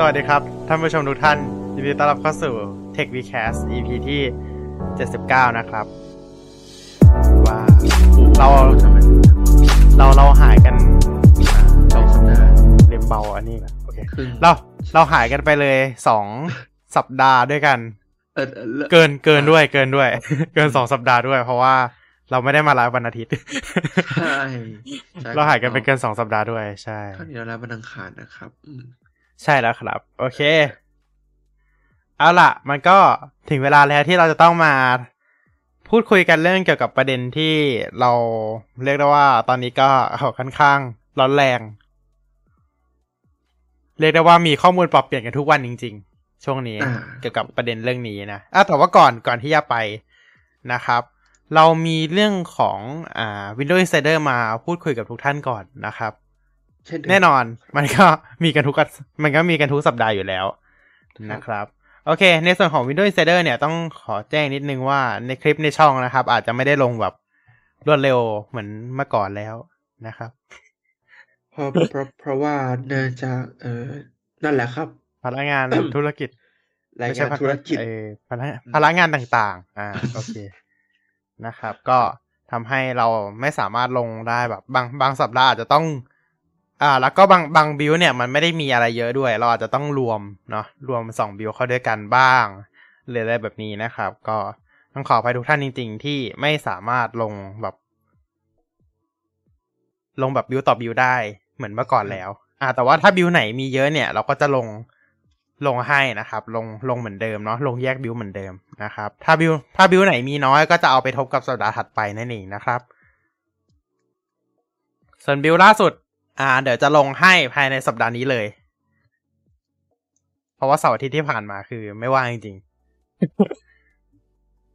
สวัสดีครับ ท่านผู้ชมทุกท่านยินดีต้อนรับเข้าสู่ Tech Vcast EP ที่ 79 นะครับ ว่าเราเราเราหายกันสองสัปดาห์เรียมเบาอันนี้ก่อนโอเคครึ่งเราเราหายกันไปเลยสองสัปดาห์ด้วยกันเออเออเกินเกินด้วยเกินด้วย เกินสองสัปดาห์ด้วย เพราะว่าเราไม่ได้มาไลฟ์วันอาทิตย์ ใช่ใช่เราหายกันไปเกินสองสัปดาห์ด้วย ใช่ครั้งนี้เราแล้ววันอังคารนะครับอืม ใช่แล้วครับ โอเค เอาล่ะ มันก็ถึงเวลาแล้วที่เราจะต้องมาพูดคุยกันเรื่องเกี่ยวกับประเด็นที่เราเรียกได้ว่า ตอนนี้ก็ค่อนข้างร้อนแรง เรียกได้ว่ามีข้อมูลปรับเปลี่ยนกันทุกวันจริง ๆ ช่วงนี้เกี่ยวกับประเด็นเรื่องนี้นะอะแต่ว่าก่อนก่อนที่จะไปนะครับ เรามีเรื่องของอ่า Windows Insider มาพูดคุยกับทุกท่านก่อนนะครับ เช่นเดิมแน่นอนมันก็มีกันทุกอามันก็มีกันทุกสัปดาห์อยู่แล้วครับนะครับ โอเค ในส่วนของ Windows Insider เนี่ยต้องขอแจ้งนิดนึงว่าในคลิปในช่องนะครับ อาจจะไม่ได้ลงแบบรวดเร็วเหมือนเมื่อก่อนแล้วนะครับเพราะเพราะเพราะว่าเนื่องจากเออนั่นแหละครับพนักงานธุรกิจรายไม่ใช่งานธุรกิจเออพนักพนักงานต่าง ๆ อ่าโอเคนะครับ ก็ทำให้เราไม่สามารถลงได้แบบ บางบางสัปดาห์อาจจะต้อง อ่า แล้วก็บางบาง build เนี่ยมันไม่ได้มีอะไรเยอะด้วย เราอาจจะต้องรวมเนาะรวมสอง build เข้าด้วยกันบ้างหรืออะไรแบบนี้นะครับ ก็ต้องขออภัยทุกท่านจริง ๆ ที่ไม่สามารถลงแบบ ลงแบบ build ต่อ build ได้เหมือนเมื่อก่อนแล้ว อ่า แต่ว่าถ้าบิลไหนมีเยอะเนี่ย เราก็จะลงลงให้นะครับ ลงลงเหมือนเดิมเนาะลงแยกบิลเหมือนเดิมนะครับ ถ้าบิลถ้าบิลไหนมีน้อยก็จะเอาไปทบกับสัปดาห์ถัดไปนั่นเองนะครับ ส่วนบิลล่าสุด อ่า เดี๋ยวจะลงให้ภายในสัปดาห์นี้เลย เพราะว่าเสาร์อาทิตย์ที่ผ่านมาคือไม่ว่างจริง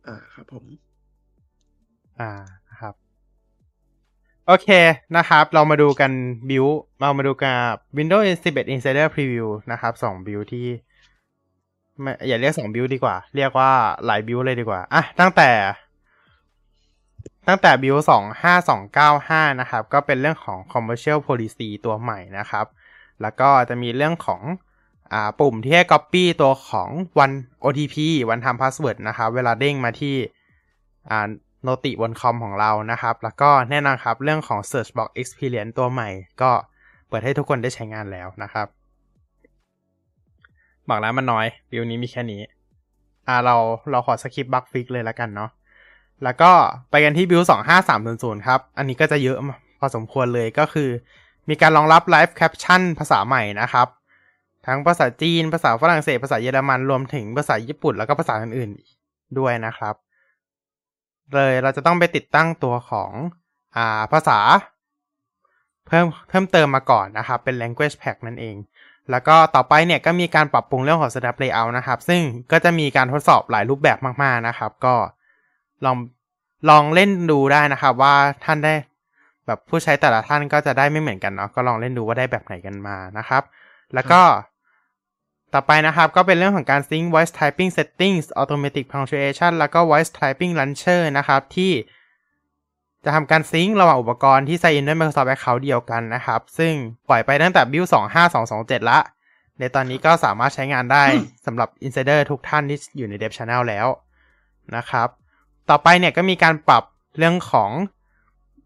อ่าครับผมๆอ่านะครับ โอเคนะครับ เรามาดูกัน build เรามาดูกับ Windows 11 Insider Preview นะครับสอง build ที่ไม่อย่าเรียกสอง build ดีกว่า เรียกว่าหลาย build เลยดีกว่า อะ ตั้งแต่ ตั้งแต่ build สองห้าสองเก้าห้านะครับ ก็เป็นเรื่องของ commercial policy ตัวใหม่นะครับ แล้วก็จะมีเรื่องของอ่าปุ่มที่ให้ copy ตัวของ one OTP one time password นะครับ เวลาเด้งมาที่อ่า noti บนคอมของเรานะครับ แล้วก็แน่นอนครับ เรื่องของ search box experience ตัวใหม่ ก็เปิดให้ทุกคนได้ใช้งานแล้วนะครับ บอกแล้วมันน้อย build นี้มีแค่นี้ อ่าเราเราขอ skip bug fix เลยแล้วกันเนาะ แล้วก็ไปกันที่ build สองห้าสามศูนย์ศูนย์ครับ อันนี้ก็จะเยอะพอสมควรเลยก็คือ มีการรองรับ live caption ภาษาใหม่นะครับ ทั้งภาษาจีน ภาษาฝรั่งเศส ภาษาเยอรมัน รวมถึงภาษาญี่ปุ่น แล้วก็ภาษาอื่นๆด้วยนะครับ เลยเราจะต้องไปติดตั้งตัวของอ่าภาษา เพิ่มเพิ่มเติมมาก่อนนะครับ เป็น language pack นั่นเอง แล้วก็ต่อไปเนี่ยก็มีการปรับปรุงเรื่องของ snap layout นะครับ ซึ่งก็จะมีการทดสอบหลายรูปแบบมากๆนะครับ ก็ลอง ลองเล่นดูได้นะครับว่าท่านได้แบบผู้ใช้แต่ละท่านก็จะได้ไม่เหมือนกันเนาะก็ลองเล่นดูว่าได้แบบไหนกันมานะครับ แล้วก็ต่อไปนะครับก็เป็นเรื่องของการ sync voice typing settings automatic punctuation แล้วก็ voice typing launcher นะครับ ที่จะทำการซิงค์ระหว่างอุปกรณ์ที่ sign in ด้วย Microsoft Account เดียวกันนะครับ ซึ่งปล่อยไปตั้งแต่ build 25227 ละ ในตอนนี้ก็สามารถใช้งานได้สำหรับ insider ทุกท่านที่อยู่ใน dev channel แล้วนะครับ ต่อไปเนี่ยก็มีการปรับเรื่องของ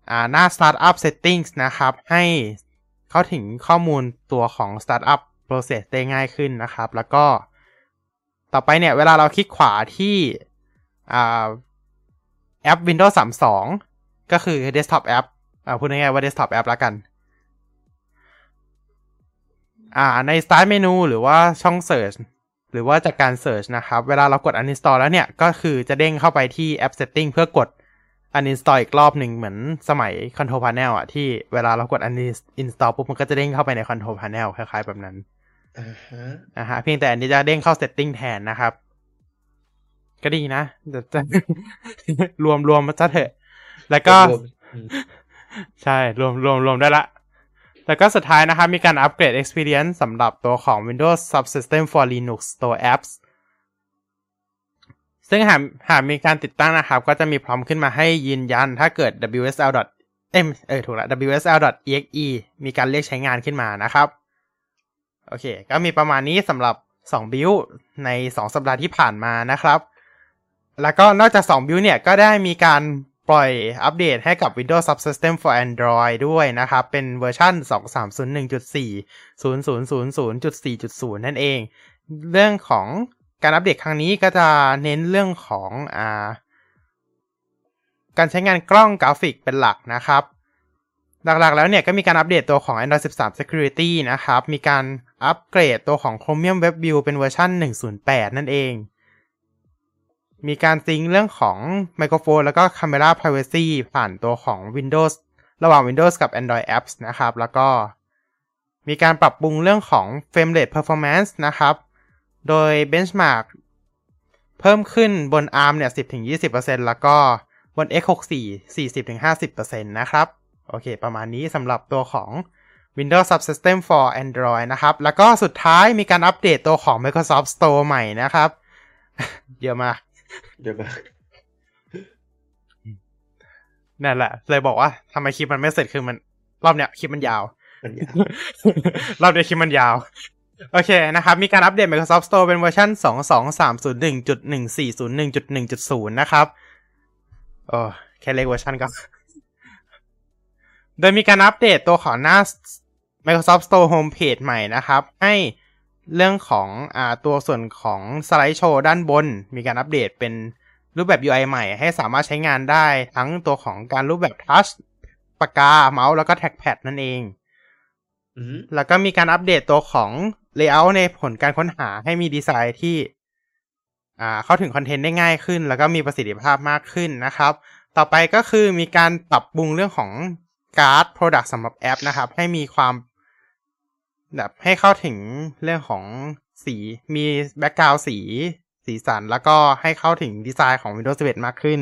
อ่าหน้า startup settings นะครับ ให้เข้าถึงข้อมูลตัวของ startup process ได้ง่ายขึ้นนะครับ แล้วก็ต่อไปเนี่ย เวลาเราคลิกขวาที่อ่าแอป Windows 32 ก็คือ desktop app อ่าพูดง่ายๆว่า desktop app แล้วกันอ่าใน start menu หรือว่าช่อง search หรือว่าจากการ search นะครับ เวลาเรากด uninstall แล้วเนี่ย ก็คือจะเด้งเข้าไปที่ app setting เพื่อกด uninstall อีกรอบหนึ่งเหมือนสมัย control panel อะที่เวลาเรากด uninstall ปุ๊บมันก็จะเด้งเข้าไปใน control panel คล้ายๆแบบนั้นอ่าฮะนะฮะเพียงแต่อันนี้จะเด้งเข้า setting แทนนะครับ ก็ดีนะจะจะรวมรวมมาซะเถอะ แล้วก็รวมอืมใช่ รวมรวมรวมได้ละ แล้วก็สุดท้ายนะครับมีการอัปเกรด experience สำหรับตัวของ Windows Subsystem for Linux ตัว apps ซึ่งหากหากมีการติดตั้งนะครับ ก็จะมี prompt ขึ้นมาให้ยืนยันถ้าเกิด wsl. เอ็มเออถูกละ wsl.exe มีการเรียกใช้งานขึ้นมานะครับ โอเค ก็มีประมาณนี้สำหรับ 2 build ใน 2 สัปดาห์ที่ผ่านมานะครับ แล้วก็นอกจาก 2 build เนี่ยก็ได้มีการ ปล่อยอัปเดตให้กับ Windows Subsystem for Android ด้วยนะครับ เป็นเวอร์ชัน2301.4.0000.4.0 นั่นเอง เรื่องของการอัปเดตครั้งนี้ก็จะเน้นเรื่องของอ่าการใช้งานกล้องกราฟิกเป็นหลักนะครับ หลักๆแล้วเนี่ยก็มีการอัปเดตตัวของ Android 13 Security นะครับ มีการอัปเกรดตัวของ Chromium Web View เป็นเวอร์ชัน108 นั่นเอง มีการ sync เรื่องของไมโครโฟนแล้วก็ Camera Privacy ผ่านตัวของ Windows ระหว่าง Windows กับ Android Apps นะครับ แล้วก็มีการปรับปรุงเรื่องของ Frame Rate Performance นะครับ โดย Benchmark เพิ่มขึ้นบน ARM เนี่ย 10-20%แล้วก็บน x64 40-50%นะครับ โอเค ประมาณนี้สำหรับตัวของ Windows Subsystem for Android นะครับ แล้วก็สุดท้ายมีการอัปเดตตัวของ Microsoft Store ใหม่นะครับ เยอะมาก เดี๋ยวมานั่นแหละ เลยบอกว่าทำไมคลิปมันไม่เสร็จคือมัน รอบเนี้ยคลิปมันยาวมันยาวรอบเดียวคลิปมันยาว โอเคนะครับ มีการอัปเดต Microsoft Store เป็นเวอร์ชัน2230.1401.1.1.0 นะครับโอ้แค่เลขเวอร์ชันก็โดยมีการอัปเดตตัวของหน้า Microsoft Store Homepage ใหม่นะครับ ให้ เรื่องของอ่าตัวส่วนของสไลด์โชว์ด้านบน มีการอัปเดตเป็นรูปแบบ UI ใหม่ให้สามารถใช้งานได้ทั้งตัวของการรูปแบบทัชปากกาเมาส์แล้วก็แท็กแพดนั่นเองอืมแล้วก็มีการอัปเดตตัวของ Layout ในผลการค้นหาให้มีดีไซน์ที่ อ่าเข้าถึงคอนเทนต์ได้ง่ายขึ้น แล้วก็มีประสิทธิภาพมากขึ้นนะครับ ต่อไปก็คือมีการปรับปรุงเรื่องของการ์ด Product สำหรับแอปนะครับ ให้มีความ แบบให้เข้าถึงเรื่องของสีมี background สี สีสัน แล้วก็ให้เข้าถึงดีไซน์ของ Windows 11 มากขึ้น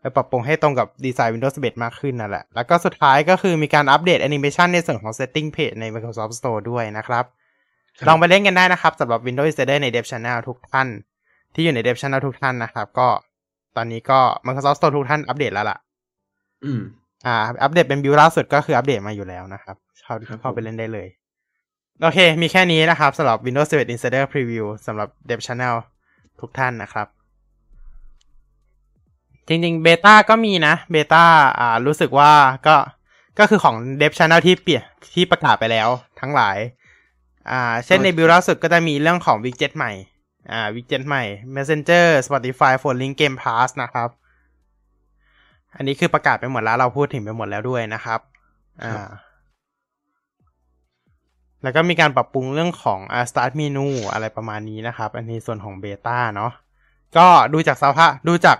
ไปปรับปรุงให้ตรงกับดีไซน์ Windows 11 มากขึ้นนั่นแหละ แล้วก็สุดท้ายก็คือมีการอัปเดตแอนิเมชันในส่วนของ Setting Page ใน Microsoft Store ด้วยนะครับ ลองไปเล่นกันได้นะครับสำหรับ Windows Insider ใน Dev Channel ทุกท่าน ที่อยู่ใน Dev Channel ทุกท่านนะครับ ก็ตอนนี้ก็ Microsoft Store ทุกท่านอัปเดตแล้วล่ะ อืม อ่า อัปเดตเป็นบิวล่าสุดก็คืออัปเดตมาอยู่แล้วนะครับ เข้าครับเข้าไปเล่นได้เลย โอเค มีแค่นี้นะครับสำหรับ Windows 11 Insider Preview สำหรับ Dev Channel ทุกท่านนะครับ จริงๆเบต้าก็มีนะเบต้าอ่ารู้สึกว่าก็ก็คือของ Dev Channel ที่เปลี่ยนที่ประกาศไปแล้วทั้งหลาย อ่า เช่นในบิวล่าสุดก็จะมีเรื่องของ Widget ใหม่ อ่า Widget ใหม่ Messenger Spotify Phone Link Game Pass นะครับ อันนี้คือประกาศไปหมดแล้วเราพูดถึงไปหมดแล้วด้วยนะครับ อ่า แล้วก็มีการปรับปรุงเรื่องของอ่า start menu อะไรประมาณนี้นะครับ อันนี้ส่วนของ beta เนาะก็ดูจากสภาพดูจาก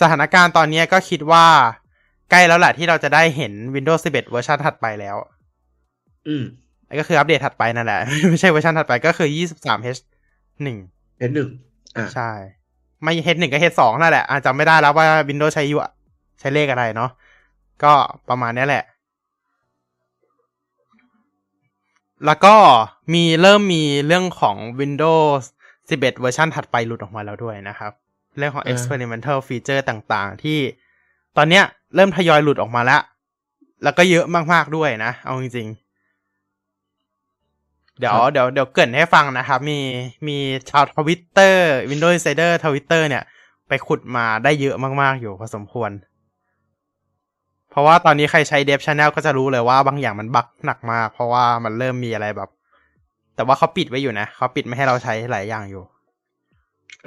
สถานการณ์ตอนนี้ก็คิดว่า ใกล้แล้วแหละที่เราจะได้เห็น Windows 11 เวอร์ชันถัดไปแล้ว อืมก็คืออัปเดตถัดไปนั่นแหละ ไม่ใช่เวอร์ชันถัดไปก็คือ 23H 1 H หนึ่งอ่าใช่ ไม่ H 1กับ H 2 นั่นแหละอาจจะไม่ได้แล้วว่า Windows ใช้อยู่ใช้เลขอะไรเนาะก็ประมาณนี้แหละ แล้วก็มีเริ่มมีเรื่องของ Windows 11 เวอร์ชันถัดไปหลุดออกมาแล้วด้วยนะครับ เรื่องของอ่า experimental feature ต่างๆ ที่ตอนเนี้ยเริ่มทยอยหลุดออกมาแล้ว แล้วก็เยอะมากๆด้วยนะ เอาจริงๆ เดี๋ยวเดี๋ยวเดี๋ยวเกริ่นให้ฟังนะครับ มีมีชาวทวิตเตอร์ Windows Insider ทวิตเตอร์เนี่ย ไปขุดมาได้เยอะมากๆอยู่พอสมควรเพ ราะว่าตอนนี้ใครใช้ Dev Channel ก็จะรู้เลยว่าบางอย่างมัน bug หนักมาก เพราะว่ามันเริ่มมีอะไรแบบ แต่ว่าเขาปิดไว้อยู่นะเขาปิดไม่ให้เราใช้หลายอย่างอยู่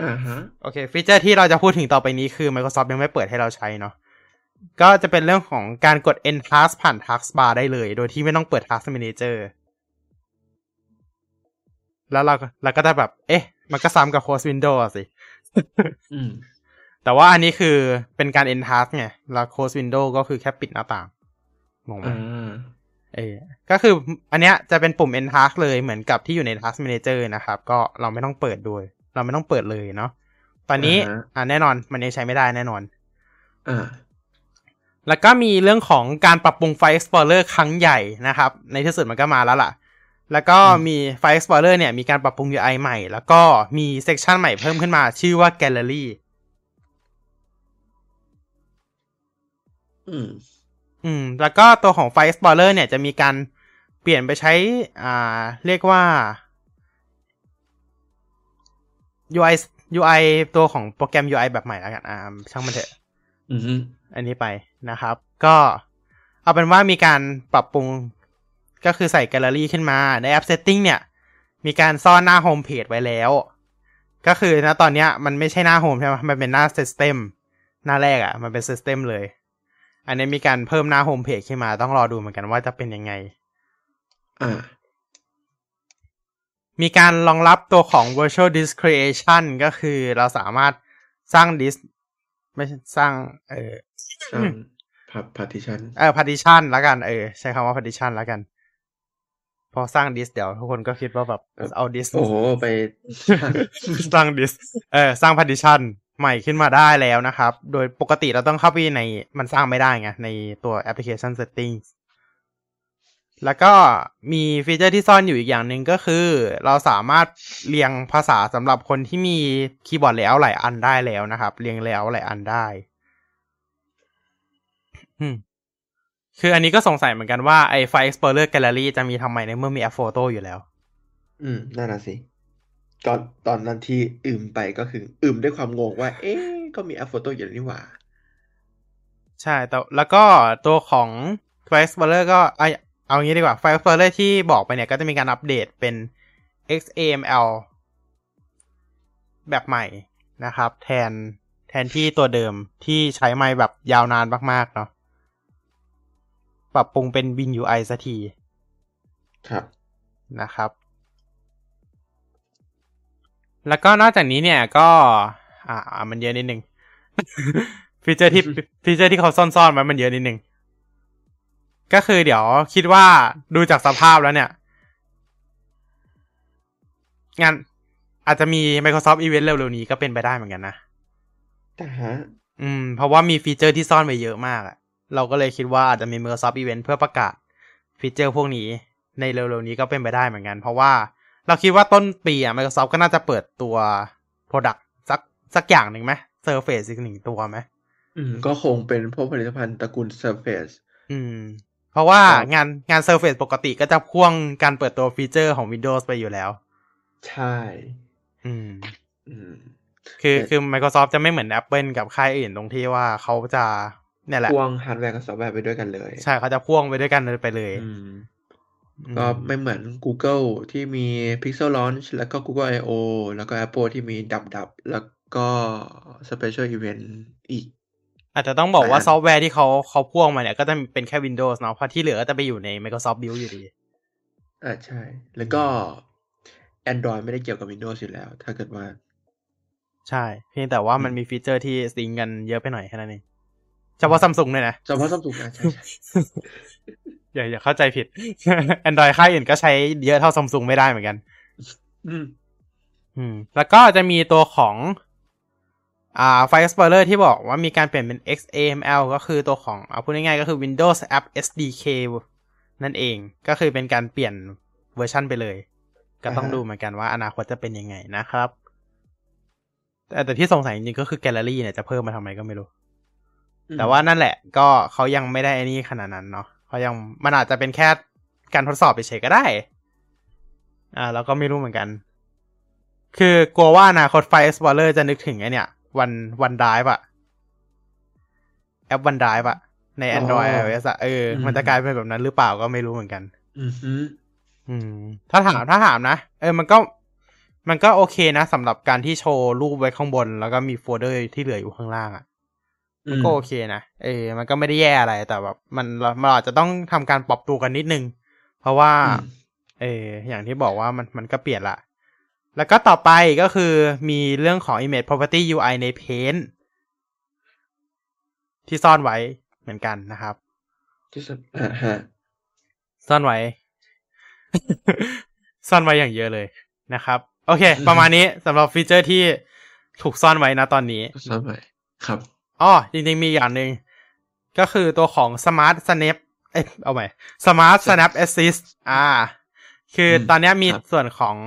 อ่าฮะโอเค ฟีเจอร์ที่เราจะพูดถึงต่อไปนี้คือ Microsoft ยังไม่เปิดให้เราใช้เนาะก็จะเป็นเรื่องของการกด End Task ผ่าน Taskbar ได้เลย โดยที่ไม่ต้องเปิด Task Manager แล้วเราก็เราก็จะแบบ เอ๊ะ มันก็ซ้ำกับ Close Window อะสิอืม แต่ว่าอันนี้คือเป็นการ End Task ไงแล้ว Close Window ก็คือแค่ปิดหน้าต่างงงไหมอ่าเออก็คืออันเนี้ยจะเป็นปุ่ม End Task เลยเหมือนกับที่อยู่ใน Task Manager นะครับ ก็เราไม่ต้องเปิดด้วย เราไม่ต้องเปิดเลยเนาะตอนนี้อ่าฮะอ่าแน่นอนมันยังใช้ไม่ได้แน่นอนอ่าแล้วก็มีเรื่องของการปรับปรุง File Explorer ครั้งใหญ่นะครับ ในที่สุดมันก็มาแล้วล่ะ แล้วก็อืมมี File Explorer เนี่ยมีการปรับปรุง UI ใหม่ แล้วก็มีเซกชันใหม่เพิ่มขึ้นมา ชื่อว่า Gallery อืม อืม แล้วก็ตัวของ File Explorer เนี่ยจะมีการเปลี่ยนไปใช้ อ่า เรียกว่า UI UI ตัวของโปรแกรม UI แบบใหม่แล้วกัน อ่า ช่างมันเถอะอือฮึอันนี้ไปนะครับ ก็เอาเป็นว่ามีการปรับปรุงก็คือใส่แกลเลอรี่ขึ้นมา ในแอป Setting เนี่ย มีการซ่อนหน้าโฮมเพจไว้แล้ว ก็คือณตอนเนี้ยมันไม่ใช่หน้า Home ใช่ไหมมันเป็นหน้า System หน้าแรกอะ่ะ มันเป็น System เลย อันนี้มีการเพิ่มหน้าโฮมเพจขึ้นมา ต้องรอดูเหมือนกันว่าจะเป็นยังไง อ่า มีการรองรับตัวของ virtual disk creation ก็คือเราสามารถสร้างดิสก์ไม่ใช่สร้าง เออสร้าง partition เออ partition แล้วกัน เออ ใช้คำว่า partition แล้วกัน พอสร้างดิสก์เดี๋ยวทุกคนก็คิดว่าแบบเออเอาดิสก์โอ้โห ไปสร้างดิสก์เออ สร้าง partition ใหม่ขึ้นมาได้แล้วนะครับ โดยปกติเราต้องเข้าไปในมันสร้างไม่ได้ไง ในตัว application settings แล้วก็มีฟีเจอร์ที่ซ่อนอยู่อีกอย่างหนึ่งก็คือ เราสามารถเรียงภาษาสำหรับคนที่มีคีย์บอร์ดแล้วหลายอันได้แล้วนะครับ เรียงแล้วหลายอันได้คืออันนี้ก็สงสัยเหมือนกันว่าไอ้ไฟ Explorer Gallery จะมีทำไมในเมื่อมีแอปโฟโต้อยู่แล้ว อืม นั่นน่ะสิ ตอนตอนนั้นที่อึมไปก็คือ อึมด้วยความงงว่า เอ๊ะก็มีแอปโฟโต้อยู่แล้วนี่หว่า ใช่แต่แล้วก็ตัวของ File Explorer ก็ไอเอางี้ดีกว่า File Explorer ที่บอกไปเนี่ย ก็จะมีการอัปเดตเป็น XAML แบบใหม่นะครับ แทนแทนที่ตัวเดิมที่ใช้ไม่แบบยาวนานมาก ๆ เนาะปรับปรุงเป็น WinUI สักที ครับนะครับ แล้วก็นอกจากนี้เนี่ยก็ อ่า มันเยอะนิดนึงฟีเจอร์ที่ฟีเจอร์ที่เขาซ่อนๆไว้มันเยอะนิดนึงก็คือเดี๋ยวคิดว่าดูจากสภาพแล้วเนี่ย งานอาจจะมี Microsoft Event เร็วๆนี้ก็เป็นไปได้เหมือนกันนะแต่ฮะ อืม เพราะว่ามีฟีเจอร์ที่ซ่อนไว้เยอะมากอะเราก็เลยคิดว่าอาจจะมี Microsoft Event เพื่อประกาศฟีเจอร์พวกนี้ในเร็วๆนี้ก็เป็นไปได้เหมือนกัน เพราะว่า เราคิดว่าต้นปีอะ Microsoft ก็น่าจะเปิดตัว Product สักสักอย่างหนึ่งไหม Surface อีกหนึ่งตัวไหมอืม ก็คงเป็นพวกผลิตภัณฑ์ตระกูล Surface อืม เพราะว่าครับงานงาน Surface ปกติก็จะพ่วงการเปิดตัวฟีเจอร์ของ Windows ไปอยู่แล้ว ใช่ อืม อืม คือแต่คือ Microsoft จะไม่เหมือน Apple กับค่ายอื่นตรงที่ว่าเขาจะเนี่ยแหละพ่วงฮาร์ดแวร์กับซอฟต์แวร์ไปด้วยกันเลย ใช่เขาจะพ่วงไปด้วยกันไปเลยอืมอืม ก็ไม่เหมือน Google ที่มี Pixel Launch แล้วก็ Google I/O แล้วก็ Apple ที่มี WWDC แล้วก็ Special Event อีก อาจจะต้องบอกว่าอ่าซอฟต์แวร์ที่เขาเขาพ่วงมาเนี่ย ก็จะเป็นแค่ Windows เนาะเพราะที่เหลือก็จะไปอยู่ใน Microsoft Build อยู่ดีอ่าใช่ แล้วก็ Android ไม่ได้เกี่ยวกับ Windows อยู่แล้ว ถ้าเกิดว่า ใช่ เพียงแต่ว่ามันมีฟีเจอร์ที่ sync กันเยอะไปหน่อยแค่นั้นเองเฉพาะซัมซุงเลยนะเฉพาะซัมซุงนะใช่ใช่ อย่าอย่าเข้าใจผิด Android ค่ายอื่นก็ใช้เยอะเท่าซัมซุงไม่ได้เหมือนกัน อืม อืม แล้วก็จะมีตัวของอ่า File Explorer ที่บอกว่ามีการเปลี่ยนเป็น XAML ก็คือตัวของเอาพูดง่ายๆก็คือ Windows App SDK นั่นเอง ก็คือเป็นการเปลี่ยนเวอร์ชันไปเลย ก็ต้องอ่าฮะดูเหมือนกันว่าอนาคตจะเป็นยังไงนะครับ แต่แต่ที่สงสัยจริงๆก็คือแกลเลอรี่เนี่ยจะเพิ่มมาทำไมก็ไม่รู้ แต่ว่านั่นแหละ ก็เขายังไม่ได้ไอ้นี่ขนาดนั้นเนาะ เขายังมันอาจจะเป็นแค่การทดสอบไปเฉยๆก็ได้ อ่าเราก็ไม่รู้เหมือนกัน คือกลัวว่าอนาคตไฟ Explorer จะนึกถึงไอเนี่ย วันวันด i v e อะแอปวันด i v e อะใน Android อ๋อ iOS อะเออ มันจะกลายเป็นแบบนั้นหรือเปล่าก็ไม่รู้เหมือนกันอือฮึอืมถ้าถามถ้าถามนะ เออ มันก็ มันก็โอเคนะสำหรับการที่โชว์รูปไว้ข้างบน แล้วก็มีโฟลเดอร์ที่เหลืออยู่ข้างล่างอะมัน ก็โอเคนะเออมันก็ไม่ได้แย่อะไรแต่แบบมันมันอาจจะต้องทำการปรับตัวกันนิดนึง เพราะว่าอืมเอออย่างที่บอกว่ามันมันก็เปลี่ยนละ แล้วก็ต่อไปก็คือมีเรื่องของ image property UI ใน Paint ที่ซ่อนไว้เหมือนกันนะครับ ที่สุดอ่าฮะซ่อนไว้ ซ่อนไว้อย่างเยอะเลยนะครับ โอเค ประมาณนี้สำหรับฟีเจอร์ที่ถูกซ่อนไว้นะตอนนี้ซ้ำไปครับ อ๋อจริงๆมีอย่างหนึ่งก็คือตัวของ Smart Snap เอ้ยเอาใหม่ Smart Snap Assist อ่า คืออมตอนเนี้ยมีครับส่วนของ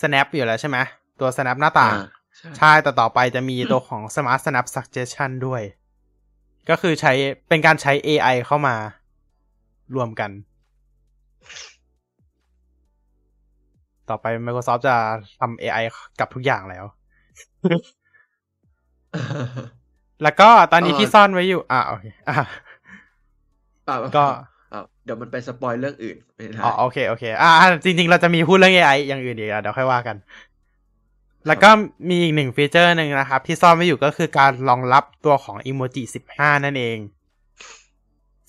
Snap อยู่แล้วใช่ไหมตัว Snap หน้าต่างอ่าใช่ใช่แต่ต่อไปจะมีตัวของ Smart Snap Suggestion ด้วย ก็คือใช้เป็นการใช้ AI เข้ามารวมกัน ต่อไป Microsoft จะทำ AI กับทุกอย่างแล้ว แล้วก็ตอนนี้ที่ซ่อนไว้อยู่ อ่าโอเคอ่าเปล่าก็เปล่าเดี๋ยวมันไป spoil เรื่องอื่นไม่ได้อ๋อโอเคโอเคอ่าอ่าจริง ๆ เราจะมีพูดเรื่อง AI อย่างอื่นอีกอะเดี๋ยวค่อยว่ากัน แล้วก็มีอีกหนึ่งฟีเจอร์หนึ่งนะครับ ที่ซ่อนไว้อยู่ก็คือการรองรับตัวของอีโมจิ15 นั่นเอง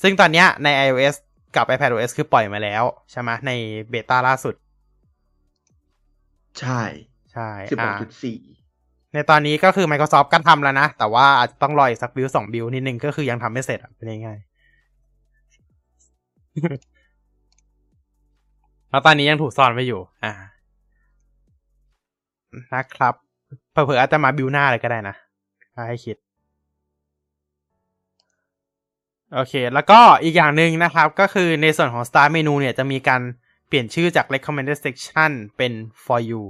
ซึ่งตอนเนี้ยใน iOS กับ iPadOS คือปล่อยมาแล้วใช่ไหมในเบต้าล่าสุด ใช่ ใช่สิบหกอ่าจุดสี่ ในตอนนี้ก็คือ Microsoft ก็ทำแล้วนะ แต่ว่าอาจจะต้องรออีกสักบิลสองบิลนิดนึงก็คือยังทำไม่เสร็จเป็นง่ายๆแล้วตอนนี้ยังถูกซ่อนไว้อยู่ อ่า นะครับเผื่ออาจจะมาบิลหน้าเลยก็ได้นะให้คิด โอเค แล้วก็อีกอย่างหนึ่งนะครับ ก็คือในส่วนของ Start Menu เนี่ยจะมีการเปลี่ยนชื่อจาก Recommended Section เป็น For You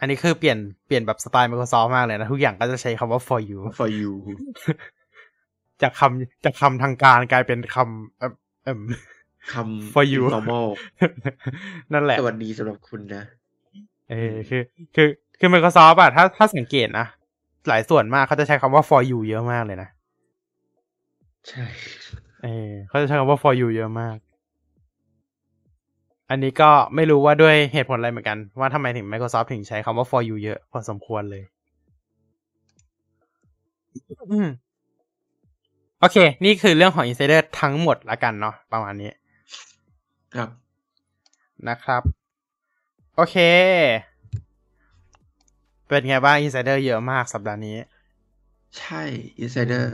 อันนี้คือเปลี่ยนเปลี่ยนแบบสไตล์ Microsoft มากเลยนะ ทุกอย่างก็จะใช้คำว่า for you for you จากคำจากคำทางการกลายเป็นคำเอิ่มเอิ่มคำ For you normal นั่นแหละสวัสดีสำหรับคุณนะ เออคือคือคือ Microsoft อะถ้าถ้าสังเกตนะ หลายส่วนมากเขาจะใช้คำว่า for you เยอะมากเลยนะ ใช่ เออเขาจะใช้คำว่า for you เยอะมาก อันนี้ก็ไม่รู้ว่าด้วยเหตุผลอะไรเหมือนกัน ว่าทำไมถึง Microsoft ถึงใช้คำว่า for you เยอะพอสมควรเลยอืมโอเค นี่คือเรื่องของ Insider ทั้งหมดละกันเนาะประมาณนี้ ครับนะครับ โอเค เป็นไงบ้าง Insider เยอะมากสัปดาห์นี้ ใช่ insider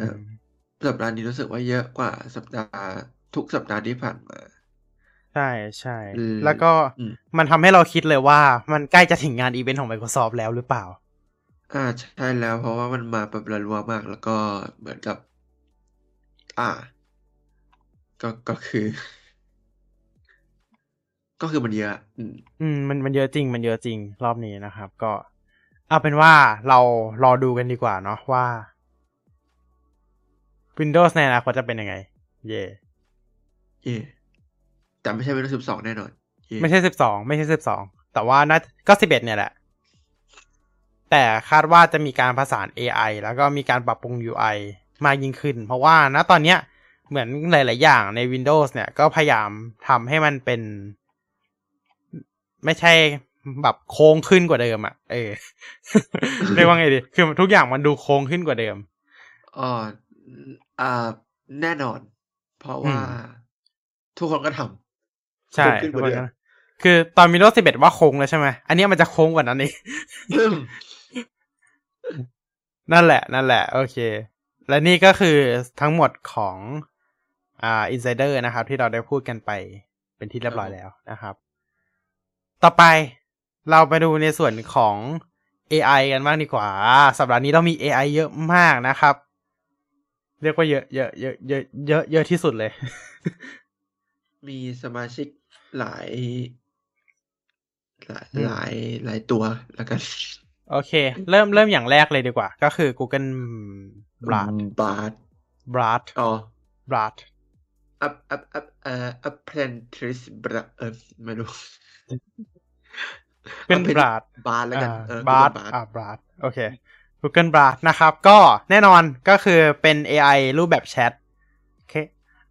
สัปดาห์นี้รู้สึกว่าเยอะกว่าสัปดาห์ทุกสัปดาห์ที่ผ่านมา ใช่ใช่อืมแล้วก็อืมมันทำให้เราคิดเลยว่ามันใกล้จะถึงงานอีเวนต์ของ Microsoft แล้วหรือเปล่า อ่า ใช่แล้วเพราะว่ามันมาแบบรัวๆมาก แล้วก็เหมือนกับ อ่า ก็ก็คือ ก็คือมันเยอะอืมอืมมันมันเยอะจริง มันเยอะจริงรอบนี้นะครับ ก็เอาเป็นว่าเรารอดูกันดีกว่าเนาะว่า Windows ในอนาคตจะเป็นยังไง เย่เย่ แต่ไม่ใช่ Windows 12 แน่นอนเย่ไม่ใช่สิบสองไม่ใช่สิบสองแต่ว่าน่าก็สิบเอ็ดเนี่ยแหละ แต่คาดว่าจะมีการผสาน AI แล้วก็มีการปรับปรุง UI มากยิ่งขึ้น เพราะว่าณตอนเนี้ยเหมือนหลาย ๆ อย่างใน Windows เนี่ย ก็พยายามทำให้มันเป็น ไม่ใช่แบบโค้งขึ้นกว่าเดิมอะ่ะ เออเรียกว่าไงดี คือทุกอย่างมันดูโค้งขึ้นกว่าเดิมอ๋ออ่า แน่นอน เพราะว่าอืมทุกคนก็ทำ ใช่โค้งขึ้นกว่าเดิมคือตอน Windows 11ว่าโค้งแล้วใช่ไหมอันเนี้ยมันจะโค้งกว่านั้นเองนั่นแหละ นั่นแหละ โอเค และนี่ก็คือทั้งหมดของอ่า Insider นะครับ ที่เราได้พูดกันไปเป็นที่เรียบร้อยแล้วนะครับ ต่อไปเราไปดูในส่วนของ AI กันบ้างดีกว่า สัปดาห์นี้เรามี AI เยอะมากนะครับ เรียกว่าเยอะเยอะเยอะเยอะเยอะเยอะที่สุดเลย มีสมาชิก หลาย หลายอืมหลายหลายตัวแล้วกัน โอเค เริ่มเริ่มอย่างแรกเลยดีกว่า ก็คือ Google Bard บาร์ Bard อ๋อ Bard อัพอัพอัพเอ่อ apprentice บราเออไม่รู้เป็น Apprentice Bard บาร์แล้วกันเออบาร์บาร์อ่าบาร์โอเค Google Bard นะครับ ก็แน่นอนก็คือเป็น AI รูปแบบแชทโอเค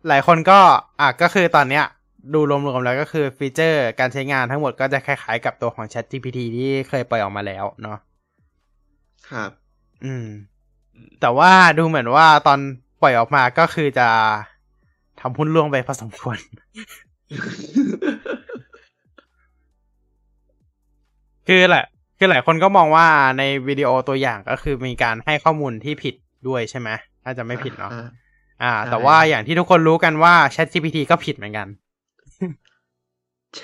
หลายคนก็อะก็คือตอนเนี้ย ดูรวมๆแล้วก็คือฟีเจอร์การใช้งานทั้งหมดก็จะคล้ายๆกับตัวของ Chat GPT ที่เคยปล่อยออกมาแล้วเนาะครับ อืม แต่ว่าดูเหมือนว่าตอนปล่อยออกมาก็คือจะทำหุ้นล่วงไปพอสมควร คือแหละ คือหลายคนก็มองว่าในวิดีโอตัวอย่างก็คือมีการให้ข้อมูลที่ผิดด้วยใช่ไหมถ้าจะไม่ผิดเนาะอ่อ่าใช่แต่ว่าอย่างที่ทุกคนรู้กันว่า ChatGPT ก็ผิดเหมือนกันใช่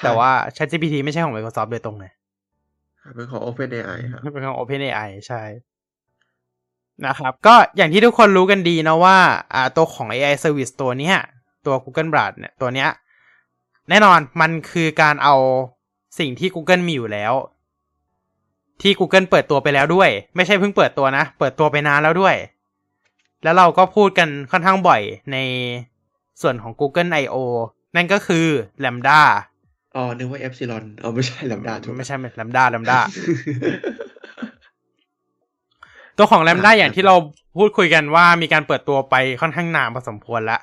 แต่ว่า ChatGPT ไม่ใช่ของ Microsoft โดยตรงเลยเป็นของ OpenAI ครับเป็นของ OpenAI ใช่นะครับ ก็อย่างที่ทุกคนรู้กันดีนะว่า อ่าตัวของ AI Service ตัวเนี้ย ตัว Google Bard เนี่ยตัวเนี้ย แน่นอนมันคือการเอาสิ่งที่ Google มีอยู่แล้ว ที่ Google เปิดตัวไปแล้วด้วย ไม่ใช่เพิ่งเปิดตัวนะ เปิดตัวไปนานแล้วด้วย แล้วเราก็พูดกันค่อนข้างบ่อยในส่วนของ Google I/O นั่นก็คือ LaMDA อ๋อ นึกว่า Epsilon อ๋อไม่ใช่ LaMDA ถูกไม่ใช่ LaMDA LaMDA ตัวของ LaMDA อย่างที่เราพูดคุยกันว่ามีการเปิดตัวไปค่อนข้างนานพอสมควรแล้ว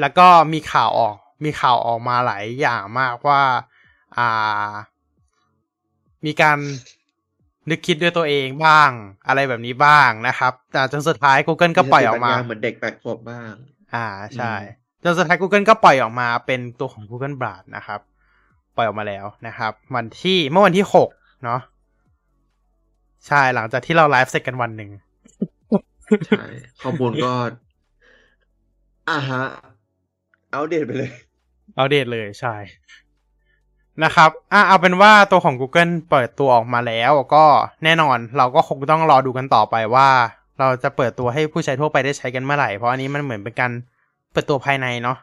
แล้วก็มีข่าวออก มีข่าวออกมาหลายอย่างมากว่า อ่า มีการนึกคิดด้วยตัวเองบ้าง อะไรแบบนี้บ้างนะครับแต่จนสุดท้าย Google ก็ปล่อยออกมาสติปัญญเหมือนเด็กแปดขวบบ้าง อ่าใช่อืม จนสุดท้าย Google ก็ปล่อยออกมาเป็นตัวของ Google b a r d นะครับ ปล่อยออกมาแล้วนะครับ วันที่เมื่อวันที่หกเนาะใช่หลังจากที่เราไลฟ์เสร็จกันวันหนึ่งใช่ข้อมูลก็อ่าฮะเอาเดตไปเลยเอาเดตเลยใช่นะครับ อะเอาเป็นว่าตัวของ Google เปิดตัวออกมาแล้วก็แน่นอนเราก็คงต้องรอดูกันต่อไปว่า เราจะเปิดตัวให้ผู้ใช้ทั่วไปได้ใช้กันเมื่อไหร่ เพราะอันนี้มันเหมือนเป็นการ เปิดตัวภายในเนาะ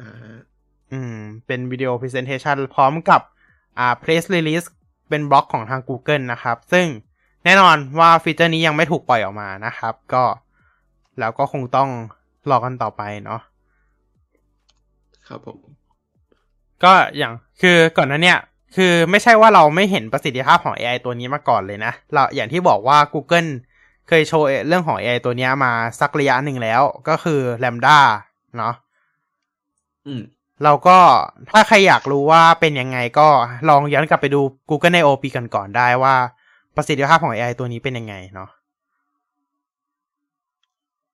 อ่าฮะอืม เป็นวิดีโอ Presentation พร้อมกับ อ่า Press Release เป็นบล็อกของทาง Google นะครับ ซึ่งแน่นอนว่าฟีเจอร์นี้ยังไม่ถูกปล่อยออกมานะครับ ก็แล้วก็คงต้องรอกันต่อไปเนาะครับผม ก็อย่างคือก่อนหนั้นเนี่ย คือไม่ใช่ว่าเราไม่เห็นประสิทธิภาพของ AI ตัวนี้มาก่อนเลยนะเราอย่างที่บอกว่า Google เคยโชว์เรื่องของ AI ตัวเนี้ยมาสักระยะหนึ่งแล้ว ก็คือ Lambda เนาะอืมเราก็ถ้าใครอยากรู้ว่าเป็นยังไงก็ลองย้อนกลับไปดู Google I/O ปีก่อนๆได้ว่าประสิทธิภาพของ AI ตัวนี้เป็นยังไงเนาะ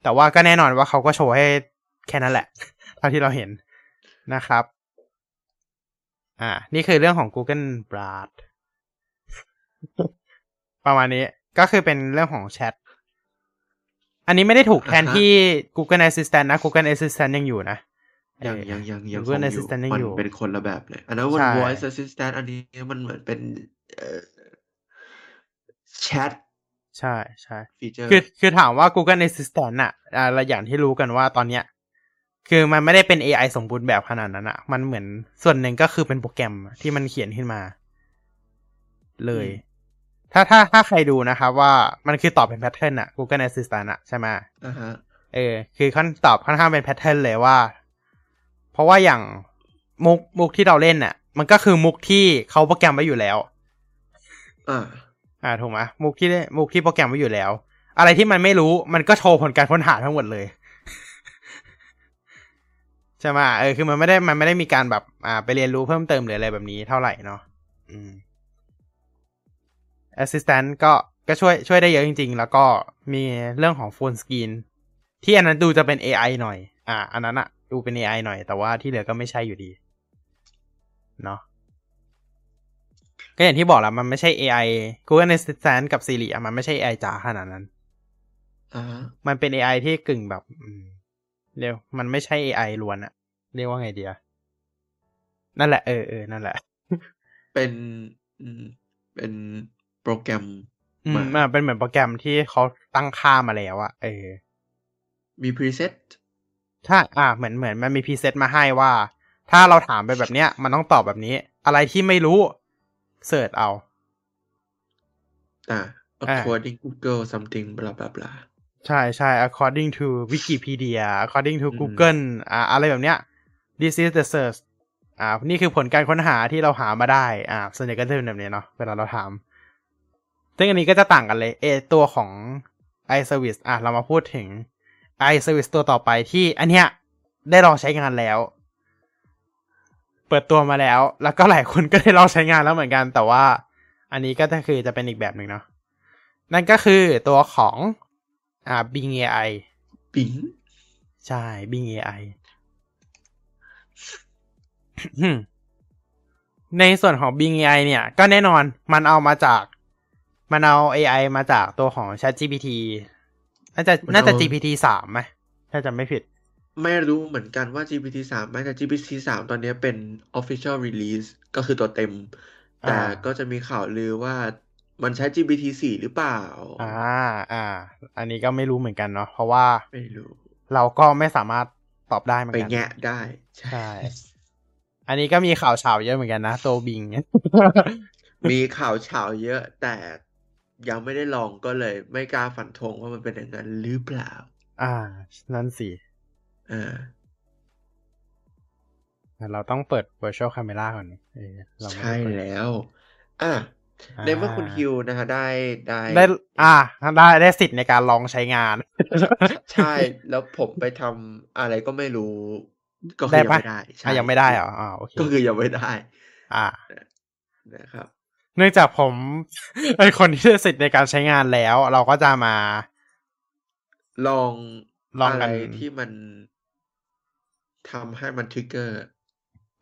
แต่ว่าก็แน่นอนว่าเขาก็โชว์ให้แค่นั้นแหละ เท่าที่เราเห็นนะครับ อ่า นี่คือเรื่องของ Google Bard ประมาณนี้ ก็คือเป็นเรื่องของแชท อันนี้ไม่ได้ถูกแทนอ่าฮะที่ Google Assistant นะ Google Assistant ยังอยู่นะยังเออยังยังยังค Google งอยู่ Assistant ยังมันอยู่เป็นคนละแบบเลย อันนั้นมันใช่ voice assistant อันนี้มันเหมือนเป็นเอ่อ chat ใช่ใช่ฟีเจอร์คือคือถามว่า Google Assistant อะอ่าเราอย่างที่รู้กันว่าตอนเนี้ย คือมันไม่ได้เป็น AI สมบูรณ์แบบขนาดนั้นอะมันเหมือนส่วนหนึ่งก็คือเป็นโปรแกรมที่มันเขียนขึ้นมา เลย ถ้าถ้าถ้าใครดูนะครับว่ามันคือตอบเป็น pattern อะ Google Assistant อะใช่ไหมอ่าฮะเออ คือค่อนตอบค่อนข้างเป็น pattern เลยว่า เพราะว่าอย่างมุกมุกที่เราเล่นน่ะ มันก็คือมุกที่เขาโปรแกรมไว้อยู่แล้ว อ่า อ่าถูกไหมมุกที่มุกที่โปรแกรมไว้อยู่แล้ว อะไรที่มันไม่รู้มันก็โชว์ผลการค้นหาทั้งหมดเลยใช่ไหมเออคือมันไม่ได้มันไม่ได้มีการแบบ อ่า ไปเรียนรู้เพิ่มเติมหรืออะไรแบบนี้เท่าไหร่เนาะอืม Assistant ก็ก็ช่วยช่วยได้เยอะจริง ๆ แล้วก็มีเรื่องของโฟนสกรีนที่อันนั้นดูจะเป็น AI หน่อย อ่า อันนั้นอะดูเป็น AI หน่อย แต่ว่าที่เหลือก็ไม่ใช่อยู่ดี เนาะก็อย่างที่บอกแหล้วมันไม่ใช่ AI Google Assistant กับ Siri อะมันไม่ใช่ AI จ๋าขนาดนั้นอ่าฮะมันเป็น AI ที่กึ่งแบบอืมเรียวมันไม่ใช่ AI ล้วนอะเรียกว่าไงเดียนั่นแหละเออเออนั่นแหละ เป็นอืมเป็น โปรแกรมอืมมามันเป็นเหมือนโปรแกรมที่เขาตั้งค่ามาแล้วอะเออ มี preset ถ้าอ่า เหมือนเหมือนมันมี preset มาให้ว่า ถ้าเราถามไปแบบเนี้ย มันต้องตอบแบบนี้ อะไรที่ไม่รู้ search เอา อ่า according Google something blah blah blah ใช่ใช่ according to Wikipedia according to อืม Google อ่า อะไรแบบเนี้ย this is the search อ่า นี่คือผลการค้นหาที่เราหามาได้ อ่า ส่วนใหญ่ก็จะเป็นแบบนี้เนาะ เวลาเราถาม ซึ่งอันนี้ก็จะต่างกันเลยเอตัวของ iService อะ เรามาพูดถึง iService ตัวต่อไปที่อันเนี้ยได้ลองใช้งานแล้ว เปิดตัวมาแล้ว แล้วก็หลายคนก็ได้ลองใช้งานแล้วเหมือนกัน แต่ว่าอันนี้ก็จะคือจะเป็นอีกแบบหนึ่งเนาะนั่นก็คือตัวของอ่า Bing AI ปิงใช่ Bing AI ในส่วนของ Bing AI เนี่ย ก็แน่นอนมันเอามาจาก มันเอา AI มาจากตัวของ ChatGPT น่าจะน่าจะ GPT สามไหมถ้าจำไม่ผิด ไม่รู้เหมือนกันว่า GPT สามไหมแต่ GPT สามตอนนี้เป็น official release ก็คือตัวเต็ม แต่อ่าก็จะมีข่าวลือว่ามันใช้ GPT สี่หรือเปล่า อ่า อ่า อันนี้ก็ไม่รู้เหมือนกันเนาะเพราะว่าไม่รู้เราก็ไม่สามารถตอบได้เหมือไปนกันแงะได้ ใช่ อันนี้ก็มีข่าวเฉาเยอะเหมือนกันนะ ตัวบิง มีข่าวเฉาเยอะแต่ ยังไม่ได้ลองก็เลย ไม่กล้าฝันธงว่ามันเป็นอย่างนั้นหรือเปล่า อ่า นั่นสิอ่าแต่เราต้องเปิด virtual camera ก่อนเออเราไม่ใช่ได้เปิดแล้ว อะอ่าในเมื่อคุณฮิวนะฮะได้ได้ได้ อ่าได้ได้สิทธิ์ในการลองใช้งาน ใช่แล้วผมไปทำอะไรก็ไม่รู้ ก็คืได้อยังปะไม่ได้ใช่อะยังไม่ได้เหรออ่าโอเคก็คือยังไม่ได้ อ่านะครับ เนื่องจากผมเป็นคนที่ได้สิทธิ์ในการใช้งานแล้ว เราก็จะมา ลองลองอะกัไรนที่มันทำให้มันทริกเกอร์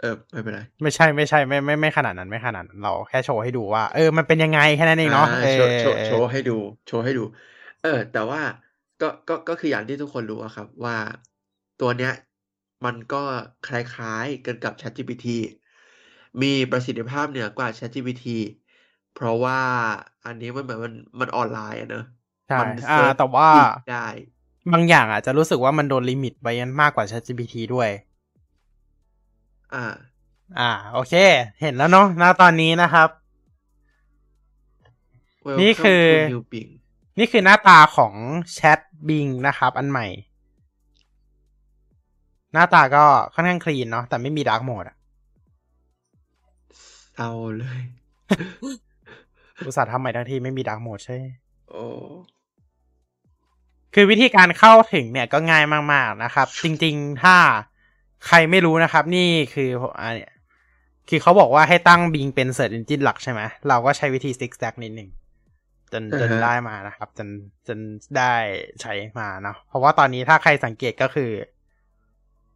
เออไม่เป็นไร ไม่ใช่ไม่ใช่ไม่ไม่ไม่ขนาดนั้นไม่ขนาดนั้นเราแค่โชว์ให้ดูว่า เออ มันเป็นยังไงแค่นั้นเองเนาะอ่าเอโชอว์โชว์โชว์ให้ดู โชว์ให้ดู เออ แต่ว่าก็ก็ก็คืออย่างที่ทุกคนรู้อะครับ ว่าตัวเนี้ย มันก็คล้ายๆกันกับ ChatGPT มีประสิทธิภาพเหนือกว่า ChatGPT เพราะว่าอันนี้มันเหมือนมันมันออนไลน์อะเนอะใช่มันอ่า search แต่ว่าอีกได้ บางอย่างอาจจะรู้สึกว่ามันโดน limit ไว้มากกว่า ChatGPT ด้วย อ่า อ่า โอเค เห็นแล้วเนาะณตอนนี้นะครับ Welcome นี่คือ to New Bing นี่คือหน้าตาของ Chat Bing นะครับ อันใหม่ หน้าตาก็ค่อนข้าง clean เนาะแต่ไม่มี dark mode อะเศร้าเลย อุตส่าห์ทำใหม่ทั้งทีไม่มี dark mode ใช่โอ้คือวิธีการเข้าถึงเนี่ยก็ง่ายมาก ๆ นะครับ จริง ๆ ถ้าใครไม่รู้นะครับ นี่คืออ่าเนี่ยคือเขาบอกว่าให้ตั้ง Bing เป็น Search Engine หลักใช่ไหม เราก็ใช้วิธี Six Stack นิดหนึ่งจนจนอ่าฮะได้มานะครับ จนจนได้ใช้มาเนาะเพราะว่าตอนนี้ถ้าใครสังเกตก็คือ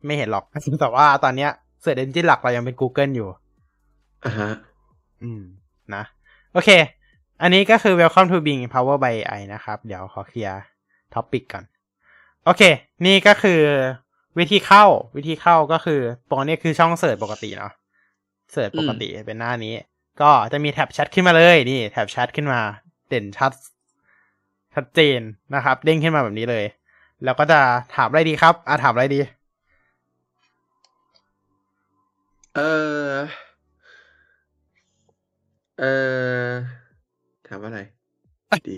ไม่เห็นหรอก แต่ว่าตอนเนี้ย Search Engine หลักเรายังเป็น Google อยู่อ่าฮะ อืม นะ โอเค อันนี้ก็คือ Welcome to Bing Power by AI นะครับ เดี๋ยวขอเคลียร์topic ก่อน โอเค นี่ก็คือวิธีเข้า วิธีเข้าก็คือตรงนี้คือช่อง search ปกติเนาะ search ปกติเป็นหน้านี้ ก็จะมี tab chat ขึ้นมาเลย นี่ tab chat ขึ้นมา เด่นชัด ชัดเจนนะครับ เด้งขึ้นมาแบบนี้เลย แล้วก็จะถามอะไรดีครับ อะถามอะไรดี เออ เออถามว่าอะไร ดี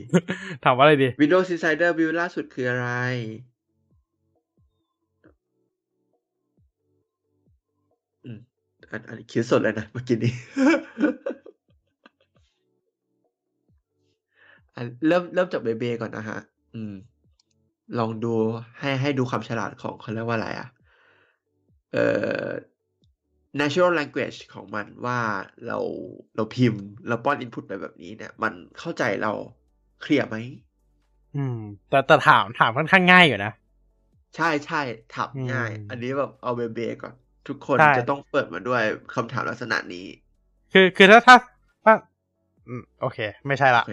ถามว่าอะไรดี Windows Insider Build ล่าสุดคืออะไร อืมอันอันนี้คิดสดเลยนะเมื่อกี้นี้อันเริ่มเริ่มจากเบเบก่อนนะฮะ อืม ลองดูให้ให้ดูความฉลาดของเขาเรียกว่าอะไรอะ เอ่อ natural language ของมันว่าเราเราพิมพ์ เราป้อน input ไปแบบนี้เนี่ย มันเข้าใจเราเคลียร์ไหมอืม แต่แต่ถามถามค่อนข้างง่ายอยู่นะ ใช่ใช่ถามง่ายอืมอันนี้แบบเอาเบเบก่อน ทุกคนใช่จะต้องเปิดมาด้วยคำถามลักษณะนี้ คือคือถ้าถ้าถ้าอืมโอเค ไม่ใช่ละโอเค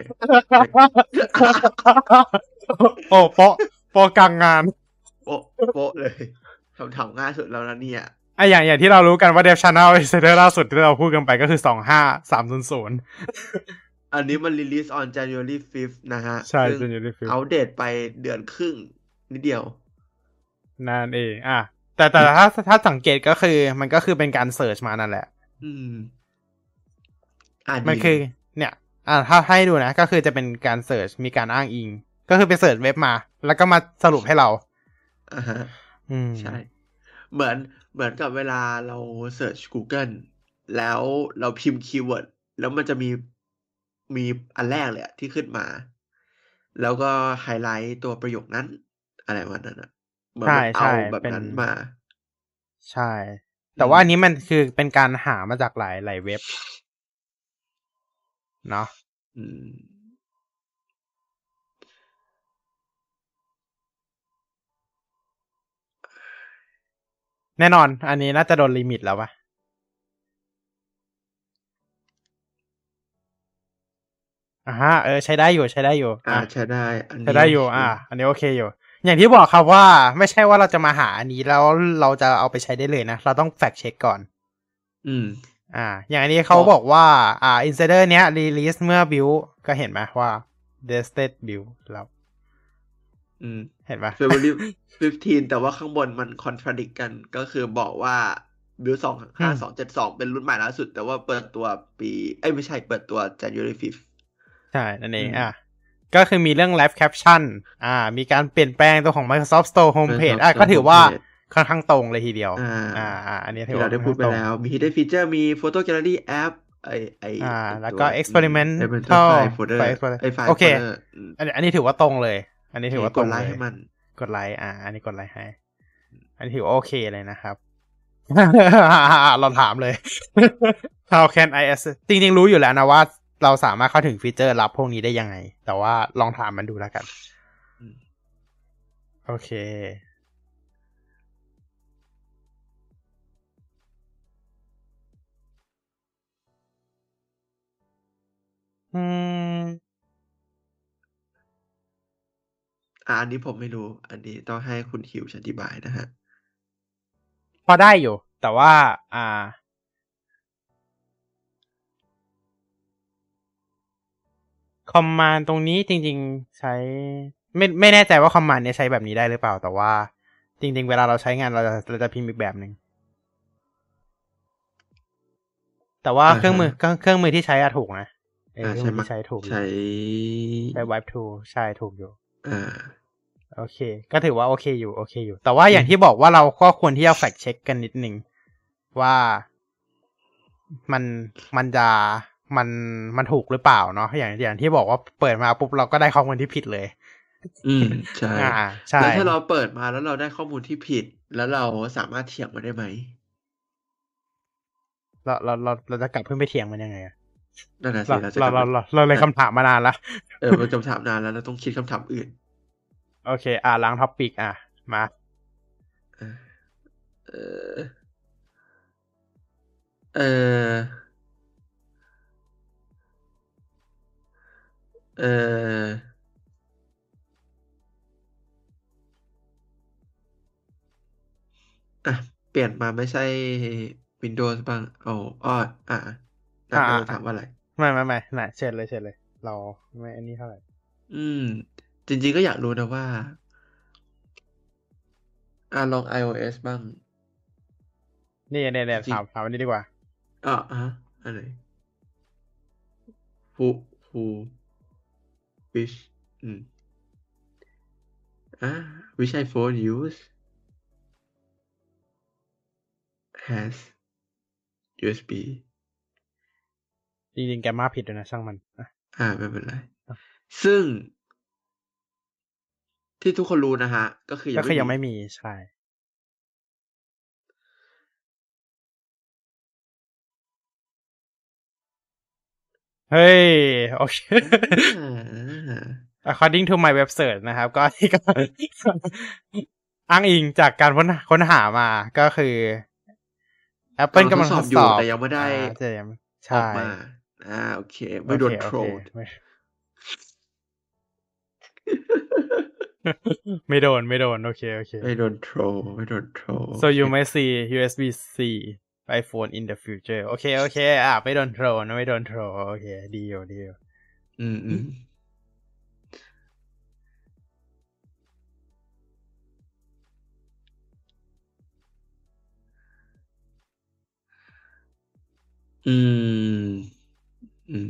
โอ้โปะโปะกลางงานโป๊ะโป๊ะเลยคำถามง่ายสุดแล้วนะเนี่ย ไอะอย่างอย่างที่เรารู้กันว่า Dev Channel Insider ล่าสุดที่เราพูดกันไปก็คือสองห้าสามศูนย์ศูนย์อันนี้มัน release on January 5th นะฮะ ใช่ซึ่ง January 5th อัปเดตไปเดือนครึ่ง นิดเดียว นั่นเอง อะ แต่แต่ถ้าถ้าสังเกตก็คือ มันก็คือเป็นการ search มานั่นแหละ อืมอ่ามันดีคือ เนี่ย อ่าถ้าให้ดูนะ ก็คือจะเป็นการ search มีการอ้างอิง ก็คือไป search เว็บมา แล้วก็มาสรุปให้เราอ่าฮะ อืม ใช่ เหมือน เหมือนกับเวลาเราเสิร์ช Google แล้วเราพิมพ์ keyword แล้วมันจะมีมีอันแรกเลยอะที่ขึ้นมา แล้วก็ไฮไลท์ตัวประโยคนั้น อะไรประมาณนั้นอะเหมือนใช่มันเอาใช่แบบเป็นนั้นมา ใช่ แต่ว่าอันนี้มันคือเป็นการหามาจากหลายหลายเว็บ เนาะ แน่นอน อันนี้น่าจะโดนลิมิตแล้วปะอ่าฮะเออใช้ได้อยู่ใช้ได้อยู่อ่าอะใช้ได้อันนี้ใช้ได้อยู่โเคอ่า อันนี้โอเคอยู่ อย่างที่บอกครับว่า ไม่ใช่ว่าเราจะมาหาอันนี้แล้วเราจะเอาไปใช้ได้เลยนะ เราต้องแฟกเช็คก่อน อืม อ่า อย่างอันนี้เขาบอกบอกว่า อ่า insider เนี้ย release เมื่อ build ก็เห็นไหมว่า dested build แล้วอืม เห็นปะ February 15 แต่ว่าข้างบนมัน contradict กันก็คือบอกว่า build 2 5 2 7 2เป็นรุ่นใหม่ล่าสุด แต่ว่าเปิดตัวปี เอ้ยไม่ใช่เปิดตัว January 5th ใช่ นั่นเองอืมอะ ก็คือมีเรื่อง live caption อ่า มีการเปลี่ยนแปลงตัวของ Microsoft Store homepage อะก็ถือว่าค่อนข้างตรงเลยทีเดียว อ่า อ่าอ่าอันนี้ถือที่ว่าเราได้พูดไปค่อนข้างตรงแล้ว มี hidden feature มี photo gallery app ไอไออ่าไอ้แล้วตัก็ experimental file folder file folder ไอไฟล์โอเค folder อืมอันนี้อันนี้ถือว่าตรงเลย อันนี้ถือว่าตกรดงไลเลยค์ให้มันกดไลค์อ่า อันนี้กดไลค์ให้ อันนี้ถือว่าโอเคเลยนะครับเราถามเลย How can I access จริงๆ รู้อยู่แล้วนะว่าเราสามารถเข้าถึงฟีเจอร์ลับพวกนี้ได้ยังไง แต่ว่าลองถามมันดูแล้วกันอืมโอเค อืม อ่าอันนี้ผมไม่รู้ อันนี้ต้องให้คุณฮิวอธิบายนะฮะ พอได้อยู่ แต่ว่า อ่า คอมมานด์ตรงนี้จริง ๆ ใช้ ไม่ไม่แน่ใจว่าคอมมานด์เนี้ยใช้แบบนี้ได้หรือเปล่า แต่ว่า จริง ๆ เวลาเราใช้งานเราจะเราจะพิมพ์อีกแบบหนึ่งแต่ว่าอ่าฮะเครื่องมือเครื่องเครื่องมือที่ใช้อะถูกนะเอออ่าเครื่องใช้มือมาที่ใช้ถูกอยู่ใช้ใช้ Wipe Tool ใช่ถูกอยู่ อ่า โอเค ก็ถือว่าโอเคอยู่โอเคอยู่ แต่ว่าอย่างที่บอกว่าเราก็ควรที่จะแฟกเช็คกันนิดนึงว่ามันมันจะมันมันถูกหรือเปล่าเนาะอย่างอย่างที่บอกว่าเปิดมาปุ๊บเราก็ได้ข้อมูลที่ผิดเลย อืมใช่อ่าใช่แล้วถ้าเราเปิดมาแล้วเราได้ข้อมูลที่ผิด แล้วเราสามารถเถียงมันได้ไหมเราเราเราเราจะกลับขึ้นไปเถียงมันยังไงอะนั่นน่ะเราสิเราจะเรากลับเรามาเราเราเลยคำถามมานานละเออเราจำถามนานแล้วเราต้องคิดคำถามอื่น โอเค อ่าล้างท็อปปิกอะ มาเออเออเอออะ เปลี่ยนมาไม่ใช่ Windows บ้างเอาอ้ออะนักอ่าเราถามว่าอะไร ไม่ไม่ไม่น่ะเชิญเลยเชิญเลย เราไม่อันนี้เท่าไหร่ อืม จริงๆก็อยากรู้นะว่า อะลอง iOS บ้าง นี่เนี่ยเนี่ยจริงถามถามอันนี้ดีกว่าอะฮะอันไหน who who which อืมอะ which iPhone use has USB จริงๆแกมาผิดด้วยนะช่างมัน อะอ่าไม่เป็นไร ซึ่ง ที่ทุกคนรู้นะฮะ ก็คือยัก็งคือยังไม่ไม่มีมีใช่ เฮ้ย โอเคอ่า according to my web search นะครับ ก็ที่ก็อ้างอิงจากการค้นค้นหามาก็คือ Apple กำลังทดสอบแต่ยังไม่ได้อ่าแต่ยังออใช่กมาอ่าโอเค ไม่โดนอเคโทรโอลเค ไม่ไม่โดนไม่โดน โอเค โอเคไม่โดนโทรลไม่โดนโทรล so you may see USB C iPhone in the future โอเค โอเค อะ ไม่โดนโทรนะไม่โดนโทรโอเค ดีอยู่ดีอยู่อืมอืมอืม อืม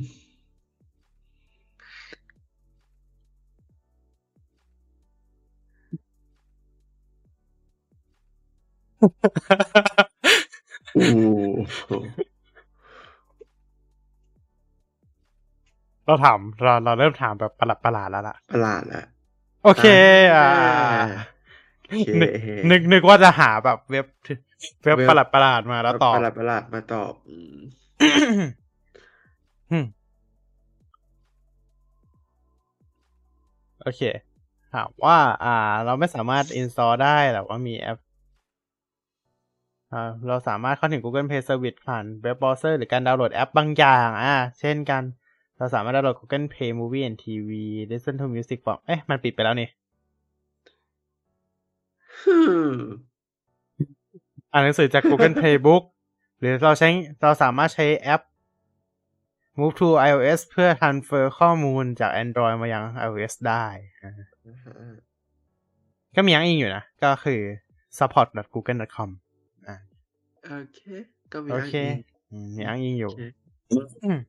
เราถามเราเราเริ่มถามแบบประหลาดประหลาดแล้วล่ะ ประหลาดละโอเค อ่าโอเคนึกนึกนึกว่าจะหาแบบเว็บเว็บเว็บประหลาดประหลาดมาแล้วตอบประหลาดประหลาดมาตอบอืมอืมโอเค ถามว่า อ่า เราไม่สามารถ install ได้แต่ว่ามีแอปอ่า เราสามารถเข้าถึง Google Play Service ผ่าน web browser หรือการดาวน์โหลดแอปบางอย่างอ่าเช่นกัน เราสามารถดาวน์โหลด Google Play Movie and TV Listen to Music from เอ๊ะ มันปิดไปแล้วนี่ฮึ่มอ่านหนังสือจาก Google Playbook หรือเราใช้เราสามารถใช้แอป Move to iOS เพื่อ transfer ข้อมูลจาก Android มายัง iOS ได้อ่าก็มีอ้างอิงอยู่นะ ก็คือ support.google.com อ่า โอเค ก็มีโออ้างเคอิงอืมมีอ้างอิงอยู่โอเคอืม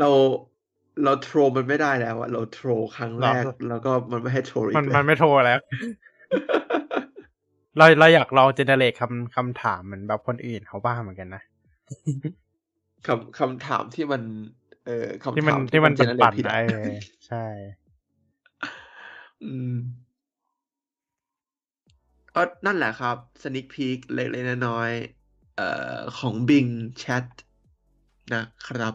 เราเราโทรมันไม่ได้แล้วอะเราโทรครั้งแรกหรอแล้วก็มันไม่ให้โทรอีกมันแล้วมันไม่โทรแล้ว เราเราอยากลองเจเนเรตคำคำถามเหมือนแบบคนอื่นเขาบ้างเหมือนกันนะคำคำถามที่มัน เออคำที่มันถามที่มันเจเนเรปั่ตนผิดๆอะเออใช่ อืม ก็นั่นแหละครับ sneak peek เล็กๆน้อยๆเอ่อของ Bing Chat นะครับ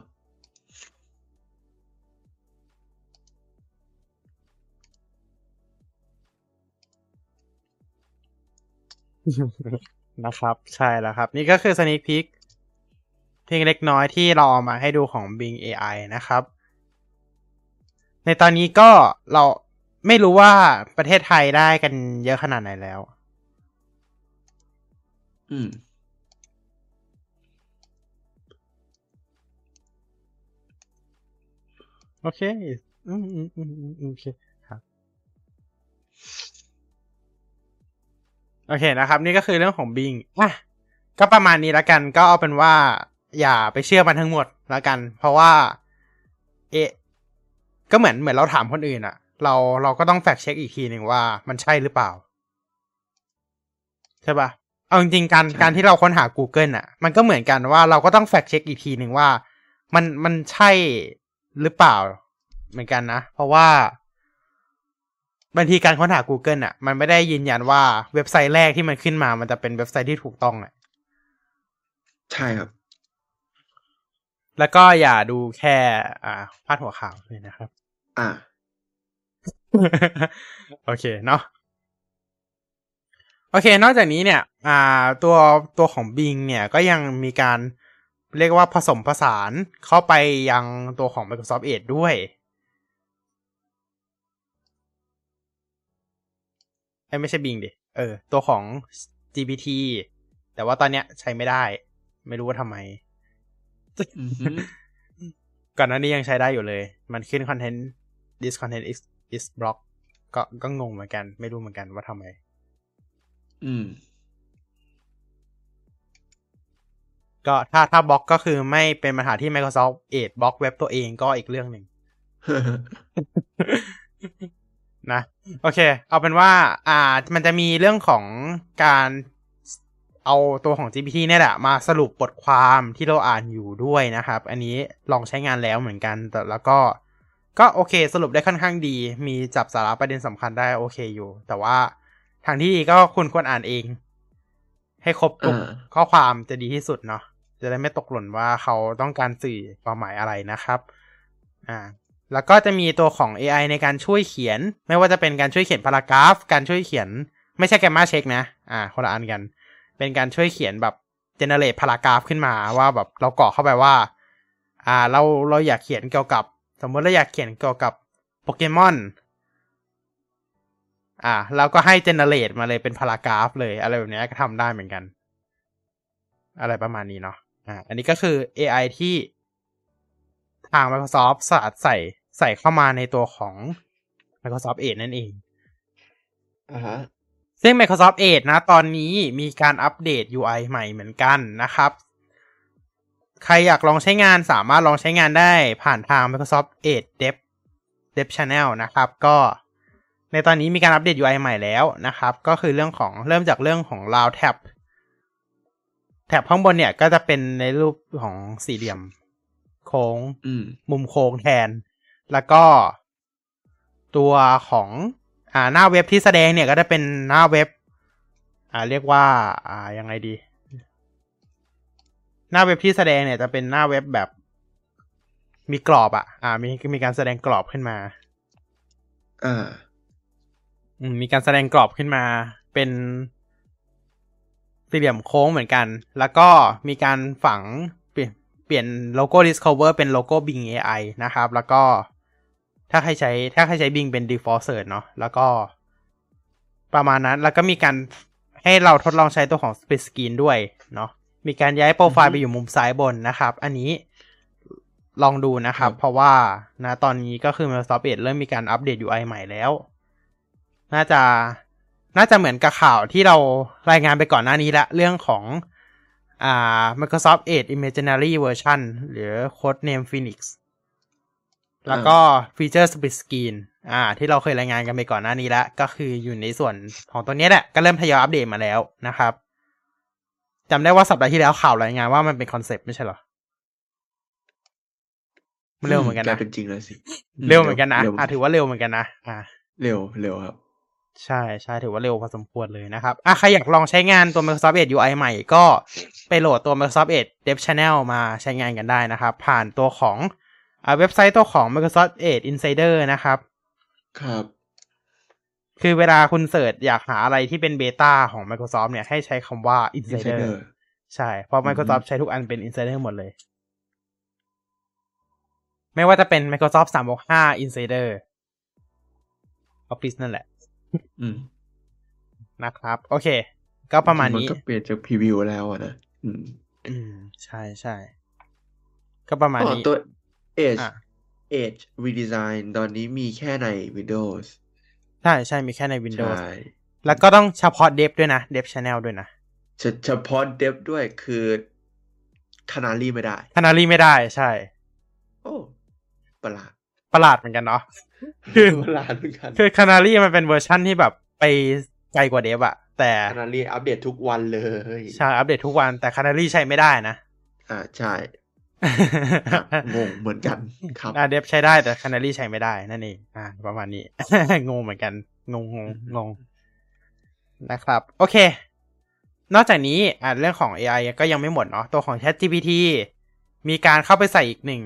นะครับ ใช่แล้วครับ นี่ก็คือ sneak peek เพียงเล็กน้อยที่เราเอามาให้ดูของ Bing AI นะครับ ในตอนนี้ก็เราไม่รู้ว่าประเทศไทยได้กันเยอะขนาดไหนแล้ว อืม โอเค อืมอืมอืมอืมโอเคครับโอเคนะครับ นี่ก็คือเรื่องของบิงอะก็ประมาณนี้แล้วกัน ก็เอาเป็นว่า อย่าไปเชื่อมันทั้งหมดแล้วกัน เพราะว่า เอะก็เหมือนเหมือนเราถามคนอื่นอะเราเราก็ต้องแฟกเช็คอีกทีหนึ่งว่ามันใช่หรือเปล่า ใช่ปะ เอาจริงๆการใช่การที่เราค้นหา Google อะมันก็เหมือนกันว่าเราก็ต้องแฟกเช็คอีกทีหนึ่งว่า มันมันใช่หรือเปล่าเหมือนกันนะ เพราะว่าบางทีการค้นหา Google อะ มันไม่ได้ยืนยันว่าเว็บไซต์แรกที่มันขึ้นมา มันจะเป็นเว็บไซต์ที่ถูกต้องอะใช่ครับ แล้วก็อย่าดูแค่ อ่าพาดหัวข่าวเลยนะครับ อ่า โอเคเนาะ โอเค นอกจากนี้เนี่ยอ่าตัวตัวของ Bing เนี่ยก็ยังมีการเรียกว่าผสมผสานเข้าไปยังตัวของ Microsoft Edge ด้วยเอ้ยไม่ใช่ Bing ดิ เออ ตัวของ GPT แต่ว่าตอนเนี้ยใช้ไม่ได้ ไม่รู้ว่าทำไมอือฮึก่อนหน้านี้ยังใช้ได้อยู่เลย มันขึ้น content this content is is block ก็ก็งงเหมือนกัน ไม่รู้เหมือนกันว่าทำไม อืม ก็ถ้าถ้าบล็อกก็คือไม่เป็นปัญหาที่ Microsoft Edge บล็อกเว็บตัวเองก็อีกเรื่องหนึ่งนะ โอเค เอาเป็นว่า อ่า มันจะมีเรื่องของการเอาตัวของ GPT เนี่ยแหละ มาสรุปบทความที่เราอ่านอยู่ด้วยนะครับ อันนี้ลองใช้งานแล้วเหมือนกัน แต่แล้วก็ ก็โอเค สรุปได้ค่อนข้างดี มีจับสาระประเด็นสำคัญได้โอเคอยู่ แต่ว่าทางที่ดีก็คุณควรอ่านเอง ให้ครบทุกอ่าข้อความจะดีที่สุดเนาะจะได้ไม่ตกหล่นว่าเขาต้องการสื่อความหมายอะไรนะครับ อ่า แล้วก็จะมีตัวของ AI ในการช่วยเขียน ไม่ว่าจะเป็นการช่วยเขียนพารากราฟ การช่วยเขียน ไม่ใช่แกมมาเช็คนะ อ่าคนละอันกัน เป็นการช่วยเขียนแบบเจเนเรตพารากราฟขึ้นมาว่าแบบเรากรอกเข้าไปว่า อ่า เราเราอยากเขียนเกี่ยวกับ สมมติเราอยากเขียนเกี่ยวกับโปเกมอน อ่าแล้วก็ให้เจเนเรตมาเลยเป็นพารากราฟเลยอะไรแบบเนี้ยก็ทำได้เหมือนกัน อะไรประมาณนี้เนาะอ่าอันนี้ก็คือ AI ที่ทาง Microsoft สาดใส่ใส่เข้ามาในตัวของ Microsoft Edge นั่นเองอ่าฮะซึ่ง Microsoft Edge นะ ตอนนี้มีการอัปเดต UI ใหม่เหมือนกันนะครับ ใครอยากลองใช้งานสามารถลองใช้งานได้ผ่านทาง Microsoft Edge Dev Dev Channel นะครับ ก็ ในตอนนี้มีการอัปเดต UI ใหม่แล้วนะครับ ก็คือเรื่องของเริ่มจากเรื่องของ Round Tab แถบข้างบนเนี่ยก็จะเป็นในรูปของสี่เหลี่ยม โค้งอืมมุมโค้งแทน แล้วก็ตัวของอ่าหน้าเว็บที่แสดงเนี่ยก็จะเป็นหน้าเว็บ อ่าเรียกว่า อ่ายังไงดี หน้าเว็บที่แสดงเนี่ยจะเป็นหน้าเว็บแบบ มีกรอบอะอ่า มีมีการแสดงกรอบขึ้นมาอ่าอื มมีการแสดงกรอบขึ้นมาเป็นสี่เหลี่ยมโค้งเหมือนกัน แล้วก็มีการฝังเปลี่ยนเปลี่ยนโลโก้ Discover เป็นโลโก้ Bing AI นะครับ แล้วก็ถ้าใครใช้ถ้าใครใช้ Bing เป็น default search เนาะแล้วก็ ประมาณนั้น แล้วก็มีการให้เราทดลองใช้ตัวของ Split Screen ด้วยเนาะมีการย้ายโปรไฟล์อือฮึไปอยู่มุมซ้ายบนนะครับ อันนี้ลองดูนะครับครับ เพราะว่านะตอนนี้ก็คือ Microsoft Edge เริ่มมีการอัปเดต UI ใหม่แล้ว น่าจะน่าจะเหมือนกับข่าวที่เรารายงานไปก่อนหน้านี้ละ เรื่องของอ่า Microsoft Edge Imaginary Version หรือ Code Name Phoenix แล้วก็ฟีเจอร์ Split Screen อ่า ที่เราเคยรายงานกันไปก่อนหน้านี้แล้ว ก็คืออยู่ในส่วนของตัวนี้แหละ ก็เริ่มทยอยอัปเดตมาแล้วนะครับจำได้ว่าสัปดาห์ที่แล้วข่าวรายงานว่ามันเป็นคอนเซปต์ไม่ใช่เหรอมันเร็วเหมือนกันกลานะยเป็นจริงเลยสิ เร็วเหมือนกันนะเร็วอ่าถือว่าเร็วเหมือนกันนะอ่าเร็วเร็วครับ ใช่ใช่ถือว่าเร็วพอสมควรเลยนะครับอะใครอยากลองใช้งานตัว Microsoft Edge UI ใหม่ก็ไปโหลดตัว Microsoft Edge Dev Channel มาใช้งานกันได้นะครับ ผ่านตัวของอ่าเว็บไซต์ตัวของ Microsoft Edge Insider นะครับ ครับ คือเวลาคุณเสิร์ชอยากหาอะไรที่เป็นเบต้าของ Microsoft เนี่ยให้ใช้คำว่า Insider Insider ใช่ เพราะ Microsoft ใช้ทุกอันเป็น Insider หมดเลย ไม่ว่าจะเป็น Microsoft 365 Insider Office นั่นแหละอืม นะครับ โอเค ก็ประมาณนี้นก็เปลี่ยนจากพรีวิวแล้วอะนะอืม อืม ใช่ใช่ก็ประมาณอ๋อนี้ตัว Edge อะ Edge Redesign ตอนนี้มีแค่ใน Windows ใช่ใช่มีแค่ใน Windows ใช่แล้วก็ต้องเฉพาะเดฟด้วยนะเดฟช n แนลด้วยนะเฉเฉพาะเดฟด้วยคือCanary ไม่ได้ Canary ไม่ได้ใช่ โอ้ประหลาดประหลาดเหมือนกันเนาะ คือประหลาดเหมือนกันคือ Canary มันเป็นเวอร์ชั่นที่แบบไปไกลกว่า Dev อะแต่ Canary อัปเดตทุกวันเลยใช่อัปเดตทุกวันแต่ Canary ใช้ไม่ได้นะอ่าใช่อะงงเหมือนกันครับอ่า Dev ใช้ได้แต่ Canary ใช้ไม่ได้นั่นเองอ่าประมาณนี้งงเหมือนกันงงงงงงนะครับ โอเค นอกจากนี้อ่าเรื่องของ AI ก็ยังไม่หมดเนาะตัวของ ChatGPT มีการเข้าไปใส่อีกหนึ่ง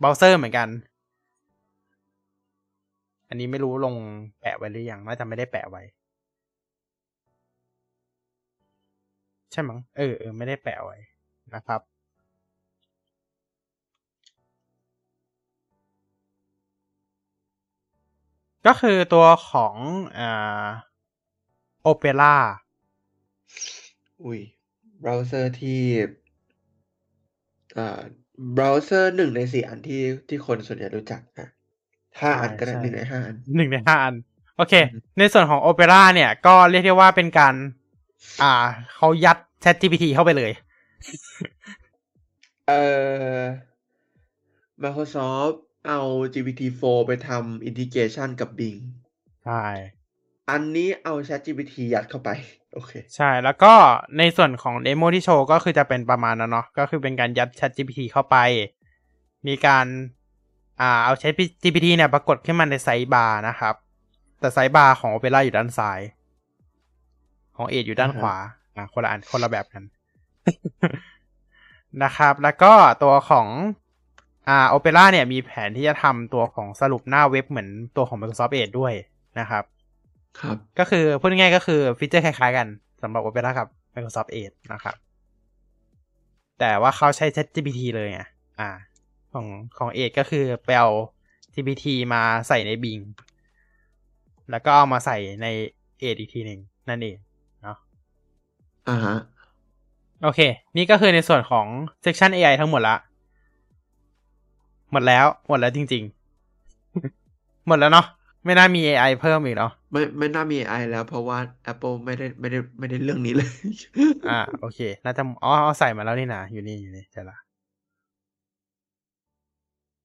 เบราว์เซอร์เหมือนกัน อันนี้ไม่รู้ลงแปะไว้หรือยังน่าจะไม่ได้แปะไว้ ใช่มั้งเออเออไม่ได้แปะไว้นะครับ ก็คือตัวของอ่าโอเปร่าอุ้ยเบราว์เซอร์ที่อ่าเบราว์เซอร์หนึ่งในสี่อันที่ที่คนส่วนใหญ่รู้จักนะ ห้าอันก็ได้ใช่หนึ่งในห้าอันหนึ่งในห้าอัน โอเคอืมในส่วนของโอเปร่าเนี่ย ก็เรียกได้ว่าเป็นการ อ่าเขายัด Chat GPT เข้าไปเลย เอ่อ Microsoft เอา GPT-4 ไปทำ integration กับ Bing ใช่ อันนี้เอา ChatGPT ยัดเข้าไป โอเค ใช่ แล้วก็ในส่วนของเดโมที่โชว์ก็คือจะเป็นประมาณนั้นเนาะ ก็คือเป็นการยัด Chat GPT เข้าไป มีการ อ่าเอา Chat GPT เนี่ยปรากฏขึ้นมาในไซด์บาร์นะครับ แต่ไซด์บาร์ของ Opera อยู่ด้านซ้าย ของเอดอยู่ด้านขวาอ่าคนละอันคนละแบบกันนะครับ แล้วก็ตัวของอ่า Opera เนี่ยมีแผนที่จะทำตัวของสรุปหน้าเว็บเหมือนตัวของ Microsoft Edge ด้วยนะครับ ครับ ก็คือพูดง่ายๆก็คือฟีเจอร์คล้ายๆกันสำหรับ Opera กับ Microsoft Edge นะครับ แต่ว่าเขาใช้ ChatGPT เลยไงอ่า ของของ Edge ก็คือไปเอา GPT มาใส่ใน Bing แล้วก็เอามาใส่ใน Edge อีกทีหนึ่งนั่นเองเนาะอ่าฮะโอเค นี่ก็คือในส่วนของ Section AI ทั้งหมดละ หมดแล้ว หมดแล้วจริง ๆ หมดแล้วเนาะไม่น่ามี AI เพิ่มอีกเนาะไม่ไม่น่ามี AI แล้วเพราะว่า Apple ไม่ได้ไม่ได้ไม่ได้เรื่องนี้เลย อ่า โอเคน่าจะอ๋อเอาใส่มาแล้วนี่นะอยู่นี่อยู่นี่ใช่ละ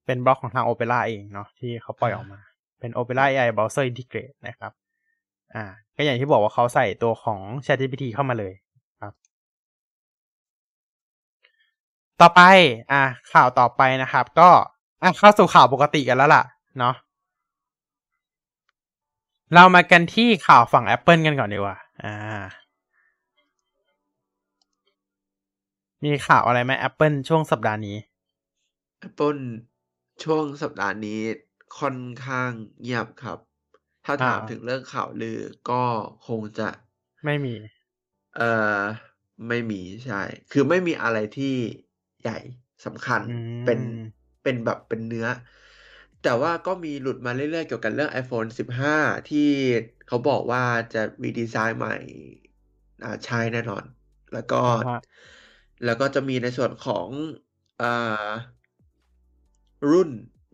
เป็นบล็อกของทาง Opera เองเนาะที่เขาปล่อยออกมา เป็น Opera AI Browser Integrate นะครับ อ่า ก็อย่างที่บอกว่าเขาใส่ตัวของ ChatGPT เข้ามาเลยครับ ต่อไป อ่า ข่าวต่อไปนะครับ ก็อะเข้าสู่ข่าวปกติกันแล้วล่ะ เนาะเรามากันที่ข่าวฝั่ง Apple กันก่อนดีกว่า อ่า มีข่าวอะไรไหม Apple ช่วงสัปดาห์นี้ Apple ช่วงสัปดาห์นี้ค่อนข้างเงียบครับ ถ้าถามอ่า ถึงเรื่องข่าวลือก็คงจะ ไม่มี เอ่อไม่มีใช่ คือไม่มีอะไรที่ใหญ่สำคัญอืม เป็นเป็นแบบเป็นเนื้อ แต่ว่าก็มีหลุดมาเรื่อยๆเกี่ยวกับเรื่อง iPhone 15 ที่เขาบอกว่าจะรีดีไซน์ใหม่อ่าใช้แน่นอน แล้วก็อ่าฮะ แล้วก็จะมีในส่วนของอ่า รุ่น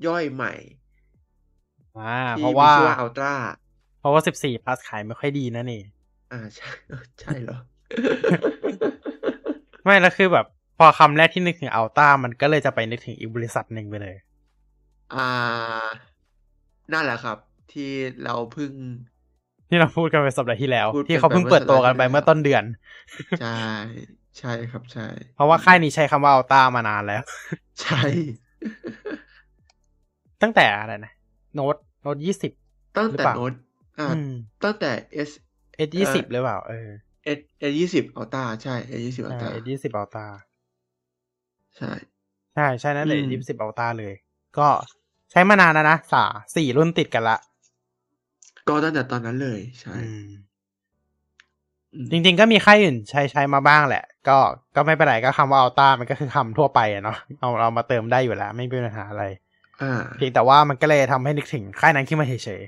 ย่อยใหม่อ่าที่เพราะมีว่าชื่อว่า Ultra เพราะว่า14 plus ขายไม่ค่อยดีนั่นเองอ่าใช่ใช่เหรอ ไม่แล้วคือแบบ พอคำแรกที่นึกถึงอัลต้ามันก็เลยจะไปนึกถึงอีกบริษัทหนึ่งไปเลย อ่า นั่นแหละครับ ที่เราเพิ่งที่เราพูดกันไปสัปดาห์ที่แล้วพูดกันที่เขาเพิ่งเปิดตัวกันไปไปเมื่เมื่อเมื่อสัปดาห์ต้นเดือน ใช่ ใช่ครับใช่ เพราะว่าค่ายนี้ใช้คำว่า Ultra มานานแล้ว ใช่ ตั้งแต่อะไรนะ Note Note ยี่สิบตั้งหรือแต่เปล่าโน้ตอ่าอืมตั้งแต่ S เอยี่สิบหรือเปล่าเออ S S ยี่สิบ Ultra ใช่ S ยี่สิบอัลใช่ S ยี่สิบ Ultra ใช่ ใช่ใช่นั่นเลยอืมยี่สิบ Ultra เลย ก็ใช้มานานแล้วนะสามสี่รุ่นติดกันละ ก็ตั้งแต่ตอนนั้นเลย ใช่อืมอืม จริง ๆ ก็มีค่ายอื่นใช้ใช้มาบ้างแหละ ก็ก็ไม่เป็นไรก็คำว่า Ultra มันก็คือคำทั่วไปอะเนาะเอาเรามาเติมได้อยู่แล้ว ไม่เป็นปัญหาอะไรอ่าเพียงแต่ว่ามันก็เลยทำให้นึกถึงค่ายนั้นขึ้นมาเฉย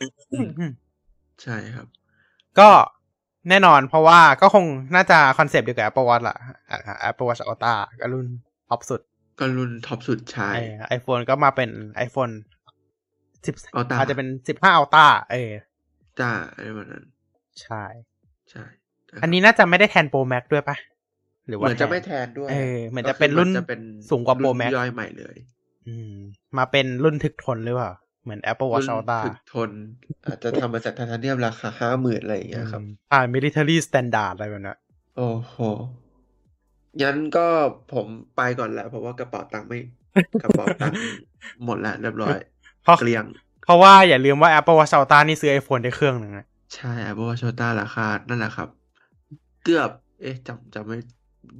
อืมๆใช่ครับ ก็แน่นอนเพราะว่าก็คงน่าจะคอนเซปต์เดียวกับ Apple Watch ละอ่า Apple Watch Ultra ก็รุ่นท็อปสุด ก็รุ่นท็อปสุดใช่ iPhone ก็มาเป็น iPhone สิบ Ultra อาจจะเป็นสิบห้า Ultra เออจ้าอะไรแบบนั้น ใช่ ใช่ครับอันนี้น่าจะไม่ได้แทน Pro Max ด้วยปะหรือว่าเหมือนจะไม่แทแทนด้วย เออเหมือนก็จะเป็นรุ่นคือจะเป็นสูงกว่า Pro รุ่น Max ย่อยใหม่เลย อืม มาเป็นรุ่นถึกทนหรือเปล่า เหมือน Apple Watch รุ่น Ultra ถึกทน อาจจะทำมาจากไทเทเนียมราคาห้าหมื่นอะไรอย่างเงี้ยครับอืมอ่า military standard อะไรแบบนั้นโอ้โหงั้นก็ผมไปก่อนแล้ว เพราะว่ากระเป๋าตังค์ไม่กระเป๋าตังค์หมดแล้วเรียบร้อยเพราะเกลี้ยง เพราะว่าอย่าลืมว่า Apple Watch Ultra นี่ซื้อ iPhone ได้เครื่องหนึ่งอะ ใช่เพราะว่าโชต้าราคา นั่นแหละครับ เกือบ เอ๊ะจำจำไม่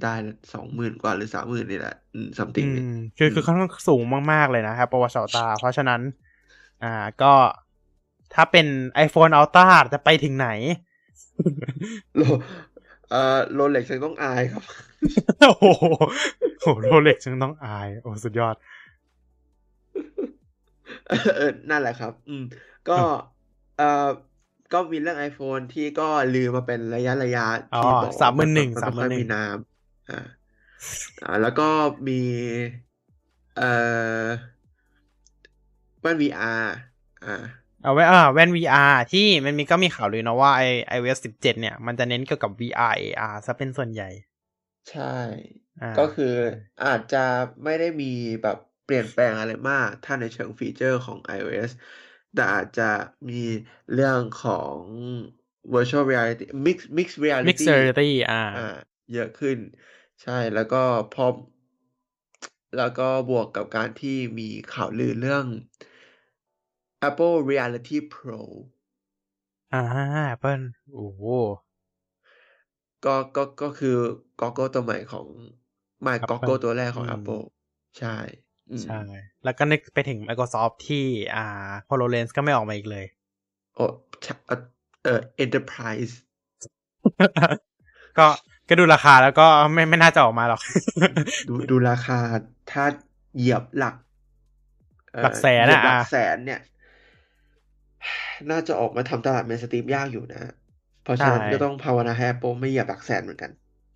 ได้สองหมื่นกว่าหรือสามหมื่นนี่แหละซัมติงอืนี่มคือคือค่อนข้างสูงมาก ๆ เลยนะครับ Apple Watch Ultra เพราะฉะนั้น อ่าก็ถ้าเป็น iPhone Ultra จะไปถึงไหนโลเอ่อโรเล็กซ์ต้องอายครับ โอ้โหโหโรเล็กจึงต้องอาย โอ้สุดยอด เออนั่นแหละครับ อืม ก็เอ่อ ก็มีเรื่อง iPhone ที่ก็ลือมาเป็นระยะระยะอ๋อที่บอกสามหมื่นหนึ่งมัสามหมื่ไค่อนยหนึ่งมีน้ำอ่าอ่า แล้วก็มีเอ่อแว่น VR อ่าเอาไว้อ่าแว่น VR ที่มันมีก็มีข่าวเลยนะว่าไอ iOS 17เนี่ย มันจะเน้นเกี่ยวกับ VR AR ซะเป็นส่วนใหญ่ ใช่อ่าก็คืออาจจะไม่ได้มีแบบเปลี่ยนแปลงอะไรมาก ถ้าในเชิงฟีเจอร์ของ iOS แต่อาจจะมีเรื่องของ virtual reality mix mix reality Mixed Reality อ่าอ่าเยอะขึ้น ใช่แล้วก็พอแล้วก็บวกกับการที่มีข่าวลือเรื่อง Apple Reality Pro อ่า Apple โอ้โหก็ก็ก็คือ Goggle ตัวใหม่ของไม่ Apple Goggle ตัวแรกของอืม Apple ใช่อืม ใช่ แล้วก็นึกไปถึง Microsoft ที่อ่า HoloLens ก็ไม่ออกมาอีกเลย โอ้ใช่เอ่อเอ่อ Enterprise ก็ก็ดูราคาแล้วก็ไม่ไม่น่าจะออกมาหรอก ดูดูราคาถ้าเหยียบหลักเอ่อหลักแสนเหยียอะบหลักอะแสนเนี่ย น่าจะออกมาทำตลาดเมนสตรีมยากอยู่นะ เพราะฉะนั้นใช่ก็ต้องภาวนาให้ Apple ไม่เหยียบหลักแสนเหมือนกัน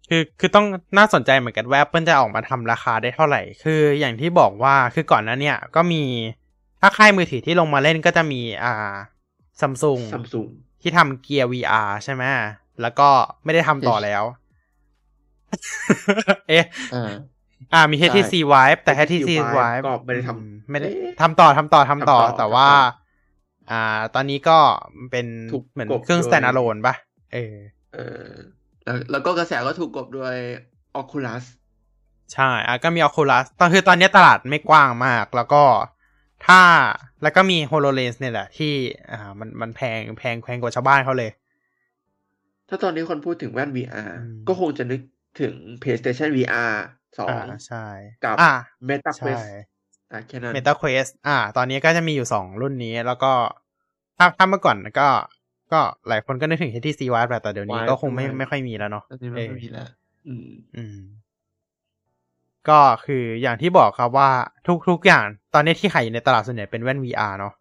คือคือต้องน่าสนใจเหมือนกันว่า Apple จะออกมาทำราคาได้เท่าไหร่ คืออย่างที่บอกว่าคือก่อนหนั้นเนี่ยก็มีถ้าค่ายมือถือที่ลงมาเล่นก็จะมีอ่าซัมซุง Samsung ที่ทำเกียร์ VR ใช่ไหมแล้วก็ไม่ได้ทำต่อแล้ว เอ๊ะอ่าอ่ามีใช่ HTC Vive แต่ HTC HTC Vive Vive ก็ไม่ได้ทำอืไม่ได้เอ๊ะทำต่อทำต่อทำต่อทำต่อ แต่ว่าทำต่ออ่า ตอนนี้ก็เป็นถูกเหมือนกลบเครื่องโดย stand alone ป่ะ เออเออ แล้วแล้วก็กระแสก็ถูกกลบด้วย Oculus ใช่อะก็มี Oculus ตอนคือตอนนี้ตลาดไม่กว้างมาก แล้วก็ถ้าแล้วก็มี HoloLens เนี่ยแหละที่อ่ามันมันแพงแพงแพงกว่าชาวบ้านเขาเลย ถ้าตอนนี้คนพูดถึงแว่น VR อืมก็คงจะนึกถึง PlayStation VR สออ่างใช่กับอ่า Meta ใช่ Quest อะแค่นั้น Meta Quest อ่า ตอนนี้ก็จะมีอยู่สองรุ่นนี้แล้วก็ถ้าถ้าเมื่อก่อนก็ ก็หลายคนก็นึกถึง HTC Vive แหละแต่เดี๋ยวนี้ Vive ก็คงไม่ด้วยไม่ค่อยมีแล้วเนาะตอนนี้มันเออไม่มีแล้วอืมอืมก็คืออย่างที่บอกครับว่าทุกทุกอย่างตอนนี้ที่ขายอยู่ในตลาดส่วนใหญ่เป็นแว่น VR เนาะ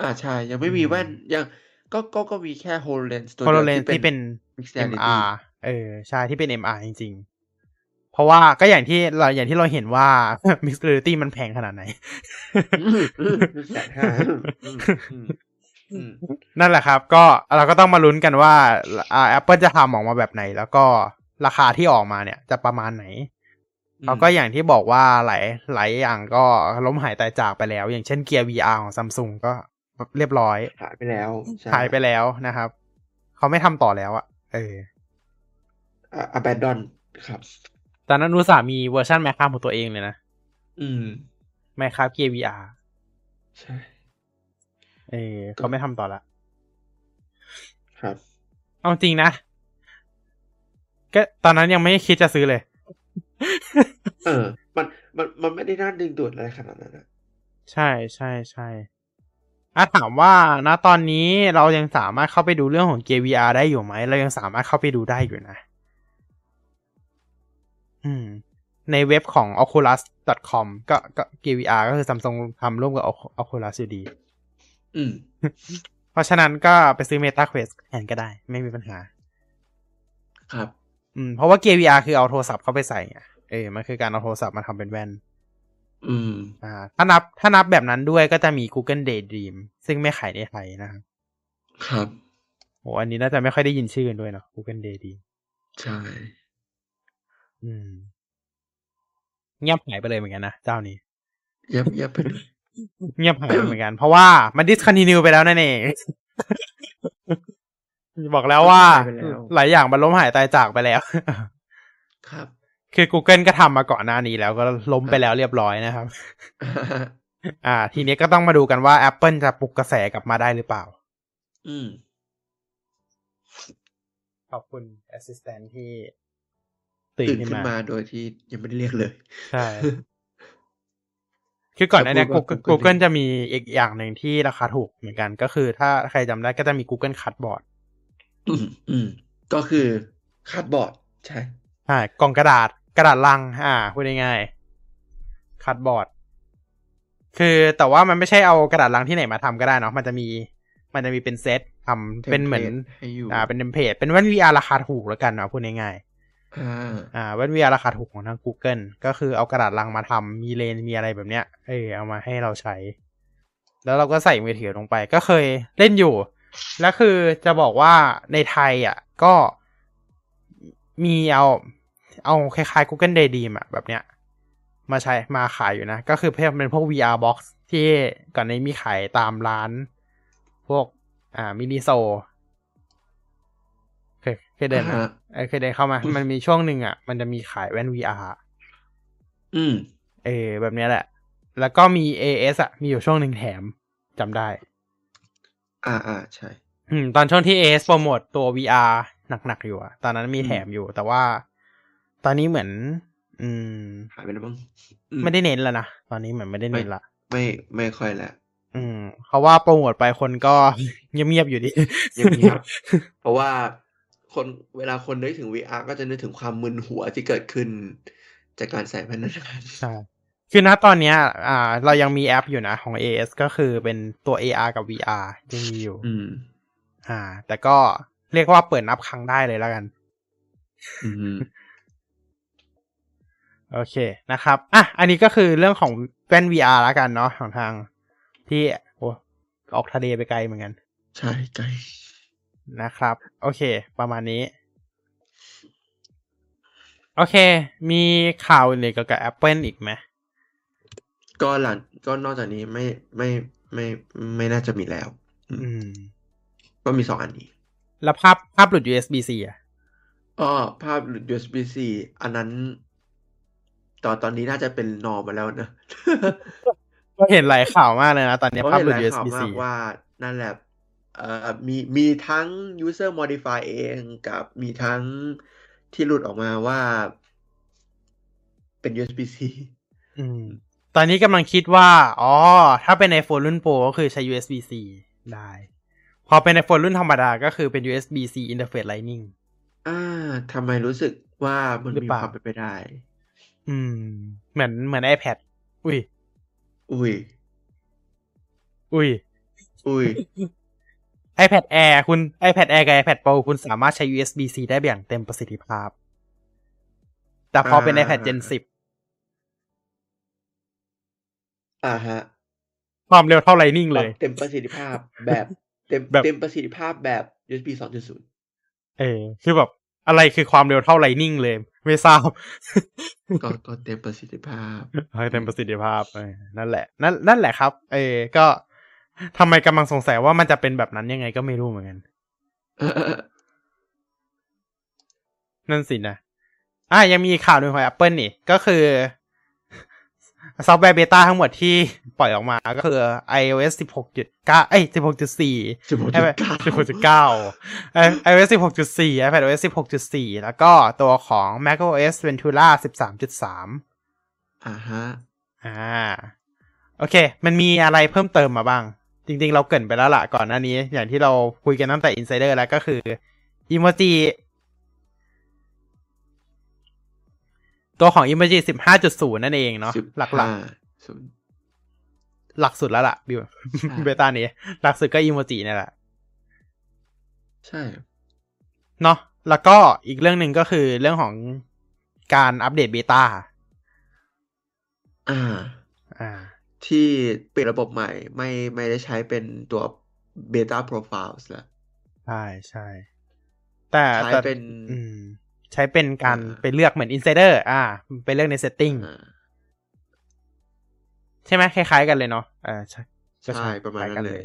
อ่าใช่ ยังไม่มีอืมแว่นยังก็ก็ก็มีแค่ HoloLens ตัวเดียว HoloLens ที่เป็น Mixed Reality MR เออ ใช่ ที่เป็น MR จริง ๆ เพราะว่าก็อย่างที่เราอย่างที่เราเห็นว่า Mixed Reality มันแพงขนาดไหนอืมอืมแส นห้าอืมอืมอืมนั่นแหละครับ ก็เราก็ต้องมาลุ้นกันว่าอ่า Apple จะทำออกมาแบบไหน แล้วก็ราคาที่ออกมาเนี่ยจะประมาณไหนเขาก็อย่างที่บอกว่าหลายหลายอย่างก็ล้มหายตายจากไปแล้ว อย่างเช่นเกียร์ VR ของซัมซุงก็เรียบร้อยหายไปแล้วใช่หายไปแล้วนะครับ เขาไม่ทำต่อแล้วอะเอออะ abandon ครับตอนนั้นอุตส่าห์มีเวอร์ชันแมคคาของตัวเองเลยนะ อืม แมคคา Gear VR ใช่ เออเขาไม่ทำต่อละ ครับ เอาจริงนะ ก็ตอนนั้นยังไม่คิดจะซื้อเลย เออ มัน มัน มันไม่ได้น่าดึงดูดอะไรขนาดนั้นนะใช่ใช่ใช่อะถามว่าณตอนนี้เรายังสามารถเข้าไปดูเรื่องของเกม VR ได้อยู่ไหม เรายังสามารถเข้าไปดูได้อยู่นะ อืม ในเว็บของ oculus.com ก็ก็เกม VR ก็คือ Samsung ทำร่วมกับ Oculus อยู่ดีอืม เพราะฉะนั้นก็ไปซื้อ Meta Quest แทนก็ได้ ไม่มีปัญหา ครับ อืม เพราะว่าเกม VR คือเอาโทรศัพท์เข้าไปใส่ไงเออมันคือการเอาโทรศัพท์มาทำเป็นแว่น อืม อ่า ถ้านับถ้านับแบบนั้นด้วยก็จะมี Google Daydream ซึ่งไม่ขายในไทยนะครับ ครับโหอันนี้น่าจะไม่ค่อยได้ยินชื่อกันด้วยเนาะ Google Daydream ใช่ อืมเงียบหายไปเลยเหมือนกันนะเจ้านี้เย็บเย็บไปเลย เงียบหายไปเหมือนกัน เพราะว่ามัน discontinue ไปแล้วนั่นเองบอกแล้วว่าไปแล้วหลายอย่างมันล้มหายตายจากไปแล้ว ครับ คือ Google ก็ทำมาก่อนหน้านี้แล้วก็ล้มไปแล้วเรียบร้อยนะครับ อ่า ทีนี้ก็ต้องมาดูกันว่า Apple จะปลุกกระแสกลับมาได้หรือเปล่า อืมขอบคุณ Assistant ที่ตื่นตื่นขึ้นขึ้นมามาโดยที่ยังไม่ได้เรียกเลย ใช่ คือก่อนหน้านี้จะพูดว่า Google Google Google จะมีอีกอย่างหนึ่งที่ราคาถูกเหมือนกัน ก็คือถ้าใครจำได้ก็จะมี Google Cardboard อืมอืมก็คือ Cardboard ใช่อ่ากล่องกระดาษกระดาษลัง อ่าพูดง่ายๆ Cardboard คือแต่ว่ามันไม่ใช่เอากระดาษลังที่ไหนมาทำก็ได้เนาะมันจะมี มันจะมีเป็นเซตทำเป็นเหมือน Template ให้อยู่อ่าเป็นเทมเพลตเป็นแว่น VR ราคาถูกแล้วกันเนาะพูดง่ายๆ อ่าแว่น VR ราคาถูกของทาง Google ก็คือเอากระดาษลังมาทำมีเลนมีอะไรแบบเนี้ยเออเอามาให้เราใช้ แล้วเราก็ใส่มือถือลงไปก็เคยเล่นอยู่ แล้วคือจะบอกว่าในไทยอะ ก็มีเอา เอาคล้ายๆ Google Daydream อะแบบเนี้ย มาใช้มาขายอยู่นะ ก็คือเพื่อเป็นพวก VR box ที่ก่อนนี้มีขายตามร้าน พวกอ่ามินิโซ เคยเคยเดินไหมอ่าฮะเออเคยเดินเข้ามา มันมีช่วงหนึ่งอะ มันจะมีขายแว่น VR อืม เออแบบเนี้ยแหละ แล้วก็มี AS อะ มีอยู่ช่วงหนึ่งแถมจำได้ อ่าอ่าใช่ อืม ตอนช่วงที่ AS โปรโมทตัว VR หนักๆอยู่อะ ตอนนั้นมีอืมแถมอยู่ แต่ว่า ตอนนี้เหมือน อืมหายไปแล้วมั้งอืไม่ได้เน้นแล้วนะ ตอนนี้เหมือนไม่ได้เน้นละ ไม่ไม่ค่อยแล้วอืมเขาว่าโปรโมทไปคนก็เงียบๆอยู่ดีเงียบเพราะว่า คนเวลาคนนึกถึง VR ก็จะนึกถึงความมึนหัวที่เกิดขึ้น จากการใส่แว่นนั้นใช่คือณตอนเนี้ย อ่า เรายังมีแอปอยู่นะของ AS ก็คือเป็นตัว AR กับ VR ยังมีอยู่ อืม อ่า แต่ก็เรียกว่าเปิดนับครั้งได้เลยแล้วกัน อืมโอเคนะครับ อะ อันนี้ก็คือเรื่องของแว่น VR แล้วกันเนาะของทางที่โอ้ออกทะเลไปไกลเหมือนกัน ใช่ไกล นะครับ โอเค ประมาณนี้ โอเค มีข่าวอื่นเกี่ยวกับ Apple อีกไหมก็หลังก็นอกจากนี้ไม่ไม่ไม่ไม่น่าจะมีแล้ว อืม ก็มีสองอันนี้ แล้วภาพภาพหลุด USB-C อะอ้อภาพหลุด USB-C อันนั้นตอนตอนนี้น่าจะเป็นนอมาแล้วนะก็เห็นหลายข่าวมากเลยนะ ตอนนี้เพราะภาพเห็นหลุหดลายข่าว USB-C มากว่านั่นแหละเอ่อ มีมีทั้ง user modify เองกับมีทั้งที่หลุดออกมาว่าเป็น USB-C อืม ตอนนี้กำลังคิดว่า อ๋อ ถ้าเป็น iPhone รุ่นโปรก็คือใช้ USB-C ได้ พอเป็น iPhone รุ่นธรรมดาก็คือเป็น USB-C Interface Lightning อ่าทำไมรู้สึกว่ามันหรือมีเปล่าความเป็นไปได้ อืม เหมือนเหมือน iPad อุ้ย อุ้ย อุ้ย อุ้ย iPad Air คุณ iPad Air กับ iPad Pro คุณสามารถใช้ USB-C ได้อย่างเต็มประสิทธิภาพ แต่พอเป็นอ่า iPad Gen 10 อ่าฮะ ความเร็วเท่า Lightning เลย เต็มประสิทธิภาพแบบเต็มแบบเต็มประสิทธิภาพแบบ USB 2.0 เออ คือแบบอะไรคือความเร็วเท่าไลนิ่งเลย ไม่ทราบ ก็ก็เต็มประสิทธิภาพให้เต็มประสิทธิภาพเออนั่นแหละ นั่นนั่นแหละครับ เออก็ ทำไมกำลังสงสัยว่ามันจะเป็นแบบนั้นยังไงก็ไม่รู้เหมือนกันเออเออเออนั่นสินะอะยังมีอีกข่าวหนึ่งของ Apple นี่ ก็คือซอฟต์แวร์ beta ทั้งหมดที่ปล่อยออกมาก็คือ iOS 16.9 เอ้ย 16.4สิบหกจุดเก้า16.9 iOS 16.4 iPadOS 16.4 แล้วก็ตัวของ macOS Ventura 13.3 อ่าฮะ อ่า โอเค มันมีอะไรเพิ่มเติมมาบ้าง จริงๆ เราเกริ่นไปแล้วล่ะก่อนหน้านี้ อย่างที่เราคุยกันตั้งแต่ Insider แล้วก็คืออิโมจิตัวของ Emoji 15.0นั่นเองเนาะสิบหลักห้าศูนย์ๆหลักสุดแล้วล่ะ build beta นี้ หลักสุดก็อิโมจินี่แหละ ใช่เนาะแล้วก็อีกเรื่องหนึ่งก็คือเรื่องของการอัปเดต betaอ่า อ่า ที่เปลี่ยนระบบใหม่ ไม่ไม่ได้ใช้เป็นตัว Beta Profiles แล้วใช่ใช่แต่ใช้แต่เป็นอืมใช้เป็นการอ่าไปเลือกเหมือน insider อ่า ไปเลือกใน setting อ่าใช่ไหมคล้าย ๆ กันเลยเนาะอ่าใช่ก็ใช่ประมาณคล้ยกันั้นเลย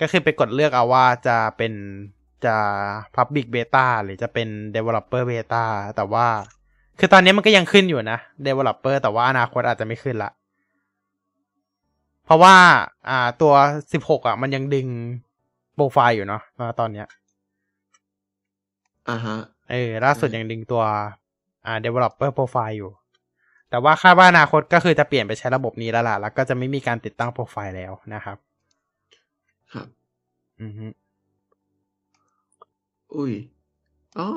ก็คือไปกดเลือกเอาว่าจะเป็นจะ public beta หรือจะเป็น developer beta แต่ว่า คือตอนนี้มันก็ยังขึ้นอยู่นะ developer แต่ว่าอนาคตอาจจะไม่ขึ้นละ เพราะว่า อ่า ตัว16อะ มันยังดึงโปรไฟล์อยู่เนาะตอนเนี้ย อ่าฮะ เออ ล่าสุดอืมยังดึงตัว อ่า developer profile อยู่ แต่ว่าคาดว่าอนาคตก็คือจะเปลี่ยนไปใช้ระบบนี้แล้วล่ะ แล้วก็จะไม่มีการติดตั้งโปรไฟล์แล้วนะครับ ครับ อือฮึอุ้ยอ๋อ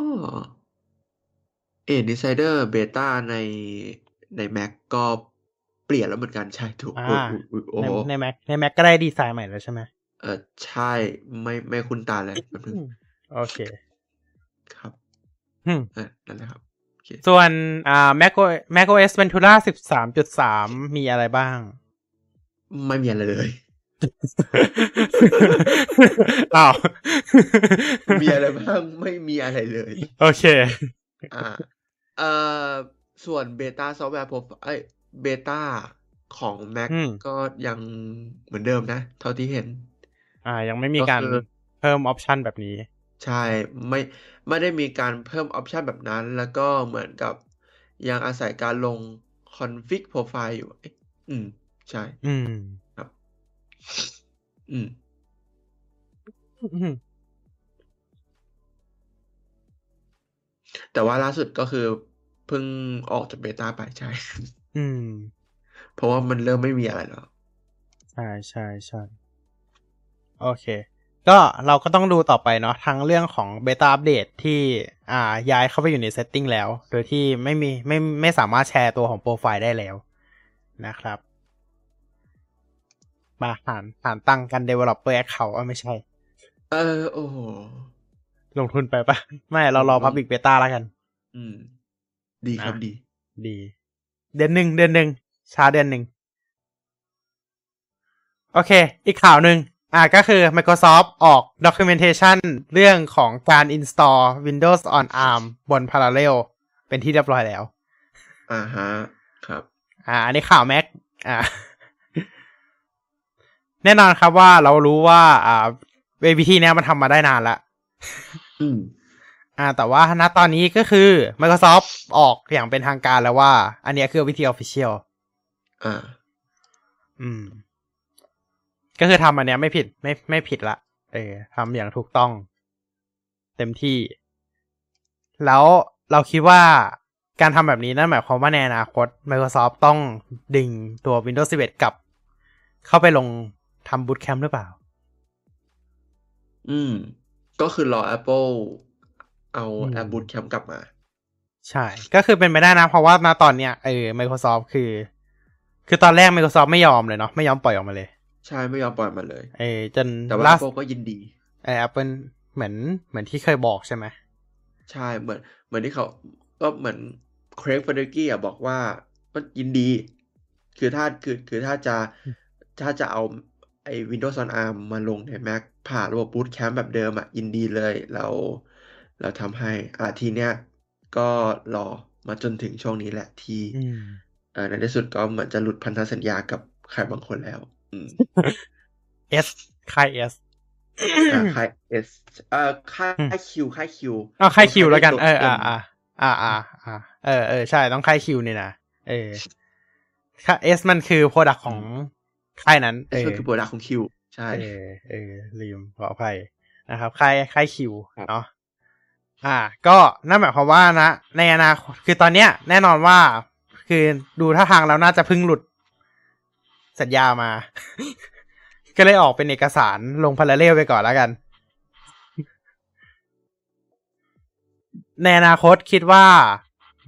เอ็น Insider Beta ในใน Mac ก็ เปลี่ยนแล้วเหมือนกันใช่ถูกอ่าอุ๊ยอุ๊ยอุ๊ยโอ้ในโหใน Mac ใน Mac ก็ได้ดีไซน์ใหม่แล้วใช่ไหมเออใช่ไม่ไม่คุ้นตาเลยแป๊บนึงโอเค ครับอืมเออนั่นแหละครับโอเคส่วนอ่า Mac OS Mac OS Ventura 13.3มีอะไรบ้าง ไม่มีอะไรเลยอ้าวมีอะไรบ้างไม่มีอะไรเลย โอเค อ่า เอ่อ ส่วน beta software pro เอ้ย beta ของ Mac อืมก็ยังเหมือนเดิมนะ เท่าที่เห็น อ่า ยังไม่มีการก็คือเพิ่ม option แบบนี้ ใช่ ไม่ไม่ได้มีการเพิ่ม option แบบนั้น แล้วก็เหมือนกับยังอาศัยการลง config profile อยู่เอ๊ะอืม ใช่ อืม ครับอืมอืม แต่ว่าล่าสุดก็คือเพิ่งออกจากเบต้าไปใช่ อืม เพราะว่ามันเริ่มไม่มีอะไรแล้ว ใช่ใช่ใช่โอเค ก็เราก็ต้องดูต่อไปเนาะทั้งเรื่องของ beta อัปเดตที่อ่าย้ายเข้าไปอยู่ใน setting แล้ว โดยที่ไม่มีไม่ไม่สามารถแชร์ตัวของโปรไฟล์ได้แล้วนะครับ มาหารหารตังค์กัน developer account อะไม่ใช่ เออ โอ้โหลงทุนไปปะไม่ เรารออืม public beta แล้วกัน อืม ดีครับอะดี ดี เดือนหนึ่งเดือนหนึ่งช้าเดือนหนึ่งโอเค อีกข่าวหนึ่งอ่าก็คือ Microsoft ออก documentation เรื่องของการ install Windows on ARM บน Parallel เป็นที่เรียบร้อยแล้ว อ่าฮะ ครับ อ่า อันนี้ข่าว Mac อ่า แน่นอนครับว่าเรารู้ว่า อ่าวิธีเนี้ยมันทำมาได้นานละ อืม อ่าแต่ว่าณตอนนี้ก็คือ Microsoft ออกอย่างเป็นทางการแล้วว่า อันเนี้ยคือวิธี official อ่า อืม ก็คือทำอันเนี้ยไม่ผิดไม่ไม่ผิดละ เออทำอย่างถูกต้อง เต็มที่ แล้วเราคิดว่าการทำแบบนี้นั่นหมายความว่าในอนาคต Microsoft ต้องดึงตัว Windows 11 กลับ เข้าไปลงทำ Bootcamp หรือเปล่า อืม ก็คือรอ Apple เอาอืมแอปบูตแคมป์กลับมา ใช่ ก็คือเป็นไปได้นะ เพราะว่าณตอนเนี้ยเออ Microsoft คือ คือตอนแรก Microsoft ไม่ยอมเลยเนาะไม่ยอมปล่อยออกมาเลย ใช่ไม่ยอมปล่อยมาเลย เออจนแต่ว่าล่า Apple ก็ยินดีเออ Apple เหมือนเหมือนที่เคยบอกใช่ไหมใช่เหมือนเหมือนที่เขาก็เหมือนเครกเฟเดกี้อะบอกว่าก็ยินดี คือถ้าคือคือถ้าจะถ้าจะเอาไอ้ Windows on ARM มาลงใน Mac ผ่านระบบ Boot Camp แบบเดิมอะยินดีเลย เรา แล้วทำให้อ่าทีเนี้ยก็รอมาจนถึงช่วงนี้แหละที่อืมอ่าในที่สุดก็เหมือนจะหลุดพันธสัญญากับใครบางคนแล้วอืม S ค่าย S อ่าค่าย Sเอ่อค่าย Q ค่าย Q อ้าวค่าย Q แล้วกัน เออตัวอ่าอ่าอ่าอ่าอ่าเออเออใช่ต้องค่าย Q นี่นะเออค่าย S มันคือ product ของค่ายนั้น S ก็คือ product ของ Q ใช่เออเออลืมขออภัยนะครับค่ายค่าย Q ครับเนาะ อ่า ก็นั่นหมายความว่านะ ในอนาคตคือตอนเนี้ย แน่นอนว่า คือดูท่าทางแล้วน่าจะพิ่งหลุด สัญญามา ก็เลยออกเป็นเอกสารลงพาราเรลไปก่อนแล้วกัน ในอนาคตคิดว่า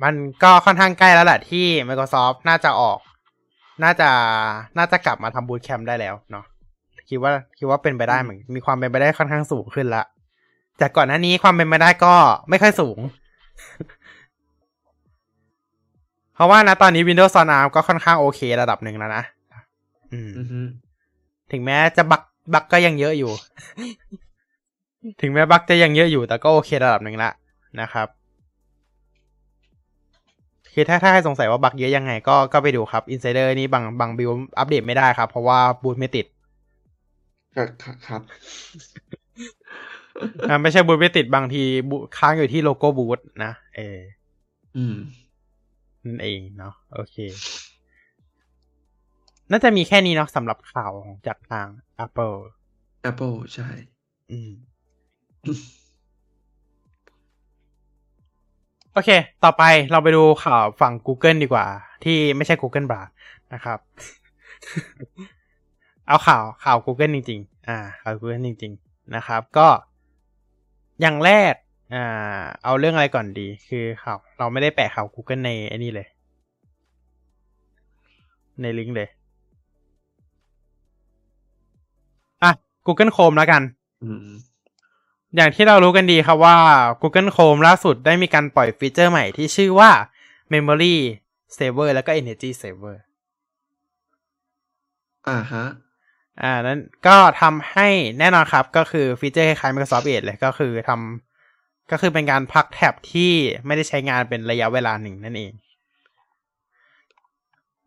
มันก็ค่อนข้างใกล้แล้วแหละที่ Microsoft น่าจะออก น่าจะ น่าจะกลับมาทำบูตแคมป์ได้แล้วเนาะ คิดว่า คิดว่าเป็นไปได้เหมือน มีความเป็นไปได้ค่อนข้างสูงขึ้นละ จากก่อนหน้านี้ความเป็นไปได้ก็ไม่ค่อยสูง เพราะว่านะตอนนี้ Windows on ARM ก็ค่อนข้างโอเคระดับหนึ่งแล้วนะอืมอือฮึถึงแม้จะบักบักก็ยังเยอะอยู่ ถึงแม้บักจะยังเยอะอยู่ แต่ก็โอเคระดับหนึ่งละนะครับคือถ้าถ้าใครสงสัยว่าบักเยอะยังไงก็ก็ไปดูครับ Insider นี่บางบางบิลอัปเดตไม่ได้ครับ เพราะว่าบูทไม่ติด ครับครับครับ อ่าไม่ใช่บูทไม่ติดบางทีบูทค้างอยู่ที่โลโก้บูทนะเอออืมนั่นเองเนาะโอเค น่าจะมีแค่นี้เนาะสำหรับข่าวของจากทาง Apple Apple ใช่ อืมโอเค ต่อไปเราไปดูข่าวฝั่ง Google ดีกว่า ที่ไม่ใช่ Google b a r นะครับ เอาข่าวข่าว Google จริง ๆ อ่าข่าว Google จริง ๆ นะครับ ก็ อย่างแรก อ่า เอาเรื่องอะไรก่อนดี คือข่าวเราไม่ได้แปะข่าว Google ในไอ้นี่เลย ในลิงก์เลย อะ Google Chrome แล้วกันอืมอย่างที่เรารู้กันดีครับว่า Google Chrome ล่าสุดได้มีการปล่อยฟีเจอร์ใหม่ที่ชื่อว่า Memory Saver แล้วก็ Energy Saver อ่าฮะ อ่านั้นก็ทำให้แน่นอนครับ ก็คือฟีเจอร์คล้ายๆ Microsoft Edge เลยก็คือทำก็คือเป็นการพักแท็บที่ไม่ได้ใช้งานเป็นระยะเวลาหนึ่งนั่นเอง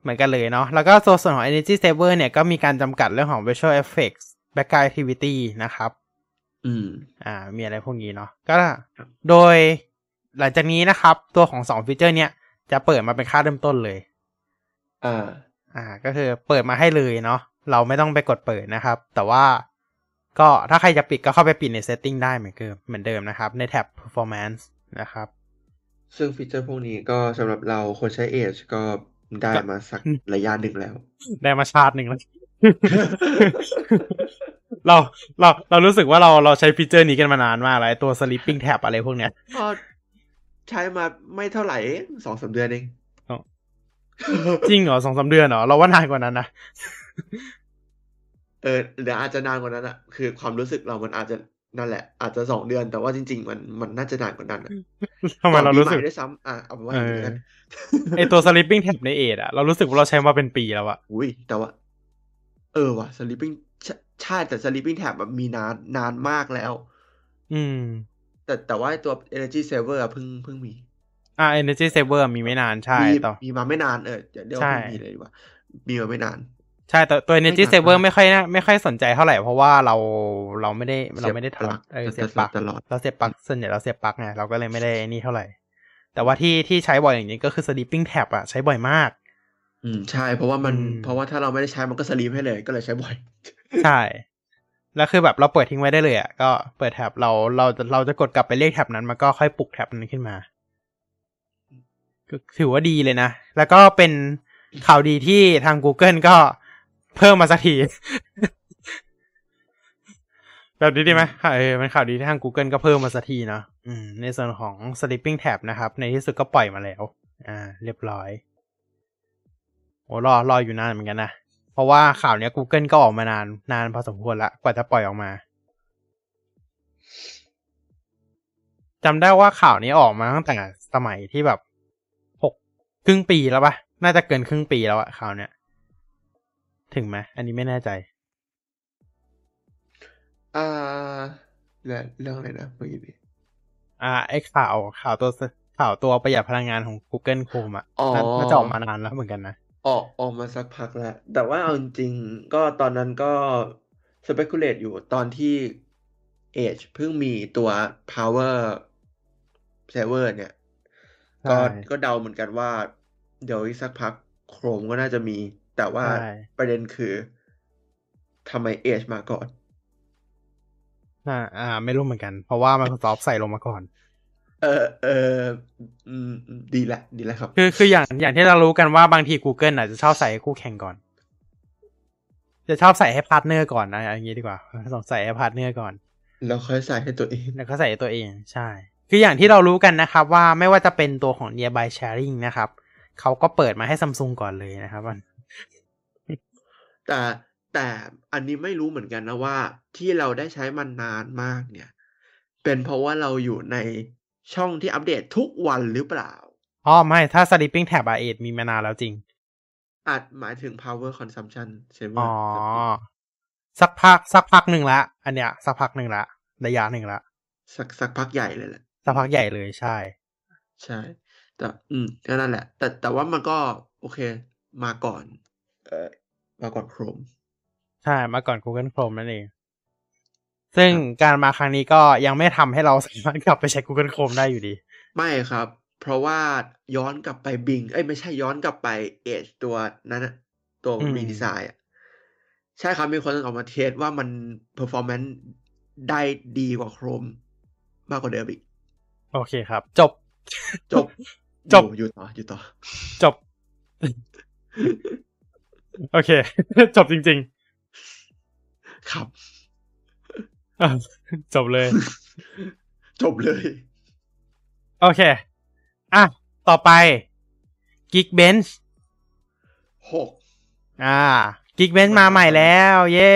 เหมือนกันเลยเนาะแล้วก็ตัวส่วนของ Energy Saver เนี่ยก็มีการจำกัดเรื่องของ Visual Effects Background Activity นะครับ อืม อ่า มีอะไรพวกนี้เนาะก็โดยหลังจากนี้นะครับ ตัวของสองฟีเจอร์เนี้ยจะเปิดมาเป็นค่าเริ่มต้นเลย อ่า อ่า ก็คือเปิดมาให้เลยเนาะ เราไม่ต้องไปกดเปิดนะครับ แต่ว่าก็ถ้าใครจะปิดก็เข้าไปปิดใน setting ได้เหมือนเดิมเหมือนเดิมนะครับ ในแท็บ performance นะครับ ซึ่งฟีเจอร์พวกนี้ก็สำหรับเราคนใช้ Edge ก็ได้มาสักอืมระยะหนึ่งแล้ว ได้มาชาติหนึ่งแล้ว เราเราเรารู้สึกว่าเราเราใช้ฟีเจอร์นี้กันมานานมากแล้วไอ้ตัว sleeping tab อะไรพวกเนี้ยก็ใช้มาไม่เท่าไหร่เองสองสามเดือนเองอ๋อจริงเหรอสองสามเดือนเหรอ เราว่านานกว่านั้นนะ เออเดี๋ยวอาจจะนานกว่านั้นอะคือความรู้สึกเรามันอาจจะนั่นแหละ อาจจะสองเดือนแต่ว่าจริง ๆ มันมันน่าจะนานกว่านั้นอะทำไมเรารู้สึกก่อนปีใหด้วยซ้ำอะเอาเป็นว่าอย่างนี้กันไอตัว sleeping tab ในเอทอะเรารู้สึกว่าเราใช้มาเป็นปีแล้วอะอุ้ยแต่ว่า เออว่ะ sleeping ใช่ใช่แต่ sleeping tab แบบมีนานนานมากแล้ว อืม แต่แต่ว่าไอ้ตัว energy saver อะเพิ่งเพิ่งมี อ่า energy saver มีไม่นานใช่มีต่อมีมาไม่นานเออเดี๋ยวเดี๋ยวใช่เพิ่งมีเลยดีกว่ามีมาไม่นาน ใช่แต่ตัว energy ไม่นาน saver มากไม่ค่อยน่าไม่ค่อยสนใจเท่าไหร่ เพราะว่าเราเราไม่ได้เราไม่ได้เสียบปลั๊กทำเออจะเสียบปลั๊กตลอดเราเสียบปลั๊กส่วนใหญ่เราเสียบปลั๊กไงเราก็เลยไม่ได้นี่เท่าไหร่ แต่ว่าที่ที่ใช้บ่อยอย่างนี้ก็คือ sleeping tab อะใช้บ่อยมาก อืมใช่ เพราะว่ามันอืมเพราะว่าถ้าเราไม่ได้ใช้มันก็สลีปให้เลยก็เลยใช้บ่อยใช่แล้วคือแบบเราเปิดทิ้งไว้ได้เลยอะก็เปิดแท็บเราเราเราจะกดกลับไปเรียกแท็บนั้นมันก็ค่อยปลุกแท็บนั้นขึ้นมาก็ถือว่าดีเลยนะ แล้วก็เป็นข่าวดีที่ทาง Google ก็ เพิ่มมาสักที แบบนี้ดีไหมค่ะเออมันข่าวดีที่ทาง Google ก็เพิ่มมาสักทีเนาะอืมในส่วนของ sleeping tab นะครับ ในที่สุดก็ปล่อยมาแล้ว อ่า เรียบร้อย โอ้รอรออยู่นานเหมือนกันนะ เพราะว่าข่าวเนี้ย Google ก็ออกมานาน นานพอสมควรละ กว่าจะปล่อยออกมาจำได้ว่าข่าวนี้ออกมาตั้งแต่สมัยที่แบบหกครึ่งปีแล้วปะน่าจะเกินครึ่งปีแล้วอะข่าวเนี้ย ถึงไหมอันนี้ไม่แน่ใจ อ่าเรื่องเรื่องอะไรนะเมื่อกี้นี้อ่าไอ้ข่าวข่าวตัวข่าวตัวประหยัดพลังงานของ Google Chrome อะอ๋อน่าน่าจะออกมานานแล้วเหมือนกันนะออกออกมาสักพักแล้ว แต่ว่าเอาจริงๆก็ตอนนั้นก็ speculate อยู่ตอนที่ Edge เพิ่งมีตัว power saver เนี่ย ก็ใช่ก็เดาเหมือนกันว่า เดี๋ยวอีกสักพัก Chrome ก็น่าจะมี แต่ว่าใช่ประเด็นคือทำไม Edge มาก่อนอ่าอ่า ไม่รู้เหมือนกัน เพราะว่า Microsoft ใส่ลงมาก่อน เออเอออืมดีละ ดีแล้วครับ คือคืออย่างอย่างที่เรารู้กันว่าบางที Google อาจจะชอบใส่ให้คู่แข่งก่อน จะชอบใส่ให้ partner ก่อนนะอย่างนี้ดีกว่าสงใส่ให้ partner ก่อน แล้วค่อยใส่ให้ตัวเอง แล้วก็ใส่ตัวเองใช่ คืออย่างที่เรารู้กันนะครับ ว่าไม่ว่าจะเป็นตัวของ Nearby Sharing นะครับเขาก็เปิดมาให้ซัมซุงก่อนเลยนะครับมัน แต่แต่อันนี้ไม่รู้เหมือนกันนะว่า ที่เราได้ใช้มันนานมากเนี่ย เป็นเพราะว่าเราอยู่ในช่องที่อัปเดตทุกวันหรือเปล่าอ๋อไม่ ถ้า Sleeping Tab R8 มีมานานแล้วจริง อาจหมายถึง power consumption saver อ๋อ สักพัก สักพักหนึ่งละ อันเนี้ย สักพักหนึ่งละ ระยะหนึ่งละ สักสักพักใหญ่เลยแหละ สักพักใหญ่เลยใช่ ใช่ แต่ อืมก็นั่นแหละ แต่แต่ว่ามันก็ โอเค มาก่อน เอ่อ มาก่อน Chrome ใช่ มาก่อน Google Chrome นั่นเอง ซึ่งครับการมาครั้งนี้ก็ยังไม่ทำให้เราสามารถกลับไปใช้ Google Chrome ได้อยู่ดี ไม่ครับ เพราะว่าย้อนกลับไป Bing เอ้ยไม่ใช่ย้อนกลับไป Edge ตัวนั้นอะตัวอืมรีดีไซน์อะใช่ครับ มีคนออกมาเทสว่ามัน performance ได้ดีกว่า Chrome มากกว่าเดิมอีก โอเคครับ จบ จบ จบ อยู่อยู่ต่อ อยู่ต่อ จบ โอเค จบจริงครับๆอะจบเลย จบเลย โอเค อะ ต่อไป Geekbench หกอ่า Geekbench มาใหม่แล้ว เย้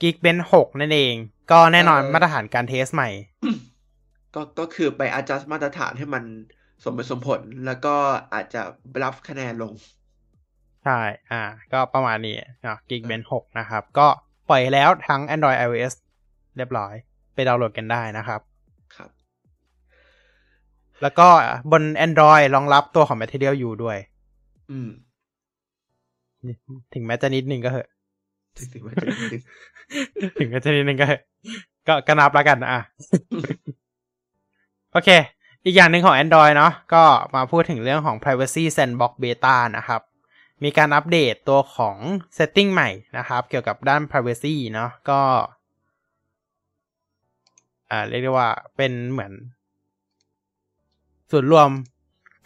Geekbench 6นั่นเอง ก็แน่นอนมาตรฐานการเทสใหม่ ก็ก็คือไป adjust มาตรฐานให้มันสมเป็นสมผล แล้วก็อาจจะรับคะแนนลง ใช่ อ่า ก็ประมาณนี้อะ Geekbench 6 นะครับ ก็ปล่อยแล้วทั้ง Android iOS เรียบร้อย ไปดาวน์โหลดกันได้นะครับ ครับ แล้วก็บน Android รองรับตัวของ Material U ด้วย อืม ถึงแม้จะนิดนึงก็เหอะ ถึงถึงว่าจะถึงถึงแม้จะนิดนึงก็เหอะก็ก็นับแล้วกันอะ โอเค อีกอย่างหนึ่งของ Android เนาะก็มาพูดถึงเรื่องของ Privacy Sandbox Beta นะครับ มีการอัปเดตตัวของ Setting ใหม่นะครับ เกี่ยวกับด้าน Privacy เนาะก็อ่าเรียกได้ว่าเป็นเหมือน ส่วนรวม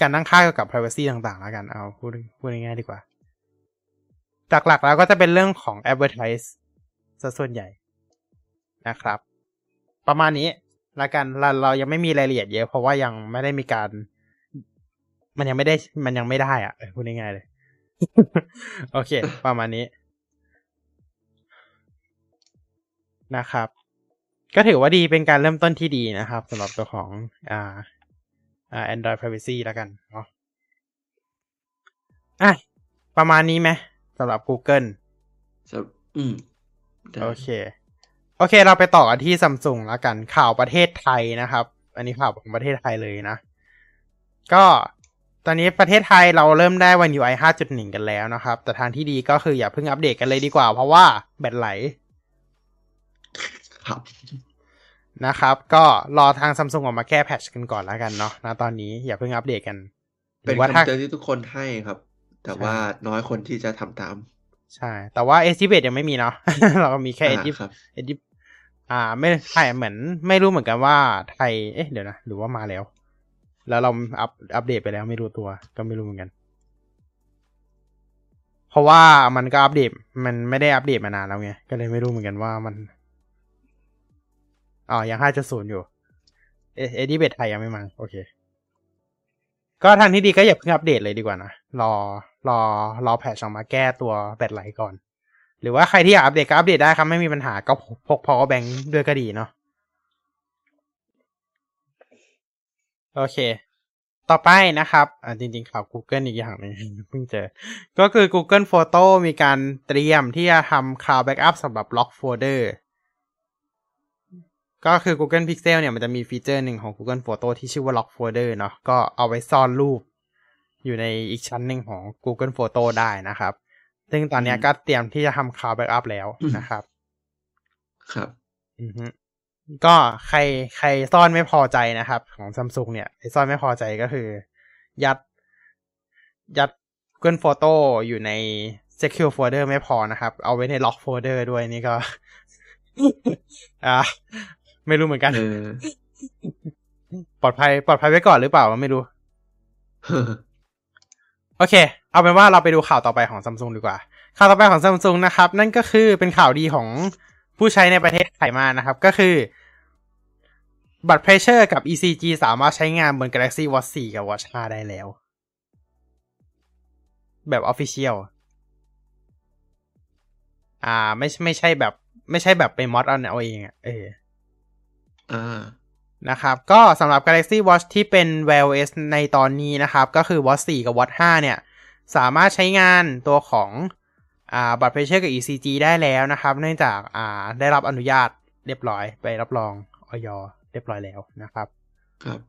การตั้งค่าเกี่ยวกับ Privacy ต่างๆ แล้วกันเอาพูดพูดง่ายๆดีกว่าหลักๆแล้วก็จะเป็นเรื่องของ Advertise ซะส่วนใหญ่นะครับ ประมาณนี้แล้วกันเราเรายังไม่มีรายละเอียดเยอะเพราะว่ายังไม่ได้มีการ มันยังไม่ได้มันยังไม่ได้อะพูดง่ายๆเลย โอเค ประมาณนี้นะครับ ก็ถือว่าดีเป็นการเริ่มต้นที่ดีนะครับสำหรับตัวของอ่าอ่า Android Privacy แล้วกันเนาะอะ ประมาณนี้ไหมสำหรับ Google จะอืมได้โอเค โอเค เราไปต่อกันที่ซัมซุงแล้วกันข่าวประเทศไทยนะครับ อันนี้ข่าวของประเทศไทยเลยนะ ก็ ตอนนี้ประเทศไทยเราเริ่มได้ One UI 5.1 กันแล้วนะครับ แต่ทางที่ดีก็คืออย่าเพิ่งอัปเดตกันเลยดีกว่า เพราะว่าแบตไหลครับนะครับ ก็รอทางซัมซุงออกมาแก้แพทชกันก่อนแล้วกันเนาะนะตอนนี้อย่าเพิ่งอัปเดตกันหเป็นรือว่าถ้าคำเตือนที่ทุกคนให้ครับ แต่ใช่ว่าน้อยคนที่จะทำตาม ใช่ แต่ว่า s 2 1ยังไม่มีเนาะเราก็มีแค่ s อ่า2ครับเอ็ดดิอ่า ไม่ใช่เหมือน ไม่รู้เหมือนกันว่าไทย เอ๊ะ เดี๋ยวนะ หรือว่ามาแล้ว แล้วเราอัปอัปเดตไปแล้วไม่รู้ตัว ก็ไม่รู้เหมือนกัน เพราะว่ามันก็อัปเดต มันไม่ได้อัปเดตมานานแล้วไง ก็เลยไม่รู้เหมือนกันว่ามันอ๋อยังห้าจุดศูนย์อยู่ เอเอดีเบตไทยยังไม่มาโอเค ก็ทางที่ดีก็อย่าเพิ่งอัปเดตเลยดีกว่านะ รอ รอ รอแพทชออกมาแก้ตัวแบตไหลก่อน หรือว่าใครที่อยากอัปเดตก็อัปเดตได้ครับ ไม่มีปัญหาก็พก power bank ด้วยก็ดีเนาะ โอเค ต่อไปนะครับอ่าจริงๆข่าว Google อีกอย่างหนึงเพิ่งเจอ ก็คือ Google Photo มีการเตรียมที่จะทำ Cloud Backup สำหรับ Lock Folder ก็คือ Google Pixel เนี่ยมันจะมีฟีเจอร์หนึ่งของ Google Photo ที่ชื่อว่า Lock Folder เนาะก็เอาไว้ซ่อนรูป อยู่ในอีกชั้นหนึ่งของ Google Photo ได้นะครับ ซึ่งตอนเนี้ยก็เตรียมที่จะทำ Cloud Backup แล้วนะครับ ครับ อือฮึ ก็ใครใครซ่อนไม่พอใจนะครับ ของซัมซุงเนี่ยไอ้ซ่อนไม่พอใจก็คือ ยัด ยัด Google Photo อยู่ใน Secure Folder ไม่พอนะครับ เอาไว้ใน Lock Folder ด้วยนี่ก็ อ่า ไม่รู้เหมือนกันเออปลอดภัย ปลอดภัยไว้ก่อนหรือเปล่าไม่รู้ โอเค เอาเป็นว่าเราไปดูข่าวต่อไปของซัมซุงดีกว่า ข่าวต่อไปของซัมซุงนะครับ นั่นก็คือเป็นข่าวดีของผู้ใช้ในประเทศไทยมากนะครับ ก็คือ บัตรเพรสเชอร์กับ ECG สามารถใช้งานบน Galaxy Watch 4 กับ Watch 5 ได้แล้ว แบบ Official อ่า ไม่ไม่ใช่แบบ ไม่ใช่แบบไปมอดเอาเอาเองอะเอออ่านะครับ ก็สำหรับ Galaxy Watch ที่เป็น Wear OS ในตอนนี้นะครับ ก็คือ Watch 4 กับ Watch 5 เนี่ย สามารถใช้งานตัวของอ่า blood pressure กับ ECG ได้แล้วนะครับ เนื่องจากอ่าได้รับอนุญาตเรียบร้อยใบรับรองอย. เรียบร้อยแล้วนะครับครับ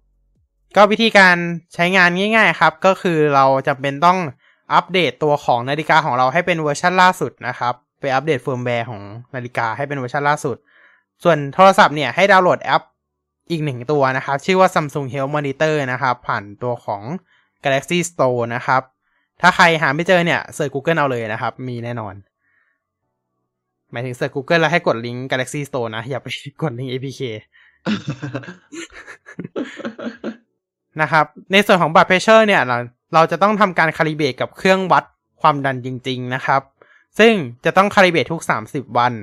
ก็วิธีการใช้งานง่าย ๆ ครับ ก็คือเราจำเป็นต้องอัปเดตตัวของนาฬิกาของเราให้เป็นเวอร์ชันล่าสุดนะครับไปอัปเดตเฟิร์มแวร์ของนาฬิกาให้เป็นเวอร์ชันล่าสุด ส่วนโทรศัพท์เนี่ยให้ดาวน์โหลดแอปอีกหนึ่งตัวนะครับ ชื่อว่า Samsung Health Monitor นะครับ ผ่านตัวของ Galaxy Store นะครับ ถ้าใครหาไม่เจอเนี่ยเสิร์ช Google เอาเลยนะครับ มีแน่นอน หมายถึงเสิร์ช Google แล้วให้กดลิงก์ Galaxy Store นะ อย่าไปกดลิงก์ APK นะครับ ในส่วนของ blood pressure เนี่ยเราเราจะต้องทำการ calibrate กับเครื่องวัดความดันจริง ๆ นะครับ ซึ่งจะต้อง calibrate ทุก 30 วัน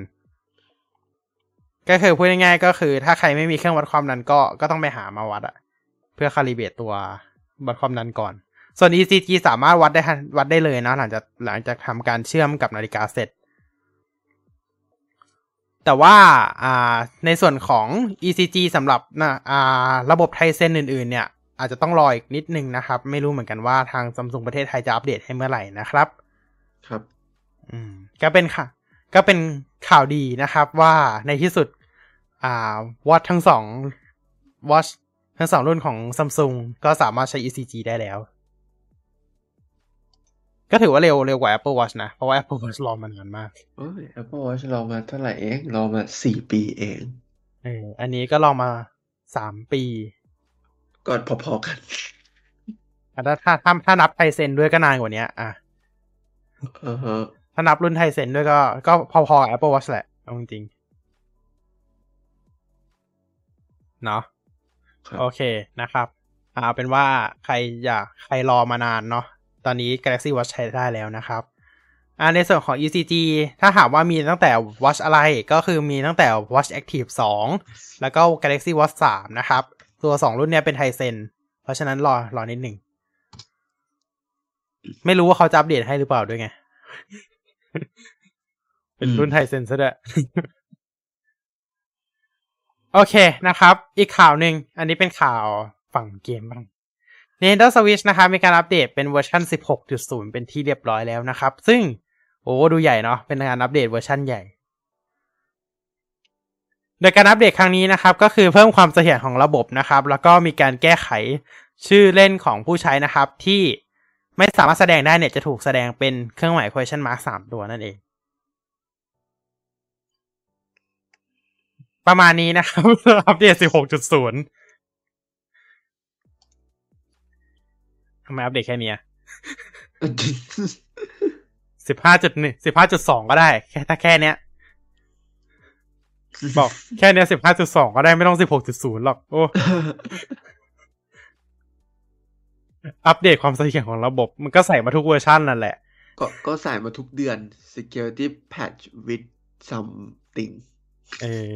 ก็คือพูดง่ายๆก็คือ ถ้าใครไม่มีเครื่องวัดความดันก็ก็ต้องไปหามาวัดอะเพื่อคาลิเบตตัววัดความดันก่อน ส่วน ECG สามารถวัดได้วัดได้เลยนะหลังจากหลังจากทำการเชื่อมกับนาฬิกาเสร็จ แต่ว่าอ่าในส่วนของ ECG สำหรับนะอ่าระบบไทเซนอื่นๆ เนี่ย อาจจะต้องรออีกนิดนึงนะครับ ไม่รู้เหมือนกันว่าทางซัมซุงประเทศไทยจะอัปเดตให้เมื่อไหร่นะครับ ครับ อืม ก็เป็นค่ะ ก็เป็นข่าวดีนะครับว่าในที่สุด อ่าวอททั้งสองวอชทั้งสองรุ่นของซัมซุงก็สามารถใช้ ECG ได้แล้ว ก็ถือว่าเร็วเร็วกว่า Apple Watch นะ เพราะว่า Apple Watch รอมานานมากโอ้ย Apple Watch รอมาเท่าไหร่เองรอมาสี่ปีเองเอออันนี้ก็รอมาสามปีก็พอๆกันอะถ้าถ้าถ้าถ้านับไทเซนด้วยก็นานกว่านี้อะอ่าฮะถ้านับรุ่นไทเซนด้วยก็ ก็พอๆกับ Apple Watch แหละเอาจริงๆเนาะครับโอเคนะครับอ่าเอาเป็นว่าใครอยากใครรอมานานเนาะ ตอนนี้ Galaxy Watch ใช้ได้แล้วนะครับอ่าในส่วนของ ECG ถ้าหากว่ามีตั้งแต่ Watch อะไรก็คือมีตั้งแต่ Watch Active 2 แล้วก็ Galaxy Watch 3 นะครับ ตัว 2 รุ่นเนี้ยเป็นไทเซนเพราะฉะนั้นรอรอนิดหนึ่ง ไม่รู้ว่าเขาจะอัปเดตให้หรือเปล่าด้วยไง เป็นรุ่น Tizen ซะด้วยโอเคนะครับ อีกข่าวหนึ่ง อันนี้เป็นข่าวฝั่งเกมบ้าง Nintendo Switch นะครับมีการอัปเดตเป็นเวอร์ชัน16.0 เป็นที่เรียบร้อยแล้วนะครับ ซึ่ง โอ้ดูใหญ่เนาะเป็นการอัปเดตเวอร์ชันใหญ่ โดยการอัปเดตครั้งนี้นะครับ ก็คือเพิ่มความเสถียรของระบบนะครับ แล้วก็มีการแก้ไขชื่อเล่นของผู้ใช้นะครับ ที่ไม่สามารถแสดงได้เนี่ยจะถูกแสดงเป็นเครื่องหมาย question mark สามตัวนั่นเอง ประมาณนี้นะครับอัปเดต 16.0 ทำไมอัปเดตแค่เนี้สิบห้าจุดหนึ่งสิบห้าจุดสองก็ได้ แค่ถ้าแค่เนี้ย บอกแค่เนี้ยสิบห้าจุดสองก็ได้ไม่ต้องสิบหกจุดศูนย์หรอก โอ้ อัปเดตความเสถียรของระบบ มันก็ใส่มาทุกเวอร์ชันนั่นแหละ ก็ก็ใส่มาทุกเดือน security patch with something เออ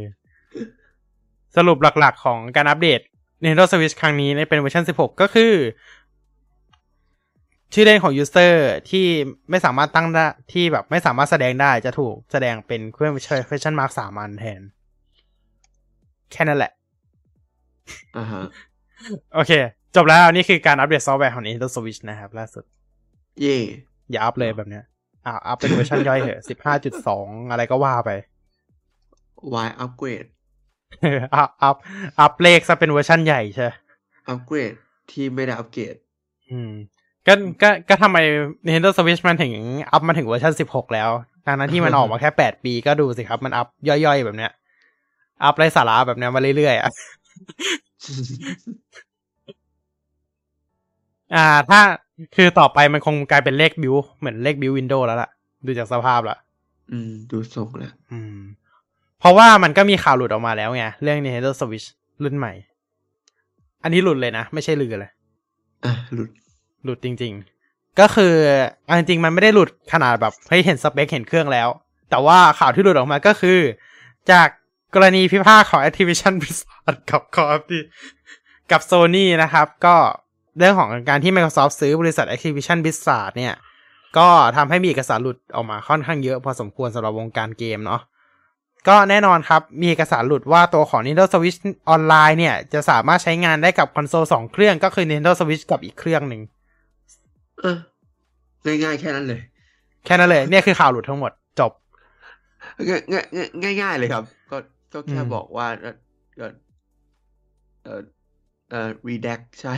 สรุปหลักๆของการอัปเดต Nintendo Switch ครั้งนี้เนี่ยเป็นเวอร์ชัน16 ก็คือ ชื่อเล่นของ user ที่ไม่สามารถตั้งได้ที่แบบไม่สามารถแสดงได้จะถูกแสดงเป็นเครื่อง question mark สามอันแทน แค่นั้นแหละอ่าฮะโอเค จบแล้วนี่คือการอัปเดตซอฟต์แวร์ของ Nintendo Switch นะครับ ล่าสุด เย่อย่าอัปเลยแบบเนี้ยอ่าอัปเป็นเวอร์ชันย่อยเถอะ15.2อะไรก็ว่าไปวายอัปเกรดอัพอัพอัพเลขซะเป็นเวอร์ชั่นใหญ่ใช่อัปเกรดที่ไม่ได้อัปเกรดอืม ก็ก็ก็ทำไม Nintendo Switch มันถึงอัพมาถึงเวอร์ชันสิบหกแล้วทางนั้นที่มันออกมาแค่แปดปีก็ดูสิครับ มันอัพย่อยๆ แบบเนี้ย อัพไรสาระแบบเนี้ยมาเรื่อยๆอะอ่า ถ้าคือต่อไปมันคงกลายเป็นเลขบิวเหมือนเลขบิววินโดว์แล้วล่ะ ดูจากสภาพละอืม ดูทรงแล้วอืม เพราะว่ามันก็มีข่าวหลุดออกมาแล้วไง เรื่อง Nintendo Switch รุ่นใหม่ อันนี้หลุดเลยนะ ไม่ใช่ลือเลยอะหลุด หลุดจริง ๆ ก็คือเอาจริงๆมันไม่ได้หลุดขนาดแบบเฮ้ยเห็นสเปคเห็นเครื่องแล้ว แต่ว่าข่าวที่หลุดออกมาก็คือ จากกรณีพิพาทของ Activision Blizzard กับ Call of Duty กับ Sony นะครับ ก็เรื่องของการที่ Microsoft ซื้อบริษัท Activision Blizzard เนี่ย ก็ทำให้มีเอกสารหลุดออกมาค่อนข้างเยอะพอสมควรสำหรับวงการเกมเนาะก็แน่นอนครับ มีเอกสารหลุดว่าตัวของ Nintendo Switch Online เนี่ย จะสามารถใช้งานได้กับคอนโซลสองเครื่องก็คือ Nintendo Switch กับอีกเครื่องหนึ่ง เออ ง่ายๆแค่นั้นเลย แค่นั้นเลย เนี่ยคือข่าวหลุดทั้งหมดจบ ง่ายง่ายง่ายง่ายๆเลยครับ ก็ก็แค่อืมบอกว่าเอ่อเอ่อเอ่อเอ่อ redact ใช่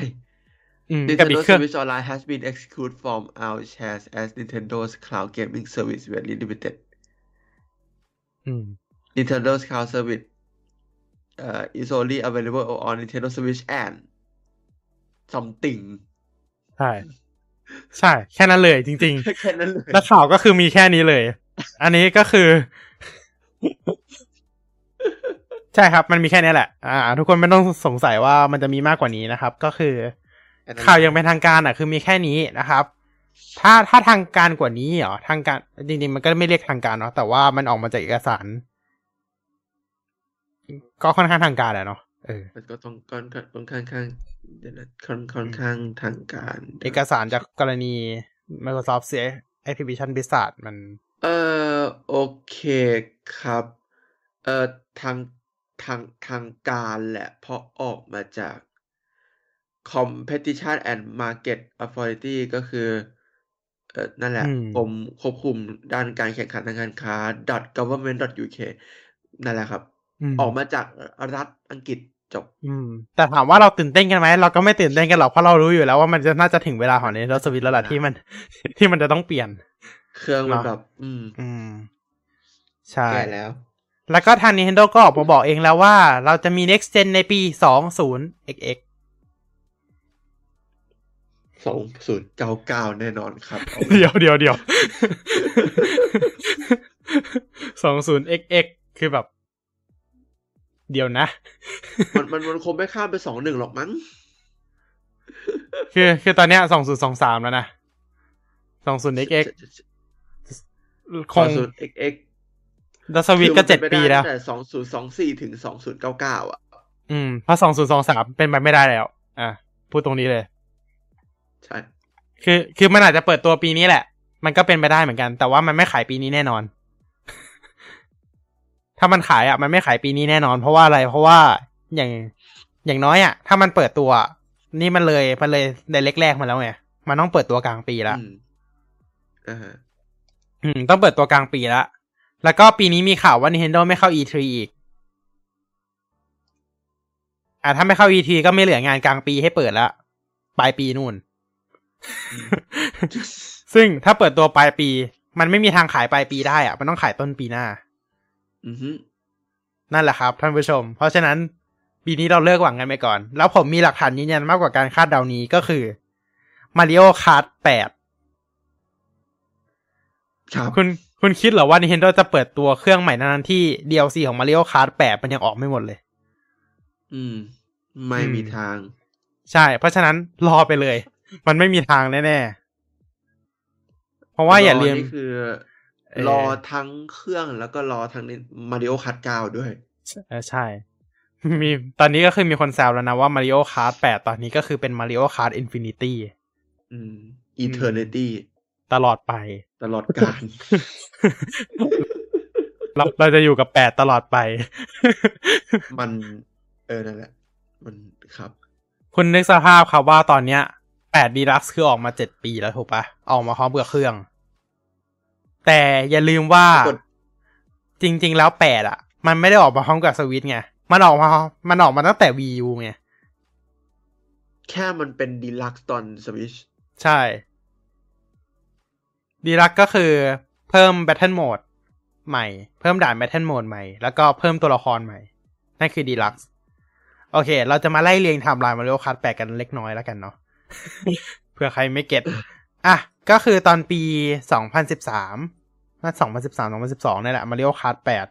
อืมกับอี Nintendo กเครื่อง Switch Online has been excluded from our shares as Nintendo's cloud gaming service very limited อืม Nintendo's cloud service uh, is only available on Nintendo Switch and something ใช่ ใช่แค่นั้นเลยจริงแค่นั้นเลยๆแล้วข่าวก็คือมีแค่นี้เลย อันนี้ก็คือ ใช่ครับ มันมีแค่นี้แหละ อ่า ทุกคนไม่ต้องสงสัยว่ามันจะมีมากกว่านี้นะครับ ก็คือแค่นั้นข่าวยังเป็นทางการอะ คือมีแค่นี้นะครับ ถ้าถ้าทางการกว่านี้เหรอทางการจริงๆมันก็ไม่เรียกทางการเนาะแต่ว่ามันออกมาจากเอกสาร ก็ค่อนข้างทางการแหละเนาะ เออมันก็ต้องค่อนข้างค่อนข้างข้างเดี๋ยวนะค่อนค่อนข้างทางการ เอกสารจากกรณี Microsoft เสีย Activision Blizzard มัน เออโอเคครับ เอ่อทางทางทางการแหละ เพราะออกมาจาก Competition and Market Authority ก็คือเอ่อนั่นแหละอืมกรมควบคุมด้านการแข่งขันทางการค้า .government.uk นั่นแหละครับมออกมาจากรัฐอังกฤษ จบ อืม แต่ถามว่าเราตื่นเต้นกันไหมเราก็ไม่ตื่นเต้นกันหรอกเพราะเรารู้อยู่แล้วว่ามันจะน่าจะถึงเวลาของ Nintendo Switch แล้วล่ะที่มัน ที่มันจะต้องเปลี่ยน เครื่องมันเนอะแบบ อืม อืม ใช่แก่แล้ว แล้วก็ทาง Nintendo ก็ออกมาบอกเองแล้วว่า เราจะมี next gen ในปี 20XX สองศูนย์เก้าเก้าแน่นอนครับ เดี๋ยวเดี๋ยวเดี๋ยว 20XX คือแบบ เดี๋ยวนะ มันมันมันคงไม่ข้ามไปสองหนึ่งหรอกมั้ง คือคือตอนเนี้ย2023แล้วนะ 20XX คงศูนย์ xx ดัสวิตก็เจ็ดปีแล้วแต่สองศูนย์สองสี่ถึงสองศูนย์เก้าเก้าอะ อืมเพราะ2023เป็นไปไม่ได้แล้ว อะ พูดตรงนี้เลย ใช่ คือคือมันอาจจะเปิดตัวปีนี้แหละ มันก็เป็นไปได้เหมือนกัน แต่ว่ามันไม่ขายปีนี้แน่นอน ถ้ามันขายอะมันไม่ขายปีนี้แน่นอน เพราะว่าอะไรเพราะว่าอย่างอย่างน้อยอะ ถ้ามันเปิดตัว นี่มันเลยมันเลยในเล็กแรกมาแล้วไงมันต้องเปิดตัวกลางปีละอืมอ่าฮะอืมต้องเปิดตัวกลางปีละแล้วก็ปีนี้มีข่าวว่า Nintendo ไม่เข้า E3 อีกอะถ้าไม่เข้า E3 ก็ไม่เหลืองานกลางปีให้เปิดละปลายปีนู่น ซึ่งถ้าเปิดตัวปลายปี มันไม่มีทางขายปลายปีได้อะมันต้องขายต้นปีหน้าอือฮึ นั่นแหละครับ ท่านผู้ชม เพราะฉะนั้น ปีนี้เราเลิกหวังกันไปก่อน แล้วผมมีหลักฐานยืนยันมากกว่าการคาดเดานี้ก็คือ Mario Kart ครับ8คุณคุณคิดเหรอว่า Nintendo จะเปิดตัวเครื่องใหม่นั้นๆที่ DLC ของ Mario Kart 8 มันยังออกไม่หมดเลย อืม ไม่มีอืมทาง ใช่ เพราะฉะนั้นรอไปเลย มันไม่มีทางแน่ๆ เพราะว่าอย่าลืมนี่คือเอ่อ รอทั้งเครื่องแล้วก็รอทั้งมาริโอคัตเก้าด้วยเออใช่ มีตอนนี้ก็คือมีคนแซวแล้วนะว่า Mario Kart 8ตอนนี้ก็คือเป็น Mario Kart Infinity อืม eternity ตลอดไป ตลอดกาลเราเราจะอยู่กับ8ตลอดไป มัน เออนั่นแหละ มันครับ คุณนึกสภาพครับว่าตอนเนี้ย8 Deluxe คือออกมา7ปีแล้วถูกปะออกมาพร้อมกับเครื่อง แต่อย่าลืมว่ากดจริง ๆ แล้ว8อะ มันไม่ได้ออกมาพร้อมกับสวิตไง มันออกมามันออกมาตั้งแต่ Wii U ไง แค่มันเป็นดีลักซ์ตอนสวิชใช่ดีลักก็คือเพิ่ม Battle Mode ใหม่ เพิ่มด่าน Battle Mode ใหม่ แล้วก็เพิ่มตัวละครใหม่ นั่นคือดีลักโอเค เราจะมาไล่เรียงไทม์ไลน์มาเรียกคัสแปลกันเล็กน้อยแล้วกันเนาะเผื่อใครไม่เก็ต อะ ก็คือตอนปี 2013น่า2013 2012นี่แหละมาเรียกคัสแปด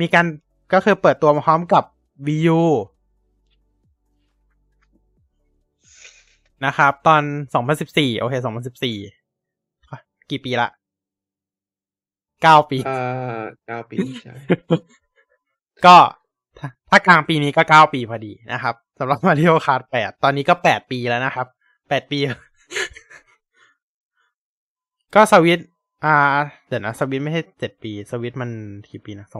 มีการก็คือเปิดตัวมาพร้อมกับ Wii U นะครับ ตอน 2014 โอเค 2014 กี่ปีละ 9 ปีอ่าเก้าปี ใช่ ก็ถ้าถ้ากลางปีนี้ก็ 9 ปีพอดีนะครับสำหรับ Mario Kart 8 ตอนนี้ก็ 8 ปีแล้วนะครับ 8 ปี ก็สวิตอ่า เดี๋ยวนะสวิตไม่ใช่7ปี สวิตมันกี่ปีนะ2013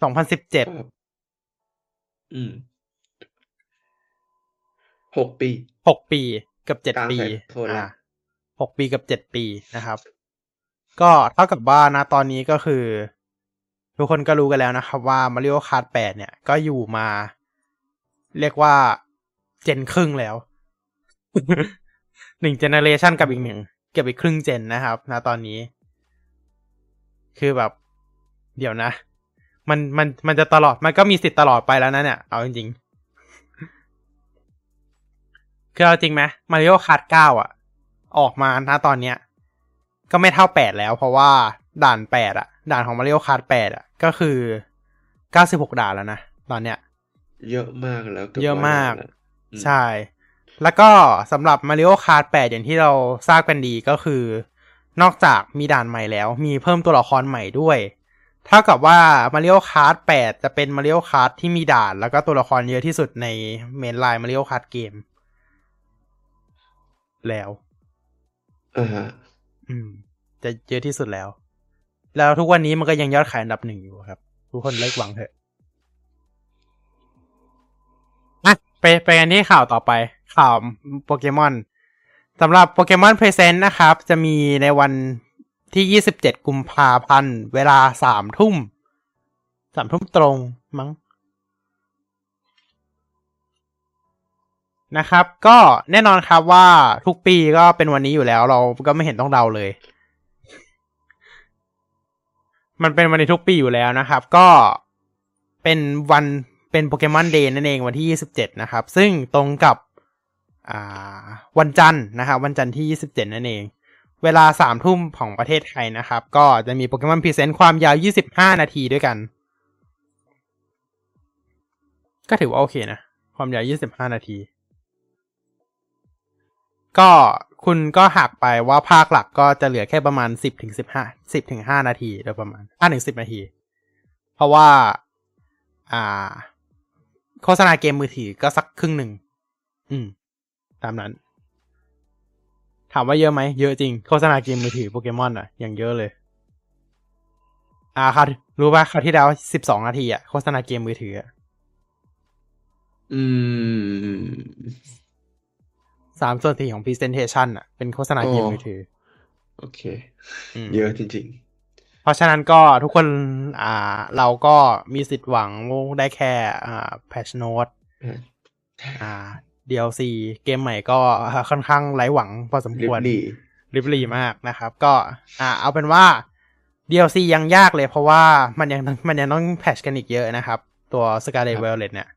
2017อืมหกปีหกปีเกับเจ็ดกลางปีแสนโทษละอ่าหกปีกับเจ็ดปีนะครับ ก็เท่ากับว่านะตอนนี้ก็คือ ทุกคนก็รู้กันแล้วนะครับ ว่า Mario Kart 8เนี่ย ก็อยู่มา เรียกว่า gen ครึ่งแล้ว หนึ่ง generation กับอีกหนึ่งเก็บอีกครึ่ง gen นะครับนะตอนนี้ คือแบบ เดี๋ยวนะ มันมันมันจะตลอดมันก็มีสิทธิ์ตลอดไปแล้วนะเนี่ยเอาจริงๆคือเอาจริงไหม Mario Kart เก้าอะ ออกมาณตอนเนี้ย ก็ไม่เท่าแปดแล้ว เพราะว่าด่านแปดอะ ด่านของ Mario Kart แปดอะ ก็คือเก้าสิบหกด่านแล้วนะตอนเนี้ย เยอะมากแล้วกืบเยอะมากร้ยด่นแล้วอืมใช่ แล้วก็สำหรับ Mario Kart 8 อย่างที่เราทราบกันดีก็คือ นอกจากมีด่านใหม่แล้ว มีเพิ่มตัวละครใหม่ด้วย เท่ากับว่า Mario Kart 8 จะเป็น Mario Kart ที่มีด่าน แล้วก็ตัวละครเยอะที่สุดในเมนไลน์ Mario Kart เกม แล้วอ่าฮะอืม จะเยอะที่สุดแล้ว แล้วทุกวันนี้มันก็ยังยอดขายอันดับหนึ่งอยู่ครับ ทุกคนเลิกหวังเถอะ ไปไปกันที่ข่าวต่อไป ข่าวโปเกมอนสำหรับโปเกมอนเพรเซนต์นะครับ จะมีในวันที่ 27 กุมภาพันธ์ เวลาสามทุ่มสามทุ่มตรงมั้งนะครับ ก็แน่นอนครับว่าทุกปีก็เป็นวันนี้อยู่แล้ว เราก็ไม่เห็นต้องเดาเลย มันเป็นวันนี้ทุกปีอยู่แล้วนะครับ ก็เป็นวัน เป็น Pokémon Day นั่นเองวันที่ 27 นะครับ ซึ่งตรงกับวันจันทร์นะครับวันจันทร์ที่ 27 นั่นเอง เวลาสามทุ่มของประเทศไทยนะครับ ก็จะมี Pokémon Presents ความยาว 25 นาทีด้วยกัน ก็ถือว่าโอเคนะ ความยาว 25 นาที ก็คุณก็หักไปว่าภาคหลักก็จะเหลือแค่ประมาณ 10ถึง15 10ถึง5นาทีโดยประมาณ5ถึง10 นาที เพราะว่า อ่า โฆษณาเกมมือถือก็สักครึ่งหนึ่ง อืม ตามนั้น ถามว่าเยอะไหม เยอะจริง โฆษณาเกมมือถือโปเกมอนอะ อย่างเยอะเลย อ่าครับรู้ป่ะคราวที่แล้วสิบสองนาทีอะ โฆษณาเกมมือถืออะอืมสามส่วนสี่ของ presentation อะ เป็นโฆษณาเกมโอ้มือถือ โอเคอืมเยอะจริง เพราะฉะนั้นก็ทุกคนอ่าเราก็มีสิทธิ์หวังได้แค่อ่า patch note ๆอ่า DLC เกมใหม่ก็ค่อนข้างไร้หวังพอสมริคบวรลีริบลีมากนะครับ ก็อ่าเอาเป็นว่า DLC ยังยากเลยเพราะว่ามันยังมันยังต้องแพทชกันอีกเยอะนะครับ ตัว Scarlet Violet เนี่ย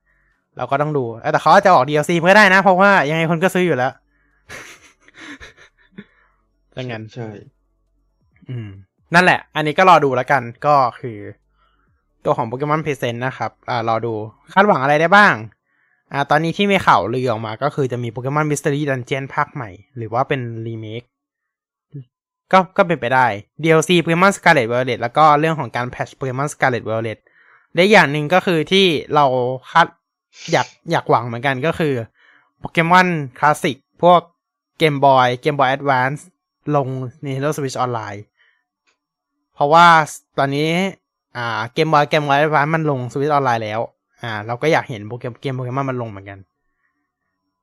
เราก็ต้องดูเอ้ยแต่เขาอาจจะออก DLC เพื่อได้นะ เพราะว่ายังไงคนก็ซื้ออยู่แล้วดังนั้นใช่ อืม นั่นแหละ อันนี้ก็รอดูแล้วกันก็คือ ตัวของ Pokemon Present นะครับ อ่ารอดูคาดหวังอะไรได้บ้าง อ่า ตอนนี้ที่มีข่าวลือออกมาก็คือจะมี Pokemon Mystery Dungeon ภาคใหม่ หรือว่าเป็นรีเมคก็ก็เป็นไปได้ DLC Pokemon Scarlet Violet แล้วก็เรื่องของการแพช Pokemon Scarlet Violet และอย่างหนึ่งก็คือที่เราคาดอยากอยากหวังเหมือนกันก็คือ Pokemon Classic พวก Game Boy Game Boy Advance ลง Nintendo Switch Online เพราะว่าตอนนี้อ่าเกมบอยเกมบอยร้านมันลงสวิตออนไลน์แล้ว อ่า เราก็อยากเห็นโปเกมเกมโปเกมอนมันลงเหมือนกัน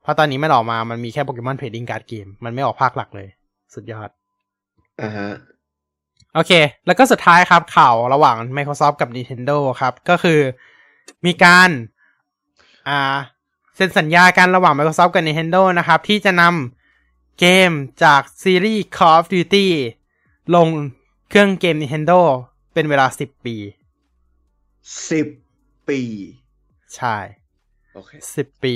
เพราะตอนนี้ไม่ออกมา มันมีแค่ Pokémon Trading Card Game มันไม่ออกภาคหลักเลย สุดยอดอ่าฮะโอเค แล้วก็สุดท้ายครับข่าวระหว่าง Microsoft กับ Nintendo ครับ ก็คือมีการอ่าเซ็นสัญญากันระหว่าง Microsoft กับ Nintendo นะครับ ที่จะนำเกมจากซีรีส์ Call of Duty ลง เครื่องเกม Nintendo เป็นเวลา10ปี สิบปี ใช่ โอเคสิบปี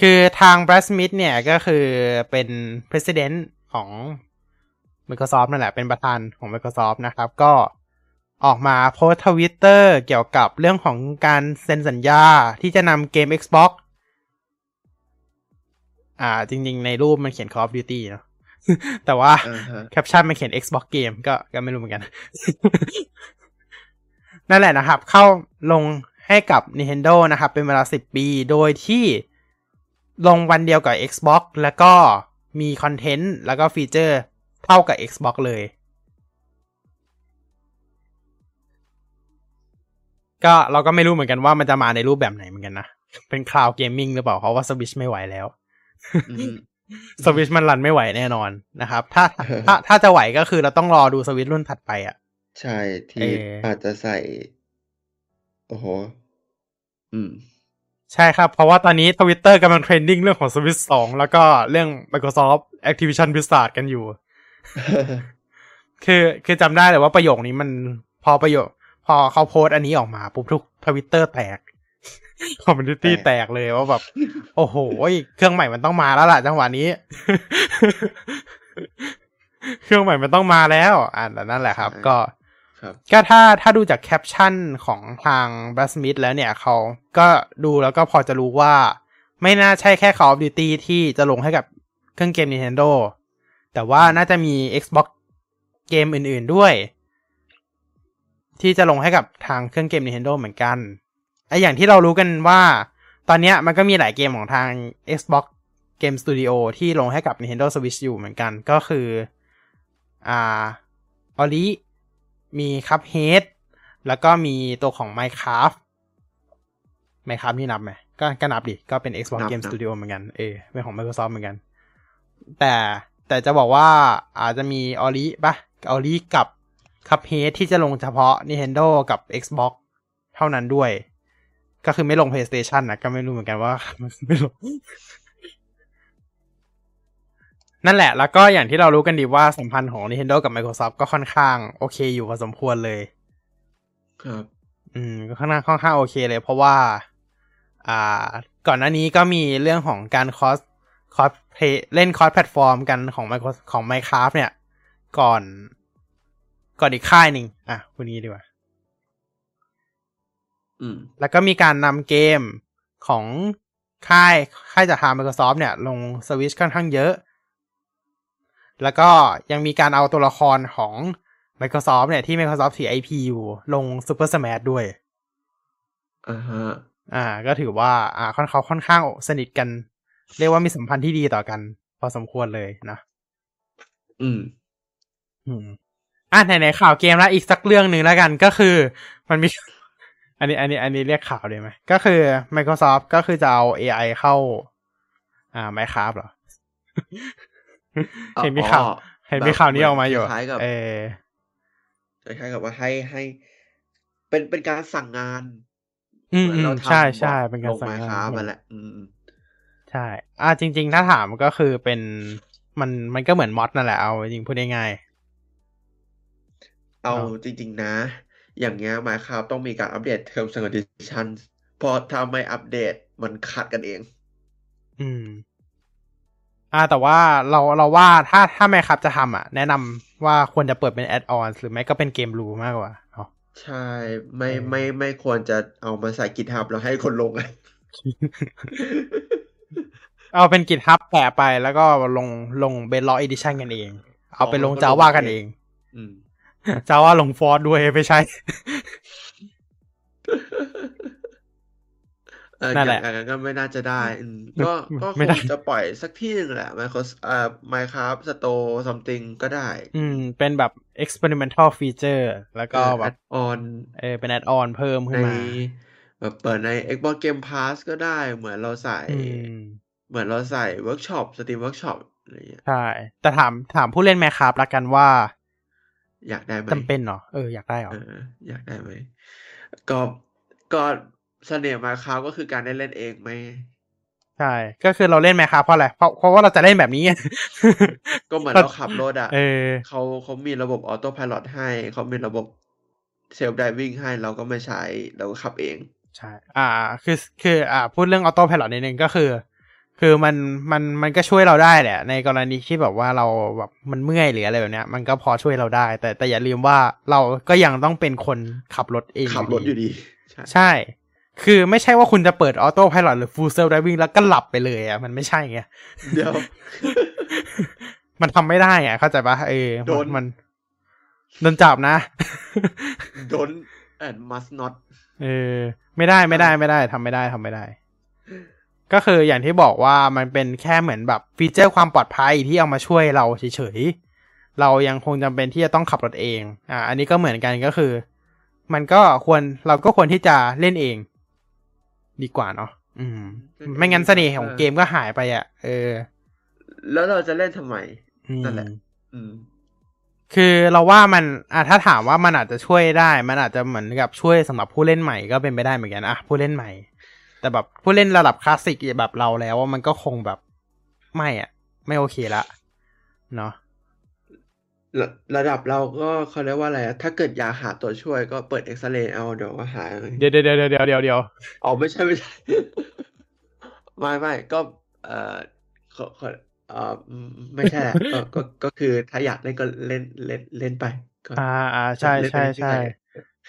คือทาง Brad Smith เนี่ยก็คือเป็น president ของ Microsoft นั่นแหละ เป็นประธานของ Microsoft นะครับ ก็ออกมาโพสต์เกี่ยวกับเรื่องของการเซ็นสัญญาที่จะนำเกม Xbox อ่า จริง ๆ ในรูปมันเขียน Call of Duty เนอะ แต่ว่าอ่าฮะแคปชั่นมันเขียน Xbox เกมก็ก็ไม่รู้เหมือนกัน นั่นแหละนะครับ เข้าลงให้กับ Nintendo นะครับ เป็นเวลา 10 ปี โดยที่ลงวันเดียวกับ Xbox แล้วก็มีคอนเทนต์แล้วก็ฟีเจอร์เท่ากับ Xbox เลย ก็เราก็ไม่รู้เหมือนกันว่ามันจะมาในรูปแบบไหนเหมือนกันนะ เป็น cloud gaming หรือเปล่า เพราะว่า Switch ไม่ไหวแล้วอืม สวิชมัน run ไม่ไหวแน่นอนนะครับ ถ้าถ้าถ้าจะไหวก็คือเราต้องรอดูสวิชรุ่นถัดไปอะ ใช่ ที่เออออาจจะใส่ โอ้โห อืม ใช่ครับ เพราะว่าตอนนี้ทวิตเตอร์กำลัง trending เรื่องของ Switch 2แล้วก็เรื่อง Microsoft Activision Blizzard กันอยู่ คือคือจำได้เลยว่าประโยคนี้มันพอประโยค พอเขาโพสต์อันนี้ออกมาปุ๊บทุกทวิตเตอร์แตก community แตกแตกเลยว่าแบบ โอ้โหเครื่องใหม่มันต้องมาแล้วล่ะ จังหวะนี้ เครื่องใหม่มันต้องมาแล้ว อ่านั่นแหละครับ ก็ครับก็ถ้าถ้าดูจากแคปชั่นของทาง b r a d Smith แล้วเนี่ยเขาก็ดูแล้วก็พอจะรู้ว่า ไม่น่าใช่แค่ Call of Duty ที่จะลงให้กับเครื่องเกม Nintendo แต่ว่าน่าจะมี Xbox เกมอื่น ๆด้วย ที่จะลงให้กับทางเครื่องเกม Nintendo เหมือนกันไออย่างที่เรารู้กันว่า ตอนเนี้ยมันก็มีหลายเกมของทาง Xbox Game Studio ที่ลงให้กับ Nintendo Switch อยู่เหมือนกันก็คืออ่าออลิมีคัพเฮดแล้วก็มีตัวของ Minecraft Minecraft นี่นับไหมก็ก็นับดิ ก็เป็น Xbox นับ Game นับ Studio เหมือนกัน เออเป็นของ Microsoft เหมือนกัน แต่แต่จะบอกว่าอาจจะมีออลิปะออลิกับCuphead ที่จะลงเฉพาะ Nintendo กับ Xbox เท่านั้นด้วย ก็คือไม่ลง PlayStation นะก็ไม่รู้เหมือนกันว่าไม่ลงนั่นแหละ แล้วก็อย่างที่เรารู้กันดีว่าสัมพันธ์ของ Nintendo กับ Microsoft ก็ค่อนข้างโอเคอยู่พอสมควรเลย ครับ อืม ก็ค่อนข้างค่อนข้างโอเคเลย เพราะว่า อ่า ก่อนหน้านี้ก็มีเรื่องของการ cross cross-play เล่น cross-platform กันของ Micro ของ Minecraft เนี่ย ก่อน ก่อนอีกค่ายหนึ่งอะวันนี้ดีกว่าอืม แล้วก็มีการนำเกมของค่ายค่ายจากทาง Microsoft เนี่ย ลงสวิชค่อนข้างเยอะ แล้วก็ยังมีการเอาตัวละครของ Microsoft เนี่ย ที่ Microsoft ถือ IP อยู่ลง Super Smash ด้วยอ่าฮะอ่า ก็ถือว่า อ่าค่อนเขาค่อนข้างสนิทกัน เรียกว่ามีสัมพันธ์ที่ดีต่อกัน พอสมควรเลยนะ อืม อืมอะไหนๆข่าวเกมแล้วอีกสักเรื่องหนึ่งแล้วกันก็คือ มันมี อันนี้อันนี้อันนี้เรียกข่าวเลยไหม ก็คือ Microsoft ก็คือจะเอา AI เข้า อ่า Minecraft เหรออ๋อเห็นมีข่าว เห็นมีข่าวนี้ออกมาอยู่คล้ายๆกับเออคล้ายๆกับว่าให้ให้ เป็นเป็นการสั่งงานอืมเหมือนอืมเราทำใช่ใช่บอทเป็นการลงสั่งไมงานค้ามาแหละอืมใช่ อ่าจริง ๆ ถ้าถามก็คือเป็นมันมันก็เหมือนมอดนั่นแหละเอาจริงพูดง่ายเอาเอาจริง ๆ นะ อย่างเงี้ย Minecraft ต้องมีการอัปเดต Terms and Conditions เพราะถ้าไม่อัปเดตมันขัดกันเองๆอืม อ่า แต่ว่าเราเราว่าถ้าถ้าแม่ครับจะทำอะ แนะนำว่าควรจะเปิดเป็นแอดออนหรือไม่ก็เป็นเกมรูมากกว่าเนาะใช่ ไม่เออไม่ไม่ควรจะเอามาใส่ GitHub แล้วให้คนลงอะเอาเป็นกิจฮับแปะไปแล้วก็ลงลงเบนล็อกอีดิชันกันเอง เอาไปลงอ๋อจาว่ากันเอง อืม จาว่าลงฟอร์ดด้วยไม่ใช่เออนั่นแหละอย่างนั้นก็ไม่น่าจะได้อืมก็ก็คไม่ได้งจะปล่อยสักที่หนึ่งแหละ Microsoft เอ่อ Minecraft Store something ก็ได้ อืม เป็นแบบ experimental feature แล้วก็แบบออนเออเป็นแอดออนเพิ่มขึ้ในนมาแบบเปิดใน Xbox Game Pass ก็ได้ เหมือนเราใส่อืมเหมือนเราใส่ Workshop Steam Workshop อะไรอย่างเงี้ยใช่ แต่ถามถามผู้เล่นแมคคาบละกันว่า อยากได้ไหมจำเป็นเหรอเอออยากได้เหรอเอออยากได้ไหมก็ก็เสน่ห์มาคาวก็คือการได้เล่นเองไหมใช่ ก็คือเราเล่นไหมครับเพราะอะไรเพราะเพราะว่าเราจะเล่นแบบนี้ไงก็เหมือนเราขับรถอะเออเขาเขามีระบบ autopilot ให้ เขามีระบบ self driving ให้เราก็ไม่ใช้เราก็ขับเอง ใช่ อ่า คือคือ อ่า พูดเรื่อง autopilot นิดนึงก็คือ คือมันมันมันก็ช่วยเราได้แหละ ในกรณีที่แบบว่าเราแบบมันเมื่อยหรืออะไรแบบเนี้ย มันก็พอช่วยเราได้ แต่แต่อย่าลืมว่าเราก็ยังต้องเป็นคนขับรถเองขับรถอยู่ดี ใช่ใช่คือไม่ใช่ว่าคุณจะเปิด autopilot หรือ full self driving แล้วก็หลับไปเลยอะมันไม่ใช่ไงเดี๋ยว มันทำไม่ได้อะเข้าใจปะเออโดนมันโดนจับนะ don't and must not เออ ไม่ได้ไม่ได้ไม่ได้ทำไม่ได้ทำไม่ได้ ก็คืออย่างที่บอกว่ามันเป็นแค่เหมือนแบบฟีเจอร์ความปลอดภัยที่เอามาช่วยเราเฉยๆ เรายังคงจำเป็นที่จะต้องขับรถเอง อ่า อันนี้ก็เหมือนกันก็คือ มันก็ควรเราก็ควรที่จะเล่นเอง ดีกว่าเนาะอืม ไม่งั้นเสน่ห์ของเกมก็หายไปอะ เออ แล้วเราจะเล่นทำไมอืมนั่นแหละ อืม คือเราว่ามันอะถ้าถามว่ามันอาจจะช่วยได้ มันอาจจะเหมือนกับช่วยสำหรับผู้เล่นใหม่ก็เป็นไปได้เหมือนกันอะผู้เล่นใหม่ แต่แบบผู้เล่นระดับคลาสสิกแบบเราแล้วมันก็คงแบบไม่อะ ไม่โอเคละเนาะระระดับเราก็เขาเรียกว่าอะไรอะถ้าเกิดอยากหาตัวช่วยก็เปิดเอ็กซเรย์เอาเดี๋ยวก็หา เดี๋ยวเดี๋ยวเดี๋ยวเดี๋ยวเดี๋ยวเดี๋ยวอ๋อไม่ใช่ไม่ใช่ ไม่ไม่ก็ เอ่อขอขอเอ่ออืมไม่ใช่แหละก็ก็ก็คือถ้าอยากเล่นก็เล่นเล่นเล่นไปก็อ่าอ่าใช่เล่นไปใช่เรื่ใช่อย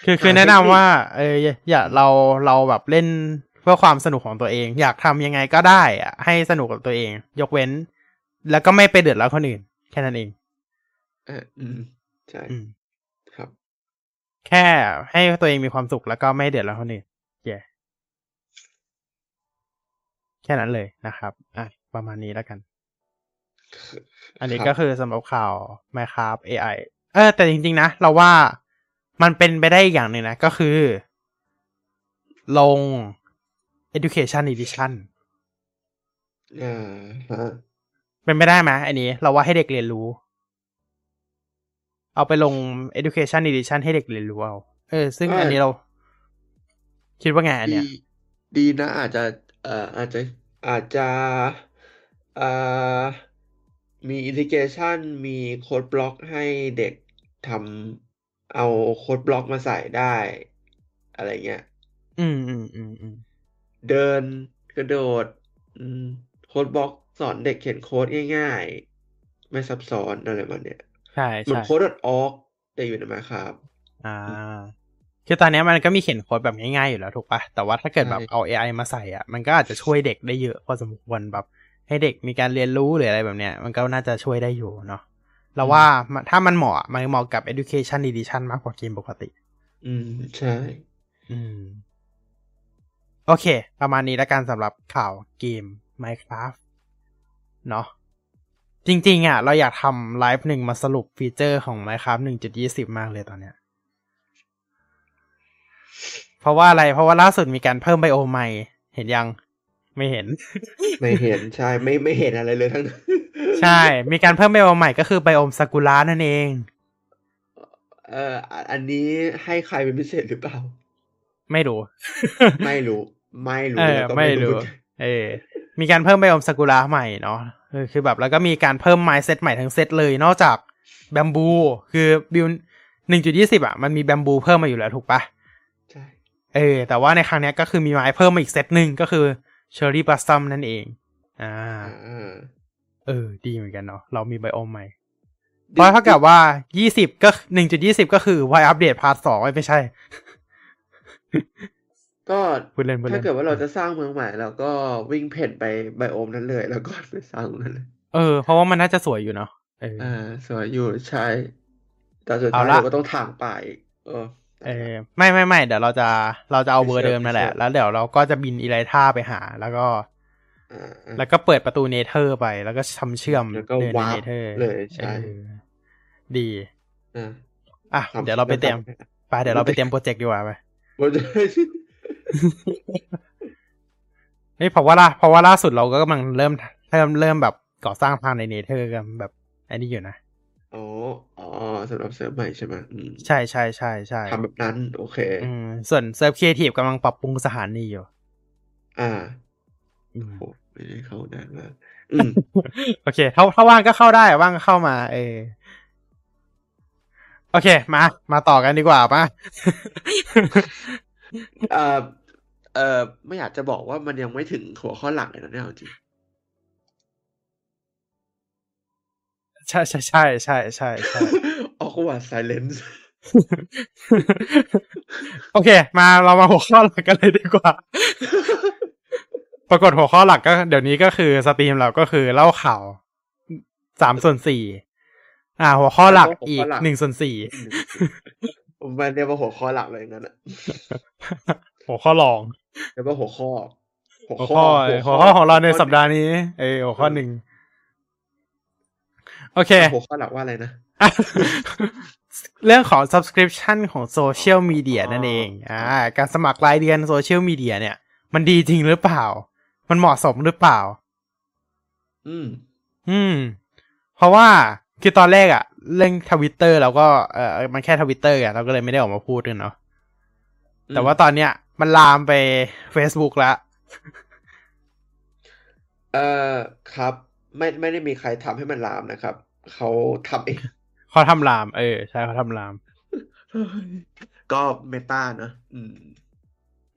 คือคือหาแนะเทนำคนิคว่า เอออย่าอย่าเราเราแบบเล่นเพื่อความสนุกของตัวเอง อยากทำยังไงก็ได้อะให้สนุกกับตัวเอง ยกเว้น แล้วก็ไม่ไปเดือดร้อนคนอื่น แค่นั้นเอง เอออืมใช่อืมครับ แค่ให้ตัวเองมีความสุขแล้วก็ไม่เดือดร้อนคนอื่นเย่แค่นั้นเลยนะครับ อะ ประมาณนี้แล้วกัน อันนี้ครับก็คือสำหรับข่าว Minecraft AI เออ แต่จริง ๆ นะ เราว่ามันเป็นไปได้อีกอย่างหนึ่งนะ ก็คือ ลง Education Edition อ่าฮะเป็นไปได้ไหมอันนี้ เราว่าให้เด็กเรียนรู้ เอาไปลง Education Edition ให้เด็กเรียนรู้เอาเออ ซึ่งอันนี้เรา คิดว่าไงอันดีเนี้ยดีนะ อาจจะเอ่ออาจจะอาจจะเอ่อมีอินทิเกชันมีโค้ดบล็อกให้เด็กทำเอาโค้ดบล็อกมาใส่ได้ อะไรเงี้ย อืมอืมอืมอืม เดินกระโดดอืมโค้ดบล็อกสอนเด็กเขียนโค้ดง่ายๆ ไม่ซับซ้อนอะไรประมาณเนี้ยใช่เหมือนใช่โค้ดออกแต่อยู่ในมาครับ อ่า คือตอนเนี้ยมันก็มีเขียนโค้ดแบบง่ายๆอยู่แล้วถูกปะแต่ว่าถ้าเกิดแบบใช่เอา AI มาใส่อะ มันก็อาจจะช่วยเด็กได้เยอะพอสมควรแบบ ให้เด็กมีการเรียนรู้หรืออะไรแบบเนี้ย มันก็น่าจะช่วยได้อยู่เนาะเราว่ามันถ้ามันเหมาะมันเหมาะกับ education edition มากกว่าเกมปกติ อืม ใช่ อืม โอเค ประมาณนี้แล้วกันสำหรับข่าวเกม Minecraft เนาะจริง ๆ อะ เราอยากทำไลฟ์หนึ่งมาสรุปฟีเจอร์ของ Minecraft 1.20 มากเลยตอนเนี้ย เพราะว่าอะไร เพราะว่าล่าสุดมีการเพิ่มไบโอมใหม่ เห็นยัง ไม่เห็น ไม่เห็น ใช่ ไม่ไม่เห็นอะไรเลยทั้งนั้นใช่ มีการเพิ่มไบโอมใหม่ก็คือไบโอมซากุระนั่นเอง เอ่ออะอันนี้ให้ใครเป็นพิเศษหรือเปล่า ไม่รู้ ไม่รู้ ไม่รู้เออแล้วก็ไม่รู้เออมีการเพิ่ม biome ซากุระใหม่เนาะเออคือแบบแล้วก็มีการเพิ่มไม้เซตใหม่ทั้งเซตเลยนอกจาก bamboo คือบิวหนึ่งจุดยี่สิบอะมันมี bamboo เพิ่มมาอยู่แล้วถูกปะใช่เออ แต่ว่าในครั้งเนี้ยก็คือมีไม้เพิ่มมาอีกเซตหนึ่งก็คือ cherry blossom นั่นเองอ่าอ่าเออ ดีเหมือนกันเนาะเรามี biome ใหม่เพราะเท่ากับว่ายี่สิบก็หนึ่งจุดยี่สิบก็คือไวอัปเดตพาร์ทสองไม่ใช่ ก็พูดเล่นพูดเล่นถ้าเกิดว่าเราจะสร้างเมืองใหม่เราก็วิ่งเพ่นไปไบโอมนั้นเลย แล้วก็ไปสร้างตรงนั้นเลย เออ เพราะว่ามันน่าจะสวยอยู่เนาะเอออ่า สวยอยู่ใช่แต่สุดเอาท้ายละเราก็ต้องถางป่าอีกเออเออไม่ไม่ไม่เดี๋ยวเราจะเราจะเอาเวอร์ไม่เชื่เดิอมนั่นแหละไม่เชื่อแล้วเดี๋ยวเราก็จะบินอีไลท่าไปหา แล้วก็อ่าอ่าแล้วก็เปิดประตู Nether ไป แล้วก็ทำเชื่อมแล้วก็เดินในวาร์เนป Nether เลยใช่ออดีอ่าอะทำเดี๋ยวเราไปเตรียมไปเดี๋ยวเราไปเตรียมโปรเจกต์ดีกว่าไปโปรเจกต์ นี่เพราะว่าล่าเพราะว่าล่าสุดเราก็กำลังเริ่มเริ่มเริ่มแบบก่อสร้างทางใน Nether กันแบบอันนี้อยู่นะอ๋ออ๋อสำหรับเซิร์ฟใหม่ใช่ไหมอืมใช่ใช่ใช่ใช่ทำแบบนั้น โอเค อืมส่วนเซิร์ฟครีเอทีฟกำลังปรับปรุงสถานีอยู่ อ่าอืมโหไม่ได้เข้านานมากอืมโอเคถ้าถ้าว่างก็เข้าได้ว่างก็เข้ามา เออโอเค มา มาต่อกันดีกว่าป่ะ เอ่อเออไม่อยากจะบอกว่ามันยังไม่ถึงหัวข้อหลักเลยนะเนี่ยเอาจริงใช่ใช่ใช่ใช่ใช่ใช่ออกว่า silence โอเค มาเรามาหัวข้อหลักกันเลยดีกว่า ปรากฏหัวข้อหลักก็ เดี๋ยวนี้ก็คือสตรีมเราก็คือเล่าข่าวสามส่วนสี่อ่า หัวข้อหลักหัวข้ออีกหลักหนึ่งส่วนสี่ผ มมาเรียกว่าหัวข้อหลักเลยงั้นอะหัวข้อรองเรียกว่าหัวข้อ หัวข้อ หัวข้อของเราในสัปดาห์นี้ เออหัวข้อหนึ่งโอเค หัวข้อหลักว่าอะไรนะ เรื่องของ subscription ของโซเชียลมีเดียอ๋อนั่นเอง อ่า การสมัครรายเดือนโซเชียลมีเดียเนี่ย มันดีจริงหรือเปล่า มันเหมาะสมหรือเปล่า อืม อืม เพราะว่าคือตอนแรกอะ เรื่องทวิตเตอร์เราก็เออมันแค่ทวิตเตอร์อะเราก็เลยไม่ได้ออกมาพูดกันเนาะอืมแต่ว่าตอนเนี้ย มันลามไป Facebook แล้วเอ่อครับ ไม่ไม่ได้มีใครทำให้มันลามนะครับ เขาทำเองเขาทำลาม เออ ใช่เขาทำลาม ก็เมตานะอืม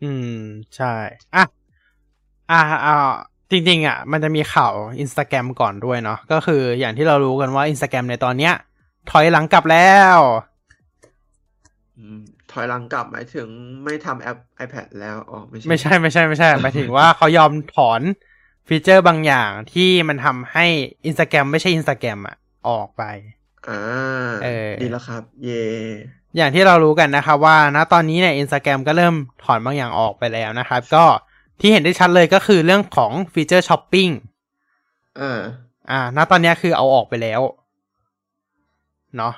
อืม ใช่ อะ อ่าอ่าจริง ๆ อะ มันจะมีข่าวอินสตาแกรมก่อนด้วยเนาะก็คืออย่างที่เรารู้กันว่าอินสตาแกรมในตอนเนี้ย ถอยหลังกลับแล้วอืมถอยหลังกลับหมายถึงไม่ทำแอป iPad แล้วอ๋อไม่ใช่ ไม่ใช่ไม่ใช่ไม่ใช่หมายถึงว่าเขายอมถอนฟีเจอร์บางอย่างที่มันทำให้อินสตาแกรมไม่ใช่อินสตาแกรมอะออกไปอ่าเออดีแล้วครับ เย่อย่างที่เรารู้กันนะครับว่าณตอนนี้เนี่ยอินสตาแกรมก็เริ่มถอนบางอย่างออกไปแล้วนะครับ ก็ที่เห็นได้ชัดเลยก็คือเรื่องของฟีเจอร์ช้อปปิ้งอ่าอ่า ณตอนเนี้ยคือเอาออกไปแล้ว เนาะ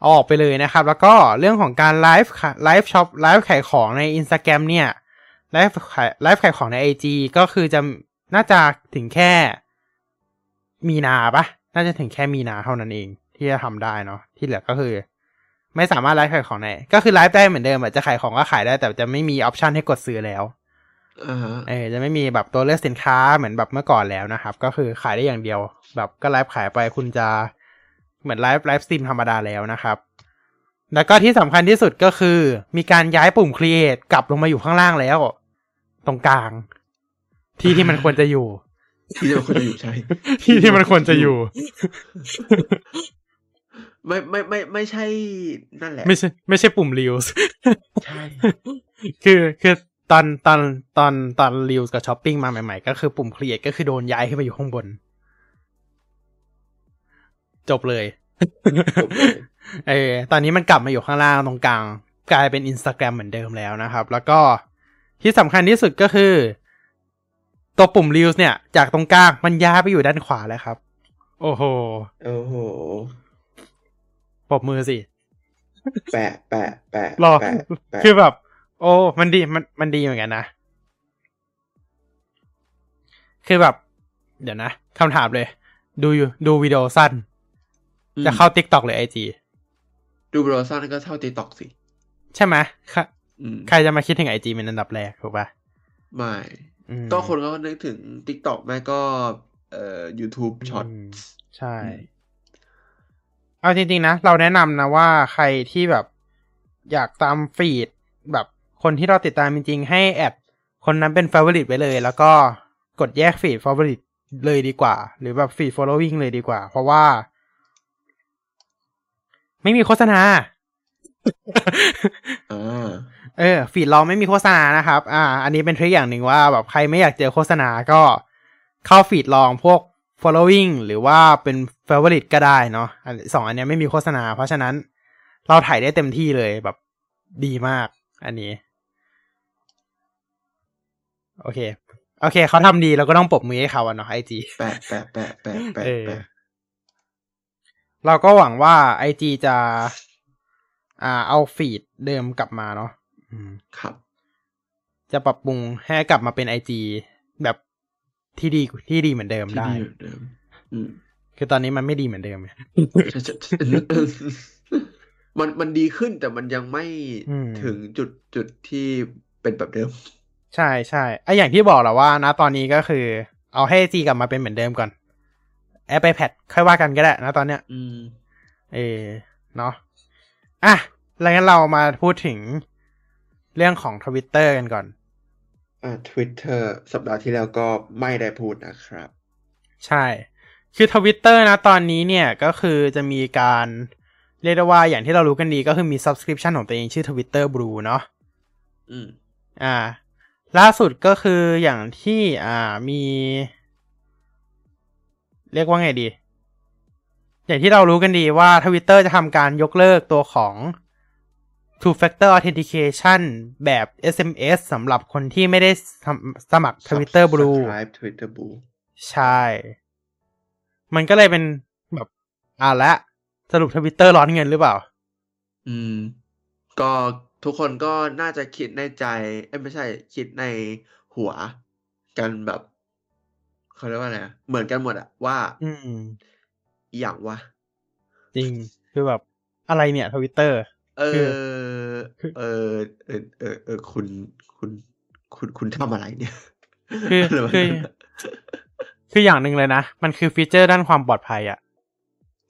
เอาออกไปเลยนะครับ แล้วก็เรื่องของการไลฟ์ live shop ไลฟ์ขายของใน Instagram เนี่ยไลฟ์ขายไลฟ์ขายของใน IG ก็คือจะน่าจะถึงแค่มีนาปะน่าจะถึงแค่มีนาเท่านั้นเอง ที่จะทำได้เนาะที่เหลือก็คือ ไม่สามารถไลฟ์ขายของในก็คือไลฟ์ได้เหมือนเดิมอะจะขายของก็ขายได้ แต่จะไม่มี option ให้กดซื้อแล้วอ่าฮะเออจะไม่มีแบบตัวเลือกสินค้าเหมือนแบบเมื่อก่อนแล้วนะครับ ก็คือขายได้อย่างเดียว แบบก็ไลฟ์ขายไปคุณจะ เหมือนไลฟ์ live stream ธรรมดาแล้วนะครับ แล้วก็ที่สำคัญที่สุดก็คือ มีการย้ายปุ่ม Create กลับลงมาอยู่ข้างล่างแล้ว ตรงกลาง ที่ที่มันควรจะอยู่ ที่จะควรจะอยู่ใช่ ที่ที่มันควรจะอยู่ ไม่ไม่ไม่ไม่ใช่นั่นแหละ ไม่ใช่ ไม่ใช่ปุ่ม Reels ใช่คือคือตอนตอนตอนตอน Reels กับ Shopping มาใหม่ ๆ ก็คือปุ่ม Create ก็คือโดนย้ายขึ้นไปอยู่ข้างบน จบเลยจบเลยเออตอนนี้มันกลับมาอยู่ข้างล่างตรงกลาง กลายเป็น Instagram เหมือนเดิมแล้วนะครับ แล้วก็ที่สำคัญที่สุดก็คือ ตัวปุ่ม Reels เนี่ย จากตรงกลางมันย้ายไปอยู่ด้านขวาแล้วครับ โอ้โห โอ้โหปรบมือสิ แปะ แปะ แปะรอแปะแปะคือแบบ โอ้ มันดี มัน มันดีเหมือนกันนะ คือแบบ เดี๋ยวนะคำถามเลย ดูอยู่ดูวิดีโอสั้น จะเข้า TikTok หรือ IG ดูบรอซ่านี่ก็เท่าตีตอกสิ ใช่ไหมใครอืมใครจะมาคิดถึง IG เป็นอันดับแรกถูกปะไม่อืมก็คนก็นึกถึง TikTok ไม่ก็ เอ่อ YouTube ช็อตอืมใช่อืมเอาจริง ๆ นะ เราแนะนำนะว่าใครที่แบบอยากตามฟีดแบบคนที่เราติดตามจริง ๆ ให้แอดคนนั้นเป็น favorite ไว้เลย แล้วก็กดแยกฟีด favorite เลยดีกว่า หรือแบบฟีด following เลยดีกว่า เพราะว่า ไม่มีโฆษณาอ่าเออ ฟีดเราไม่มีโฆษณานะครับ อ่า อันนี้เป็นทริคอย่างหนึ่งว่าแบบใครไม่อยากเจอโฆษณาก็เข้าฟีดลองพวก following หรือว่าเป็น favorite ก็ได้เนาะอันสองอันเนี้ยไม่มีโฆษณา เพราะฉะนั้นเราถ่ายได้เต็มที่เลยแบบดีมาก อันนี้ โอเค โอเค เขาทำดีเราก็ต้องปรบมือให้เขาอะเนาะไอจีแปะแปะแปะแปะแปะ เออแปะเราก็หวังว่าไอจีจะ อ่า เอาฟีดเดิมกลับมาเนาะอืมครับ จะปรับปรุงให้กลับมาเป็นไอจีแบบที่ดีที่ดีเหมือนเดิมที่ได้ดีเหมือนเดิมอืมคือตอนนี้มันไม่ดีเหมือนเดิมมันมันดีขึ้นแต่มันยังไม่อืมถึงจุดจุดที่เป็นแบบเดิม ใช่ใช่ไออย่างที่บอกแหละว่านะตอนนี้ก็คือ เอาให้จีกลับมาเป็นเหมือนเดิมก่อน แอปไอแพดค่อยว่ากันก็ได้นะตอนเนี้ย อืม เออเนาะอะแล้วงั้นเรามาพูดถึงเรื่องของทวิตเตอร์กันก่อน อ่า Twitter สัปดาห์ที่แล้วก็ไม่ได้พูดนะครับ ใช่ คือทวิตเตอร์นะตอนนี้เนี่ยก็คือจะมีการเรียกได้ว่าอย่างที่เรารู้กันดีก็คือมี subscription ของตัวเองชื่อ Twitter Blue เนาะ อืม อ่า ล่าสุดก็คืออย่างที่อ่ามี เรียกว่าไงดี อย่างที่เรารู้กันดีว่า Twitter จะทำการยกเลิกตัวของ Two Factor Authentication แบบ SMS สำหรับคนที่ไม่ได้ทำสมัคร Twitter Blue Subscribe Twitter Blue ใช่ มันก็เลยเป็นแบบอ่าละสรุปทวิตเตอร์ร้อนเงินหรือเปล่า อืม ก็ทุกคนก็น่าจะคิดในใจ เอ้ยไม่ใช่คิดในหัว กันแบบ เขาเรียกว่าอะไรอะเหมือนกันหมดอะว่า อืมอหย่างวะจริงคือแบบอะไรเนี่ยทวิตเตอร์เอคืออคือเออเออเออเออคุณคุณคุณคุณทำอะไรเนี่ย คืออะไรวะคือคืออย่างหนึ่งเลยนะ มันคือฟีเจอร์ด้านความปลอดภัยอะ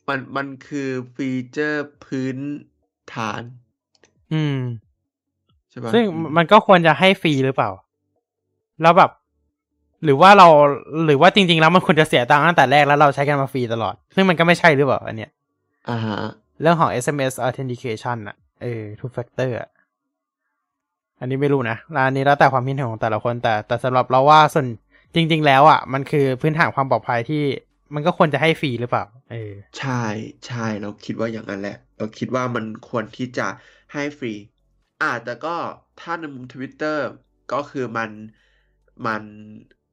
มันมันคือฟีเจอร์พื้นฐาน อืมใช่ปะซึ่งอืมมันก็ควรจะให้ฟรีหรือเปล่า แล้วแบบ หรือว่าเราหรือว่าจริง ๆ แล้วมันควรจะเสียตังค์ตั้งแต่แรกแล้วเราใช้กันมาฟรีตลอด ซึ่งมันก็ไม่ใช่หรือเปล่าอันเนี้ยอ่าฮะเรื่องของ SMS authentication อะเออ two factor อะอันนี้ไม่รู้นะแล้วอันนี้แล้วแต่ความคิดเห็นของแต่ละคน แต่แต่สำหรับเราว่าส่วนจริง ๆ แล้วอะมันคือพื้นฐานความปลอดภัยที่มันก็ควรจะให้ฟรีหรือเปล่า เออ ใช่ใช่เราคิดว่าอย่างนั้นแหละ เราคิดว่ามันควรที่จะให้ฟรี อ่าแต่ก็ถ้าในมุมทวิตเตอร์ก็คือมันมัน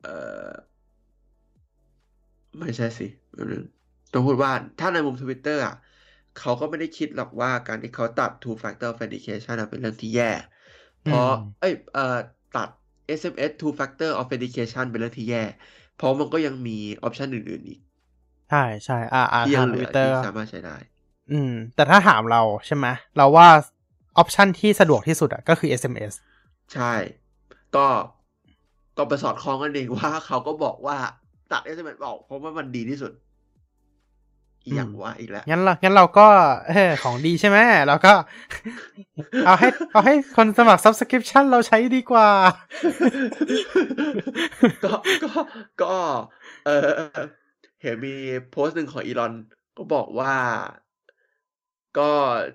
เอ่อไม่ใช่สิแป๊บนึงต้องพูดว่าถ้าในมุมทวิตเตอร์อะเขาก็ไม่ได้คิดหรอกว่าการที่เขาตัด two factor authentication อะเป็นเรื่องที่แย่ เพราะอืมเอ้ยเอ่อตัด SMS two factor authentication เป็นเรื่องที่แย่ เพราะมันก็ยังมี option อื่น ๆ อีก ใช่ใช่อ่าอ่าที่ยัทางงเหทวิตเตอร์ที่สามารถใช้ได้ อืม แต่ถ้าถามเราใช่ไหมเราว่าออปชันที่สะดวกที่สุดอะก็คือ SMS ใช่ ก็ ก็ไปสอดคล้องกันเองว่าเขาก็บอกว่าตัด SMS ออกเพราะว่ามันดีที่สุดอีกอย่างอืมว่าอีกแล้ว งั้นเรางั้นเราก็เออของดีใช่ไหมเราก็ เอาให้ เอาให้คนสมัคร subscription เราใช้ดีกว่า ก็ก็ก็ เออเห็นมีโพสต์หนึ่งของอีลอน ก็บอกว่า ก็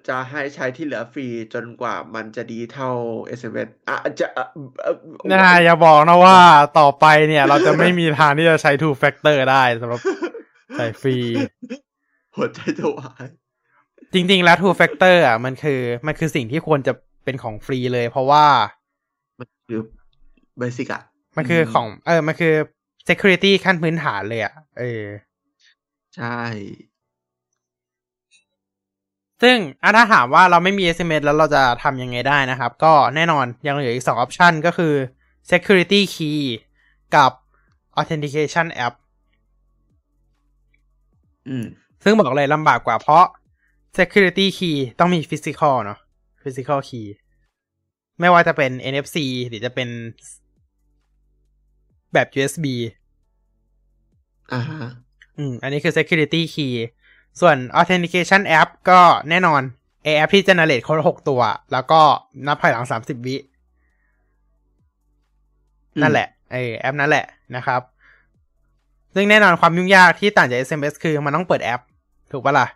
จะให้ใช้ที่เหลือฟรีจนกว่ามันจะดีเท่า SMS อะจะอะเอ่อนะอย่าบอกนะว่าต่อไปเนี่ย เราจะไม่มีทางที่จะใช้ two factor ได้สำหรับใช้ฟรีหัวใจจะวายจริง ๆ แล้ว two factor อะมันคือ มันคือสิ่งที่ควรจะเป็นของฟรีเลย เพราะว่า มันคือเบสิกอะมันคือของ เออ มันคือ security ขั้นพื้นฐานเลยอะ เออ ใช่ ซึ่งอะถ้าถามว่าเราไม่มี SMS แล้วเราจะทำยังไงได้นะครับ ก็แน่นอนยังเหลืออีกสองออปชันก็คือ security key กับ authentication app อืมซึ่งบอกเลยลำบากกว่าเพราะ security key ต้องมี physical เนาะ physical key ไม่ว่าจะเป็น NFC หรือจะเป็นแบบ USB อ่าฮะอืม อันนี้คือ security key ส่วน authentication app ก็แน่นอนไอแอปที่ generate โค้ดหกตัว แล้วก็นับภายหลังสามสิบวิอืมนั่นแหละไอแอปนั่นแหละนะครับ ซึ่งแน่นอนความยุ่งยากที่ต่างจาก SMS คือมันต้องเปิดแอป ถูกปะล่ะ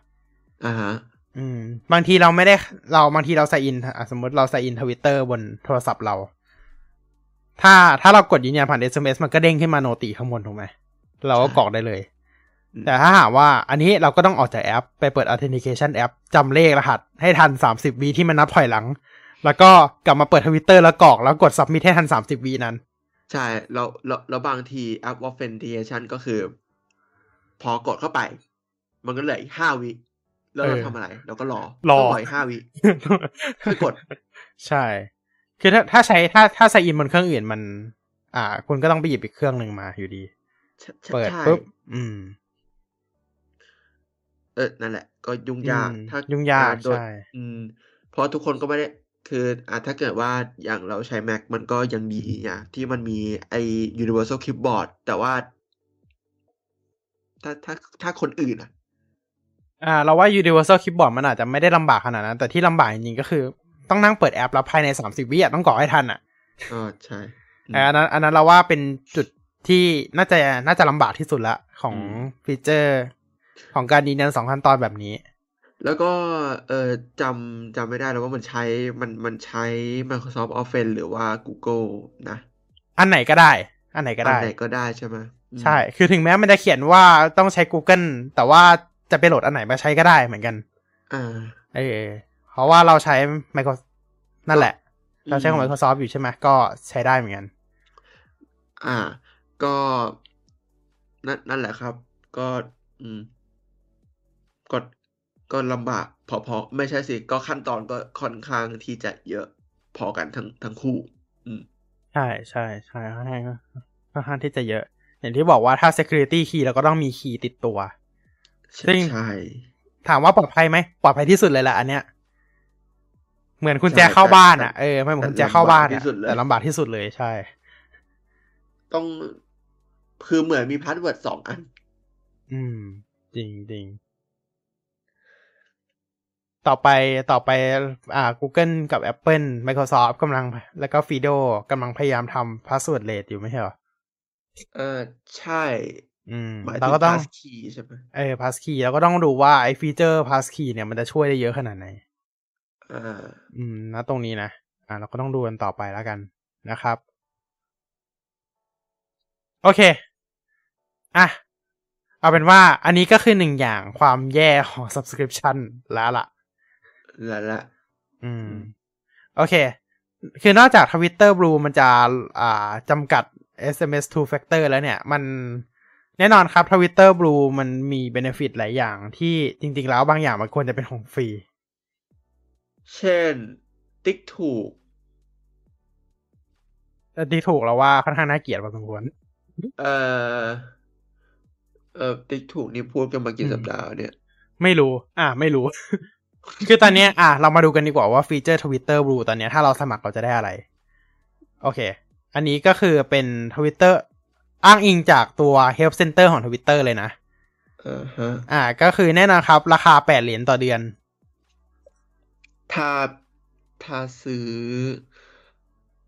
อ่าฮะอืม บางทีเราไม่ได้เราบางทีเราใส่อินอะสมมติเราใส่อินทวิตเตอร์บนโทรศัพท์เรา ถ้าถ้าเรากดยืนยันผ่าน SMS มันก็เด้งขึ้นมาโนติข้างบนถูกไหมเราก็ใช่กรอกได้เลยอืม แต่ถ้าหากว่าอันนี้เราก็ต้องออกจากแอป ไปเปิด authentication แอปจำเลขรหัสให้ทัน 30วิที่มันนับถอยหลัง แล้วก็กลับมาเปิดทวิตเตอร์แล้วกรอกแล้วกด submit ให้ทัน 30วินั้น ใช่แล้วแล้วแล้วบางที app authentication ก็คือ พอกดเข้าไป มันก็เหลืออีกห้าวิแล้วเราเออทำอะไร เราก็รอรอต้องรออีกห้าวิค่อยกด ใช่ คือถ้าถ้าใช้ถ้าถ้าใส่อินบนเครื่องอื่นมัน อ่า คุณก็ต้องไปหยิบอีกเครื่องหนึ่งมาอยู่ดีใช่ใช่เปิดใช่ปุ๊บอืม เออนั่นแหละ ก็ยุ่งยากอืมถ้ายุ่งยากอ่โดยใช่อืมเพราะทุกคนก็ไม่ได้คืออะถ้าเกิดว่าอย่างเราใช้ Mac มันก็ยังดีอย่างที่มันมีไอ้ Universal Keyboard แต่ว่า ถ้าถ้าถ้าคนอื่นอะ อ่า เราว่า Universal Keyboard มันอาจจะไม่ได้ลำบากขนาดนั้น แต่ที่ลำบากจริงๆก็คือ ต้องนั่งเปิดแอปแล้วภายในสามสิบวิอะต้องกรอกให้ทันอะอ๋อใช่อืมเอออันนั้นอันนั้นเราว่าเป็นจุดที่น่าจะน่าจะลำบากที่สุดละของอืมฟีเจอร์ ของการยืนยันสองขั้นตอนแบบนี้ แล้วก็เออจำจำไม่ได้แล้วว่ามันใช้มันมันใช้ Microsoft Office หรือว่า Google นะ อันไหนก็ได้ อันไหนก็อันได้ไหนก็ได้ใช่ไหมอืมใช่ คือถึงแม้มันจะเขียนว่าต้องใช้ Google แต่ว่าจะไปโหลดอันไหนมาใช้ก็ได้เหมือนกัน อ่า เออ เพราะว่าเราใช้ Microsoft นั่นแหละอืมเราใช้ของ Microsoft อยู่ใช่ไหมก็ใช้ได้เหมือนกัน อ่า ก็นั่นนั่นแหละครับ ก็ อืม ก็ก็ลำบากพอๆไม่ใช่สิ ก็ขั้นตอนก็ค่อนข้างที่จะเยอะพอกันทั้งทั้งคู่ อืมใช่ใช่ใช่ค่อนข้างค่อนข้างที่จะเยอะ อย่างที่บอกว่าถ้า security key เราก็ต้องมีคีย์ติดตัวใช่ซึ่งใช่ถามว่าปลอดภัยไหมปลอดภัยที่สุดเลยแหละอันเนี้ยเหมือนคุณแจใช่เข้าแต่บ้านแต่อะเออไม่เหมือนแต่คุณแจเข้าบ้านลำบากที่อะสุดเลยแต่ลำบากที่สุดเลยใช่ ต้องคือเหมือนมี password สองอัน อืม จริงจริง ต่อไปต่อไปอ่า Google กับ Apple Microsoft กำลัง แล้วก็ FIDO กำลังพยายามทำ passwordless อยู่ไม่ใช่เหรอ เออใช่ อืมหมายเราถึงก็ต้อง passkey ใช่ไหมเออ passkey เราก็ต้องดูว่าไอ้ฟีเจอร์ passkey เนี่ยมันจะช่วยได้เยอะขนาดไหนอ่าอืมนะตรงนี้นะ อ่า เราก็ต้องดูกันต่อไปแล้วกันนะครับ โอเค อะเอาเป็นว่าอันนี้ก็คือหนึ่งอย่างความแย่ของ subscription แล้วล่ะแล้วละ อืม โอเค คือนอกจาก Twitter Blue มันจะอ่าจำกัด SMS two factor แล้วเนี่ย มันแน่นอนครับ Twitter Blue มันมี benefit หลายอย่างที่จริง ๆ แล้วบางอย่างมันควรจะเป็นของฟรี เช่น ติ๊กถูกแต่ที่ถูกแล้วว่าค่อนข้างน่าเกลียดพอสมควร เออเออติ๊กถูกนี่พูดกันมาอืกี่มสัปดาห์เนี่ย ไม่รู้ อะไม่รู้ คือตอนเนี้ยอะเรามาดูกันดีกว่าว่าฟีเจอร์ Twitter Blue ตอนเนี้ยถ้าเราสมัครเราจะได้อะไร โอเค อันนี้ก็คือเป็น Twitter อ้างอิงจากตัว Help Center ของ Twitter เลยนะอ่าฮะอ่าก็คือแน่นอนครับ ราคาแปดเหรียญต่อเดือน ถ้าถ้าซื้อ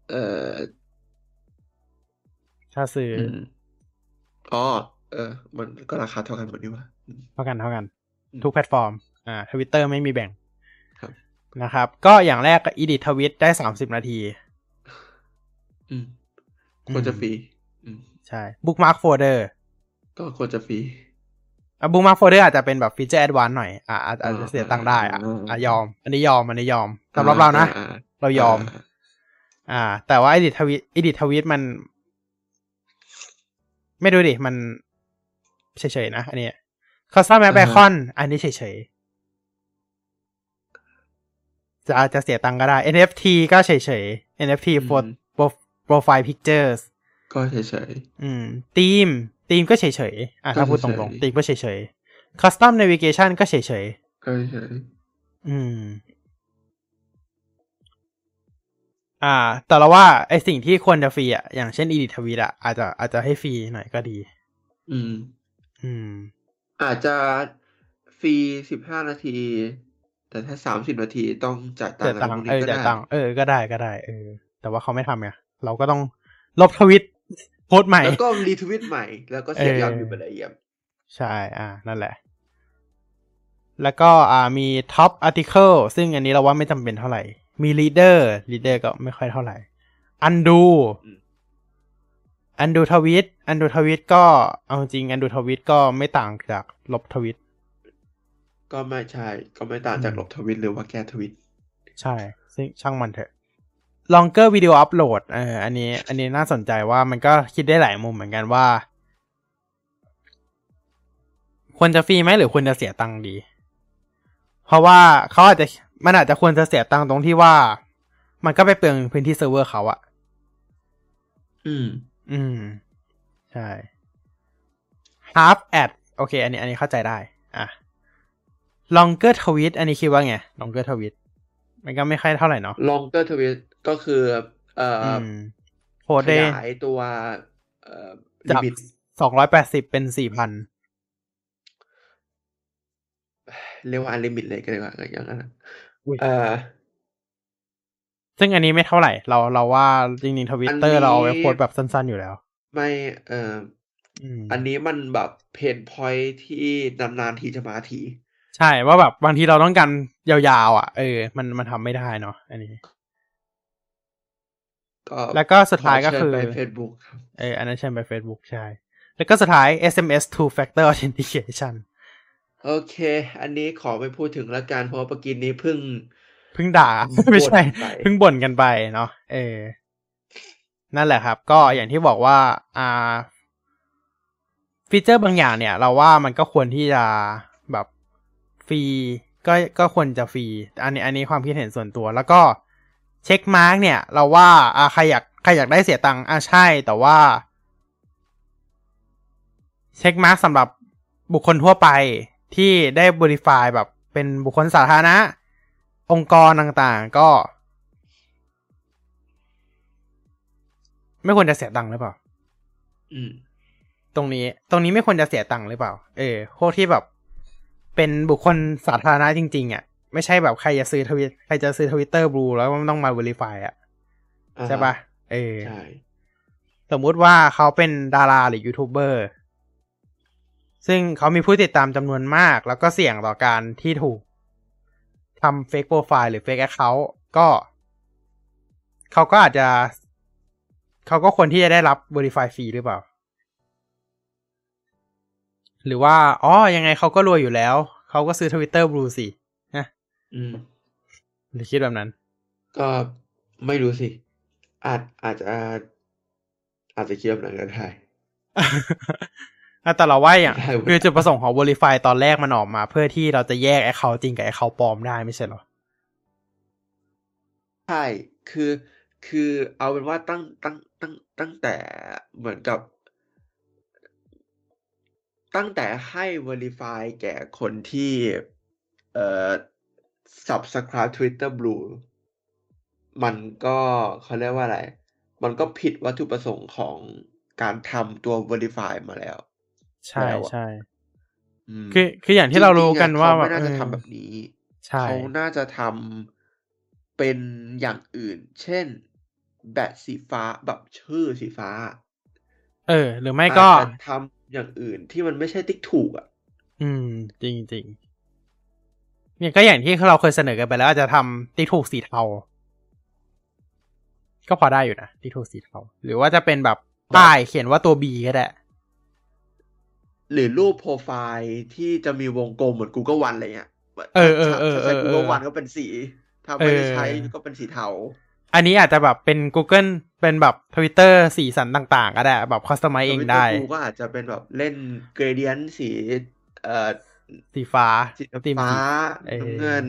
เอ่อ ถ้าซื้ออือมอ๋อ เออ มันก็ราคาเท่ากันหมดนี่หว่าอืมเท่ากันเท่ากันอืมทุกแพลตฟอร์ม อ่า Twitter ไม่มีแบ่งครับนะครับ ก็อย่างแรกก็ edit ทวิตได้สามสิบนาที อืมควรจะอืมฟรีอืมใช่ bookmark folder ก็ควรจะฟรีอะ bookmark folder อาจจะเป็นแบบฟีเจอร์ advanced หน่อยอ่าอาจอาจจะอ่าเสียตังค์ได้อะอ่าอะยอม อันนี้ยอมอันนี้ยอมสำหรับเรานะอ่เรายอมาอ่า แต่ว่า edit ทวิต edit ทวิตมัน ไม่ดูดิ มันเฉยๆนะ อันนี้ custom map icon อันนี้เฉย จะอาจจะเสียตังค์ก็ได้ NFT ก็เฉยๆ NFT อืม for pro- profile pictures ก็เฉยอืมธีมธีมก็เฉยๆ อะก็ถ้าพูดตเฉรงยๆๆธีมก็เฉยๆ custom navigation ก็เฉยๆ ก็เฉยๆ อืม อ่า แต่เราว่าไอสิ่งที่ควรจะฟรีอะ อย่างเช่น edit ทวิตอะ อาจจะอาจจะให้ฟรีหน่อยก็ดี อืม อืม อาจจะฟรีสิบห้านาที แต่ถ้าสามสิบนาทีต้องจ่ายตังเสียค์ตังอะไรพวค์กเอนี้อก็จ่ายได้ตังค์เออก็ได้ก็ได้เออ แต่ว่าเขาไม่ทำไงเราก็ต้องลบทวิตโพสต์ใหม่ แล้วก็รีทวิตใหม่ แล้วก็เสียยอดเออวิวไปเลยเยี่ยมใช่ อ่า นั่นแหละ แล้วก็อ่ามี top article ซึ่งอันนี้เราว่าไม่จำเป็นเท่าไหร่ มี leader leader ก็ไม่ค่อยเท่าไหร่ undo อืม undo ทวิต undo ทวิตก็เอาจริง undo ทวิตก็ไม่ต่างจากลบทวิต ก็ไม่ใช่ ก็ไม่ต่างจากอืมลบทวิตหรือว่าแก้ทวิต ใช่ซึ่งช่างมันเถอะ longer video upload เออ อันนี้ อันนี้น่าสนใจว่ามันก็คิดได้หลายมุมเหมือนกันว่า ควรจะฟรีไหมหรือควรจะเสียตังค์ดี เพราะว่าเขาอาจจะมันอาจจะควรจะเสียตังค์ตรงที่ว่า มันก็ไปเปลืองพื้นที่เซิร์ฟเวอร์เขาอะอืม อืม ใช่ half ad โอเค อันนี้ อันนี้เข้าใจได้ อะ longer tweet อันนี้คิดว่าไง longer tweet มันก็ไม่ค่อยเท่าไหร่เนาะ longer tweet ก็คือเอ่ออือมโพสขได้ยายตัวเอ่อจากลิมิตสองร้อยแปดสิบเป็นสี่พันเรียกว่า unlimit เลยก็ได้ว่าอย่างนั้นอะอุ๊ยเอ่อซึ่งอันนี้ไม่เท่าไหร่ เราเราว่าจริงๆทวิตเตอร์อันนี้เราเอาไว้โพสต์แบบสั้นๆอยู่แล้ว ไม่เอ่ออืมอันนี้มันแบบเพนพอยที่นานๆทีจะมาที ใช่ว่าแบบบางทีเราต้องการยาวๆอะเออ มันมันทำไม่ได้เนาะอันนี้ ก็แล้วก็สุดท้ายก็ขเชิญคือไป Facebook ครับเอออันนั้นใช่ไป Facebook ใช่ แล้วก็สุดท้าย SMS two factor authentication โอเค อันนี้ขอไม่พูดถึงละกันเพราะว่าเมื่อกี้นี้เพิ่ง เพิ่งด่า ไม่ใช่บ่นไปเพิ่งบ่นกันไปเนาะเออ นั่นแหละครับ ก็อย่างที่บอกว่า อ่า ฟีเจอร์บางอย่างเนี่ย เราว่ามันก็ควรที่จะแบบ ฟรีก็ก็ควรจะฟรี อันนี้อันนี้ความคิดเห็นส่วนตัว แล้วก็ checkmark เนี่ย เราว่าอ่าใครอยากใครอยากได้เสียตังค์อ่าใช่ แต่ว่า checkmark สำหรับบุคคลทั่วไปที่ได้ verify แบบเป็นบุคคลสาธารณะ องค์กรต่างๆ ก็ ไม่ควรจะเสียตังค์หรือเปล่าอืมตรงนี้ ตรงนี้ไม่ควรจะเสียตังค์หรือเปล่า เออพวกที่แบบ เป็นบุคคลสาธารณะจริงๆอะไม่ใช่แบบใครจะซื้อทวิตใครจะซื้อทวิตเตอร์บลูแล้วมันต้องมา verify อะอ่าฮใช่ปะเออใช่สมมุติว่าเขาเป็นดาราหรือยูทูบเบอร์ซึ่งเขามีผู้ติดตามจำนวนมาก แล้วก็เสี่ยงต่อการที่ถูกทำ fake profile หรือ fake account ก็ เขาก็อาจจะ เขาก็ควรที่จะได้รับ Verify ฟรีหรือเปล่า หรือว่าอ๋อยังไงเขาก็รวยอยู่แล้ว เขาก็ซื้อ Twitter Blue สินะอืมหรือคิดแบบนั้น ก็ไม่รู้สิ อาจอาจจะอาจจะคิดแบบนั้นก็ได้อะแต่เราว่าอย่างได้เว้ยคือจุดประสงค์ของ Verify ตอนแรกมันออกมา เพื่อที่เราจะแยก Account จริงกับ Account ปลอมได้ไม่ใช่เหรอ ใช่ คือคือเอาเป็นว่าตั้งตั้งตั้งตั้งแต่เหมือนกับ ตั้งแต่ให้ Verify แก่คนที่เอ่อ subscribe Twitter Blue มันก็เขาเรียกว่าอะไร มันก็ผิดวัตถุประสงค์ของการทำตัว Verify มาแล้ว ใช่แล้วอะใช่อืมคือคืออย่างที่เรารู้กันว่าจงๆแบอะบเขาไม่น่าจะเออทำแบบนี้ใช่เขาน่าจะทำเป็นอย่างอื่น เช่น แบตสีฟ้าแบบชื่อสีฟ้า เออ หรือไม่ก็อาจจะทำ อย่างอื่นที่มันไม่ใช่ติ๊กถูกอะ อืม จริงจริงเนี่ยก็อย่างที่เราเคยเสนอกันไปแล้วอาจจะทำติ๊กถูกสีเทา ก็พอได้อยู่นะติ๊กถูกสีเทา หรือว่าจะเป็นแบบป้ายเขียนว่าตัว B ก็ได้ หรือรูปโปรไฟล์ที่จะมีวงกลมเหมือน Google One อะไรเงี้ยเออเออเออถ้าใช้เออ Google เออ One ก็เป็นสี ถ้าไม่ได้เออใช้ก็เป็นสีเทา อันนี้อาจจะแบบเป็น Google เป็นแบบ Twitter สีสันต่างๆ ก็ได้ แบบ customize เองได้กูก็อาจจะเป็นแบบเล่น gradient สีเอ่อสีฟ้าสีธีมฟ้าเออน้ำเงิน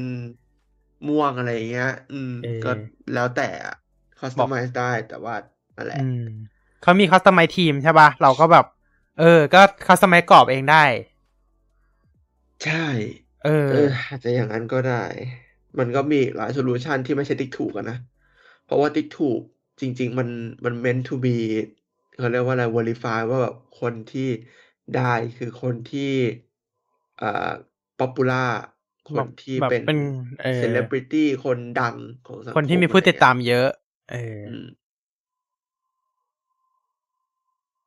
ม่วงอะไรอย่างเงี้ย อืมเออก็แล้วแต customize ได้แต่ว่านั่นแหละอืมเขามี customize theme ใช่ปะเราก็แบบ เออ ก็ customize กรอบเองได้ ใช่เออเอออาจจะอย่างนั้นก็ได้ มันก็มีหลาย solution ที่ไม่ใช่ติ๊กถูกอะนะเพ ราะว่าติ๊กถูกจริง ๆ มันมัน meant to be เขาเรียกว่าอะไร verify ว่าแบบคนที่ได้คือคนที่อ่า popular คนที่แบบเป็นเป็นเออ celebrity คนดังของสังคนที่มีมผู้ติดตามอะไรเยอะ เออเงี้ยอืม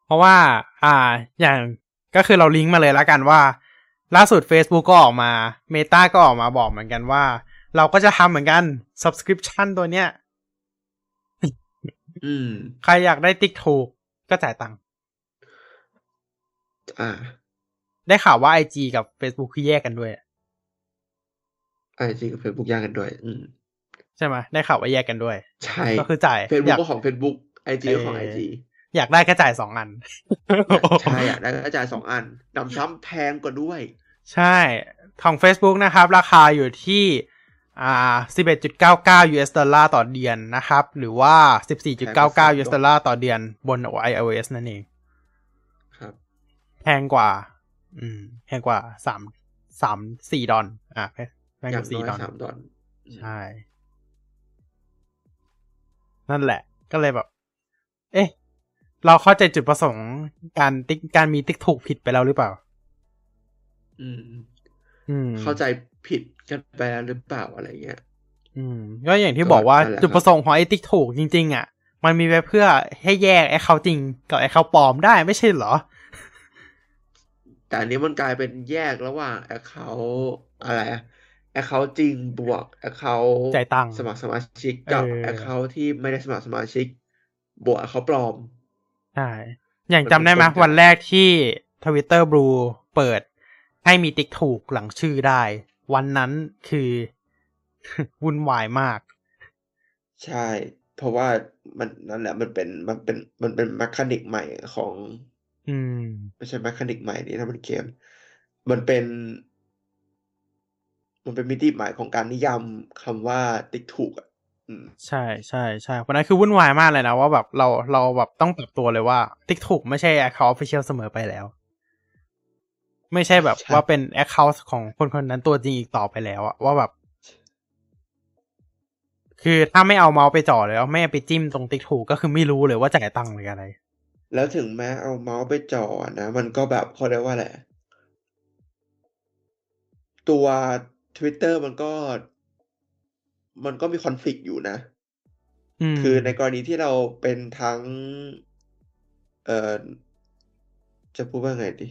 เพราะว่า อ่า อย่างก็คือเราลิงก์มาเลยแล้วกันว่า ล่าสุด Facebook ก็ออกมา Meta ก็ออกมาบอกเหมือนกันว่า เราก็จะทำเหมือนกัน subscription ตัวเนี้ยอืม ใครอยากได้ติ๊กถูกก็จ่ายตังค์อ่าได้ข่าวว่า IG กับ Facebook คือแยกกันด้วยไอจีกับ Facebook ย่างกันด้วย อืม ใช่ไหมได้ข่าวว่าแยกกันด้วย ใช่ก็คือจ่าย Facebook อยากก็ของ Facebook IG ก็ของเออ IG อยากได้ก็จ่ายสองอัน ใช่อะได้กระจายสองอันนำซ้ำแพงกว่าด้วย ใช่ ของ Facebook นะครับ ราคาอยู่ที่ อ่า11.99 US ดอลลาร์ต่อเดือนนะครับ หรือว่า 14.99 US ดอลลาร์ต่อเดือนบน iOS นั่นเองครับแพงกว่า อืมแพงกว่าสามสามสี่ดอลอะแพงอกย่างว่าสี่น้อยดอลสามดอลใช่ นั่นแหละ ก็เลยแบบ เอ๊ะ เราเข้าใจจุดประสงค์การติ๊กการมีติ๊กถูกผิดไปแล้วหรือเปล่า อืมอืม เข้าใจผิดกันไปแล้วหรือเปล่าอะไรเงี้ยอืมก็อย่างที่บอกว่าก็นั่นแหละจุดประสงค์ของไอ้ติ๊กถูกจริง ๆ อะ มันมีไว้เพื่อให้แยกไอ้เขาจริงกับไอ้เขาปลอมได้ไม่ใช่เหรอ แต่อันนี้มันกลายเป็นแยกระหว่างแอคเคาอะไรแอคเคาจริงบวกแอคเคาจ่ายตังค์สมัครสมาชิกกับเออแอคเคาที่ไม่ได้สมัครสมาชิก บวกแอคเคาปลอมใช่อย่างมันจำได้ไหมเป็นคนวันแรกที่ Twitter Blue เปิด ให้มีติ๊กถูกหลังชื่อได้ วันนั้นคือวุ่นวายมาก ใช่ เพราะว่ามันนั่นแหละมันเป็นมันเป็นมันเป็น mechanic ใหม่ของ อืมไม่ใช่ mechanic ใหม่นี่นะมันเกม มันเป็น มันเป็นมิติใหม่ของการนิยามคำว่าติ๊กถูกอะอืมใช่ใช่ใช่วันนั้นคือวุ่นวายมากเลยนะว่าแบบเราเราแบบต้องปรับตัวเลยว่า ติ๊กถูกไม่ใช่ Account Official เสมอไปแล้ว ไม่ใช่แบบใช่ว่าเป็น Account ของคนคนนั้นตัวจริงอีกต่อไปแล้วอะว่าแบบ คือถ้าไม่เอาเมาส์ไปจ่อเลยแล้วไม่เอาไปจิ้มตรงติ๊กถูกก็คือไม่รู้เลยว่าจ่ายตังค์หรืออะไร แล้วถึงแม้เอาเมาส์ไปจ่อนะ มันก็แบบเขาเรียกว่าอะไรตัว Twitter มันก็ มันก็มีคอนฟ lict อยู่นะอืมคือในกรณีที่เราเป็นทั้ง เอ่อจะพูดว่าไงดี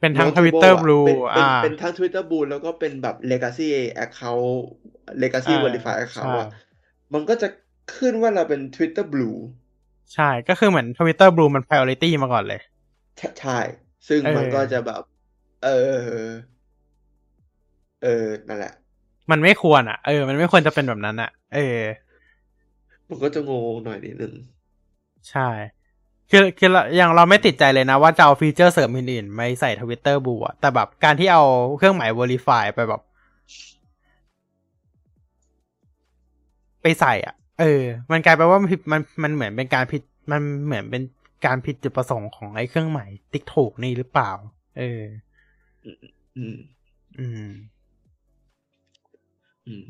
เป็นทั้ง Multiple Twitter อะ Blue เป็นเป็นอ่าเป็นทั้ง Twitter Blue แล้วก็เป็นแบบ Legacy Account Legacy อ่า Verify Account ใช่อะมันก็จะขึ้นว่าเราเป็น Twitter Blue ใช่ก็คือเหมือน Twitter Blue มัน priority มาก่อนเลย ใช่ใช่ซึ่งเออมันก็จะแบบ เออ เออ นั่นแหละ มันไม่ควรอะ เออ มันไม่ควรจะเป็นแบบนั้นอะ เออ มันก็จะงงหน่อยนิดนึง ใช่ คือคือเราอย่างเราไม่ติดใจเลยนะ ว่าจะเอาฟีเจอร์เสริมอื่นๆไม่ใส่ทวิตเตอร์บูอะแต่แบบการที่เอาเครื่องหมาย verify ไปแบบ ไปใส่อะ เออ มันกลายเป็นว่ามันผิดมันมันเหมือนเป็นการผิดมันเหมือนเป็นการผิดจุดประสงค์ของไอ้เครื่องหมายติ๊กถูกนี่หรือเปล่า เออ อืม อืม อืม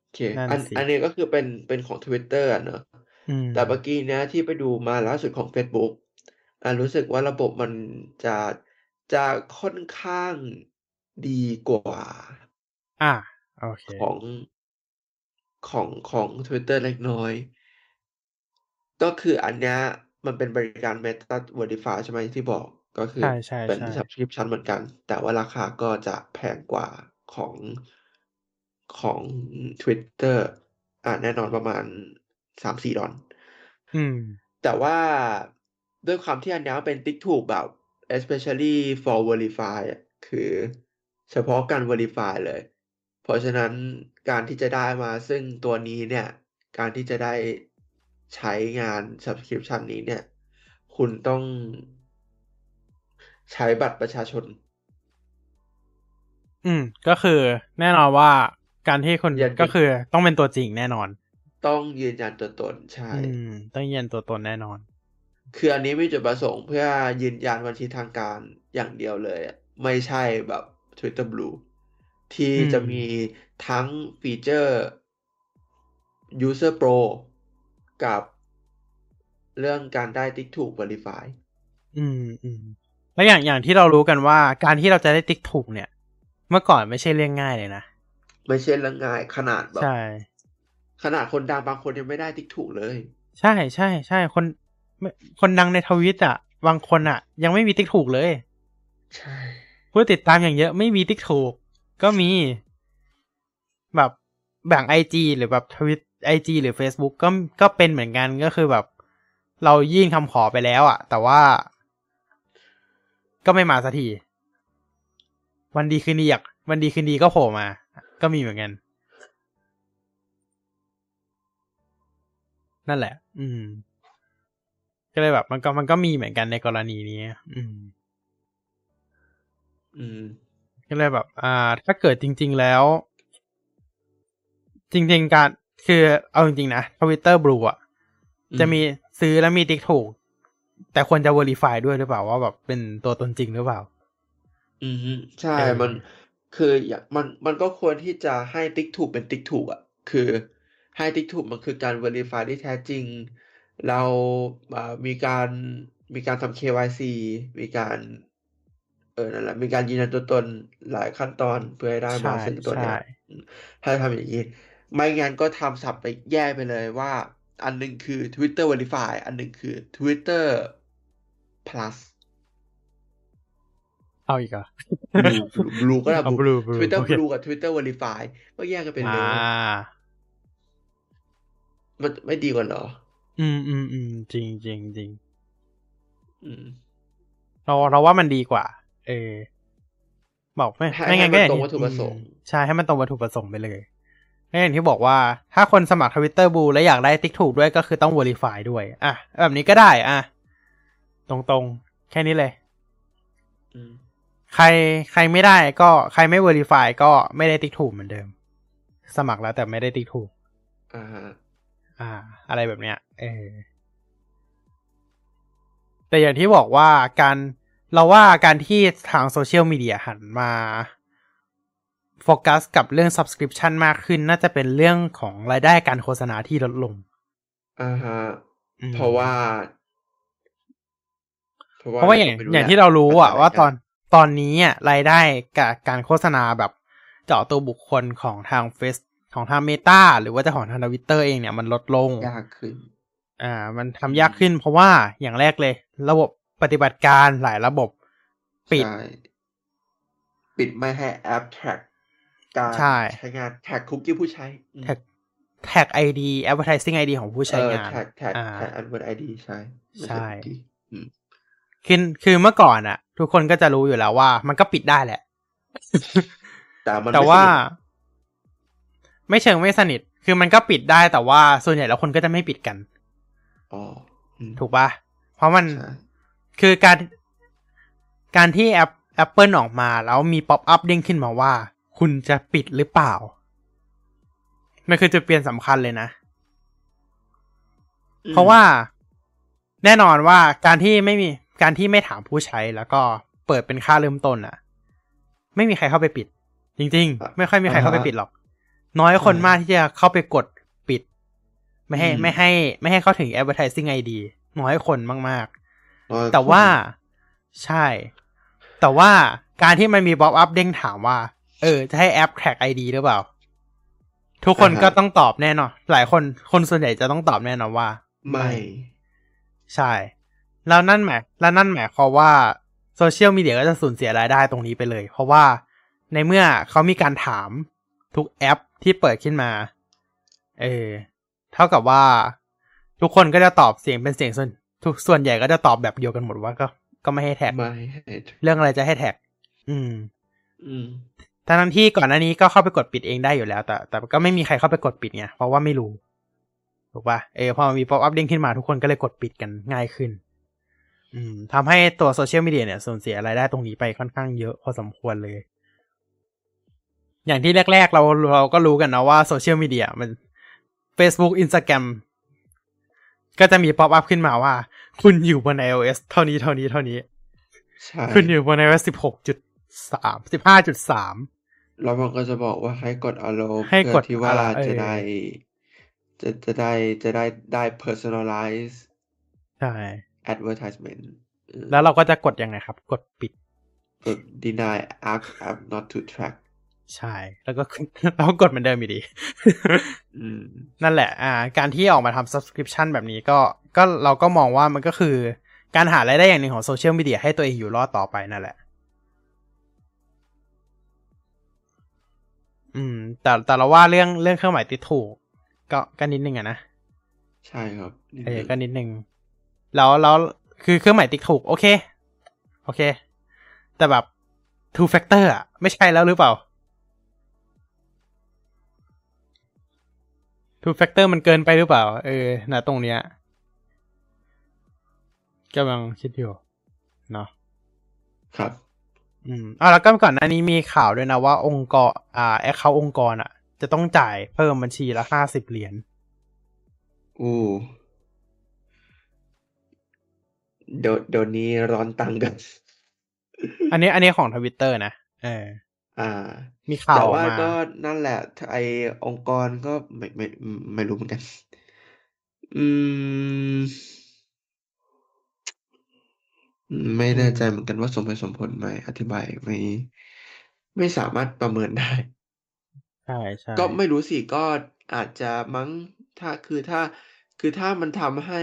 โอเคนั่นอันสิอันนี้ก็คือเป็นเป็นของ Twitter อะเนอะอืม แต่เมื่อกี้เนี้ยที่ไปดูมาล่าสุดของ Facebook อะรู้สึกว่าระบบมันจะจะค่อนข้างดีกว่า อะโอเคของของของ Twitter เล็กน้อย ก็คืออันเนี้ยมันเป็นบริการ Meta Verify ใช่ไหมที่บอกก็คือใช่ใช่เป็นใช่ subscription เหมือนกัน แต่ว่าราคาก็จะแพงกว่าของของ Twitter อะแน่นอนประมาณ สามสี่ดอลอืมแต่ว่าด้วยความที่อันเนี้ยเป็นติ๊กถูกแบบ especially for verify อะคือเฉพาะการ verify เลย เพราะฉะนั้นการที่จะได้มาซึ่งตัวนี้เนี่ย การที่จะได้ใช้งาน subscription นี้เนี่ย คุณต้องใช้บัตรประชาชน อืม ก็คือแน่นอนว่าการที่คนยืนยันก็คือต้องเป็นตัวจริงแน่นอน ต้องยืนยันตัวตนใช่อืมต้องยืนยันตัวตนแน่นอน คืออันนี้มีจุดประสงค์เพื่อยืนยันบัญชีทางการอย่างเดียวเลยอะไม่ใช่แบบ Twitter Blue ที่อืมจะมีทั้งฟีเจอร์ User Pro กับเรื่องการได้ติ๊กถูก Verify อืมอืมแล้วอย่างอย่างที่เรารู้กันว่าการที่เราจะได้ติ๊กถูกเนี่ย เมื่อก่อนไม่ใช่เรื่องง่ายเลยนะ ไม่ใช่เรื่องง่ายขนาดแบบใช่ ขนาดคนดังบางคนยังไม่ได้ติ๊กถูกเลย ใช่ใช่ใช่คนไม่คนดังในทวิตอะ บางคนอะ ยังไม่มีติ๊กถูกเลย ใช่ผู้ติดตามอย่างเยอะไม่มีติ๊กถูก ก็มี แบบแบ่งไอจีหรือแบบทวิตไอจีหรือ Facebook ก็ก็เป็นเหมือนกันก็คือแบบ เรายื่นคำขอไปแล้วอะแต่ว่า ก็ไม่มาสักที วันดีคืนดีอยากวันดีคืนดีก็โผล่มา ก็มีเหมือนกัน นั่นแหละ อืม ก็เลยแบบ มันก็มันก็มีเหมือนกันในกรณีนี้ อืม อืม ก็เลยแบบ อ่า ถ้าเกิดจริง ๆแล้ว จริง ๆ การคือเอาจริง ๆ นะทวิตเตอร์บลูอะอืมจะมีซื้อแล้วมีติ๊กถูก แต่ควรจะ verify ด้วยหรือเปล่าว่าแบบเป็นตัวตนจริงหรือเปล่า อืมฮึใช่เออมันคืออย่างมันมันก็ควรที่จะให้ติ๊กถูกเป็นติ๊กถูกอะ คือ ให้ติ๊กถูกมันคือการ verify ที่แท้จริง เราอ่ามีการมีการทำ KYC มีการเออนั่นแหละมีการยืนยันตัวตนหลายขั้นตอนเพื่อให้ได้มาใช่ซึ่งตัวเนี้ยใช่อืมถ้าทำอย่างนี้ ไม่งั้นก็ทำสับไปแย่ไปเลยว่า อันหนึงคือ Twitter Verify อันหนึงคือ Twitter Plus เอาอีกเหรอ Blue Blue Blue ก็ได้เอา Blue blue blue Twitter โอเค Blue กับ Twitter Verify ก็แยกกันเป็นเลอ่าย มันไม่ดีกว่าเหรอ อืมอืมอืมจริงจริงจริงอืมเราเราว่ามันดีกว่า เออ บอกไม่ให้ไม่งั้นก็ให้อมันย่างตรงวัตถุประสงค์อืมใช่ให้มันตรงวัตถุประสงค์ไปเลยแล้วอย่างที่บอกว่า ถ้าคนสมัครทวิตเตอร์บูแล้วอยากได้ติ๊กถูกด้วยก็คือต้อง verify ด้วย อะ แบบนี้ก็ได้ อะ ตรงๆ แค่นี้เลยอืมใครใครไม่ได้ก็ ใครไม่ verify ก็ไม่ได้ติ๊กถูกเหมือนเดิม สมัครแล้วแต่ไม่ได้ติ๊กถูกอ่าฮะ อ่า อะไรแบบเนี้ย เออ แต่อย่างที่บอกว่าการเราว่าการที่ทางโซเชียลมีเดียหันมาโฟกัสกับเรื่อง subscription มากขึ้น น่าจะเป็นเรื่องของรายได้การโฆษณาที่ลดลง อ่าฮะอืมเพราะว่า เพราะว่าอย่างไม่อย่างแหละที่เรารู้อะแต่ว่าตอนรายตอนนี้อะรายได้กับการโฆษณาแบบเจาะตัวบุคคลของทางเฟซ ของทาง Meta หรือว่าจะของทางทวิตเตอร์เองเนี่ยมันลดลงยากขึ้น อ่า มันทำยากขึ้นเพราะว่าอย่างแรกเลย ระบบปฏิบัติการหลายระบบ ปิดใช่ปิดไม่ให้แอป trackการใช่ใช้งาน track คุกกี้ผู้ใช้อืมแท็ track ID advertising ID ของผู้ใช้งานเออ track track อ่า track adver ID ใช่ไม่ใช่คุกกี้อืมคือคือเมื่อก่อนอะทุกคนก็จะรู้อยู่แล้วว่า มันก็ปิดได้แหละ แต่มันแต่ไม่ว่าสนิท ไม่เชิงไม่สนิท คือมันก็ปิดได้แต่ว่าส่วนใหญ่แล้วคนก็จะไม่ปิดกันอ๋ออืมถูกปะเพราะมันใช่คือการการที่แอป Apple ออกมาแล้วมีป๊อปอัพเด้งขึ้นมาว่า คุณจะปิดหรือเปล่า มันคือจุดเปลี่ยนสำคัญเลยนะอืมเพราะว่าแน่นอนว่าการที่ไม่มีการที่ไม่ถามผู้ใช้แล้วก็เปิดเป็นค่าเริ่มต้นอะไม่มีใครเข้าไปปิด จริง ๆ ไม่ค่อยมีใครเข้าไปปิดหรอก น้อยคนมากที่จะเข้าไปกดปิด ไม่ให้ไม่ให้ ไม่ให้เข้าถึง advertising ID น้อยคนมากๆน้อยแต่ว่าคนใช่ แต่ว่าการที่มันมี popup เด้งถามว่า เออ จะให้แอป track ID หรือเปล่า ทุกคนก็ต้องตอบแน่นอน หลายคนคนส่วนใหญ่จะต้องตอบแน่นอนว่า ไม่ ใช่ แล้วนั่นหมายแล้วนั่นหมายความว่าโซเชียลมีเดียก็จะสูญเสียรายได้ตรงนี้ไปเลย เพราะว่าในเมื่อเขามีการถามทุกแอป ที่เปิดขึ้นมา เออ เท่ากับว่า ทุกคนก็จะตอบเสียงเป็นเสียงส่วนทุกส่วนใหญ่ก็จะตอบแบบเดียวกันหมดว่าก็ ก็ไม่ให้แท็กไม่ให้เรื่องอะไรจะให้แท็ก อืม อืมทั้งที่ก่อนหน้านี้ก็เข้าไปกดปิดเองได้อยู่แล้ว แต่ แต่ก็ไม่มีใครเข้าไปกดปิดไงเพราะว่าไม่รู้ถูกปะเออพอมันมี pop-up เด้งขึ้นมาทุกคนก็เลยกดปิดกันง่ายขึ้น อืมทำให้ตัวโซเชียลมีเดียเนี่ยสูญเสียรายได้ตรงนี้ไปค่อนข้างเยอะพอสมควรเลย อย่างที่แรก ๆ เราเราก็รู้กันนะว่าโซเชียลมีเดียมัน Facebook Instagram ก็จะมี pop-up ขึ้นมาว่า คุณอยู่บน iOS เท่านี้เท่านี้เท่านี้ใช่คุณอยู่บน iOS สิบหกจุดสามสิบห้าจุดสามแล้วมันก็จะบอกว่าให้กด allow ให้กดเพื่อที่ว่า allow เออจะได้ จะจะได้จะได้ได้ personalize ใช่ advertisement เออแล้วเราก็จะกดยังไงครับ กดปิด กด deny app app not to track ใช่ แล้วก็เราก็กดเหมือนเดิมอยู่ดีอืมนั่นแหละ อ่า การที่ออกมาทำ subscription แบบนี้ก็ ก็เราก็มองว่ามันก็คือ การหารายได้อย่างหนึ่งของโซเชียลมีเดียให้ตัวเองอยู่รอดต่อไปนั่นแหละ อืม แต่แต่เราว่าเรื่องเรื่องเครื่องหมายติดถูก ก็ก็นิดนึงอะนะ ใช่ครับนิดเออนึงก็นิดนึง แล้วแล้วคือเครื่องหมายติ๊กถูก โอเค โอเค แต่แบบ two factor อะไม่ใช่แล้วหรือเปล่า two factor มันเกินไปหรือเปล่า เออนะตรงเนี้ยกำลังคิดอยู่ เนาะครับ อืมอ่าแล้วก็ก่อนหน้านี้มีข่าวด้วยนะว่าองค์กร อ่าแอคเคาองค์กรอะ จะต้องจ่ายเพิ่มบัญชีละห้าสิบเหรียญอู้เดี๋ยวเดี๋ยวนี้ร้อนตังค์กัน อันนี้อันนี้ของทวิตเตอร์นะ เออ อ่า มีข่าวแต่ออกว่ามาก็นั่นแหละ ไอองค์กรก็ไม่ไม่ไม่ไม่รู้เหมือนกัน อืม ไม่แน่ใจเหมือนกันว่าสมเหตุสมผลไหมอธิบายไม่ ไม่สามารถประเมินได้ ใช่ใช่ก็ไม่รู้สิก็อาจจะมั้งถ้าคือถ้า คือถ้ามันทำให้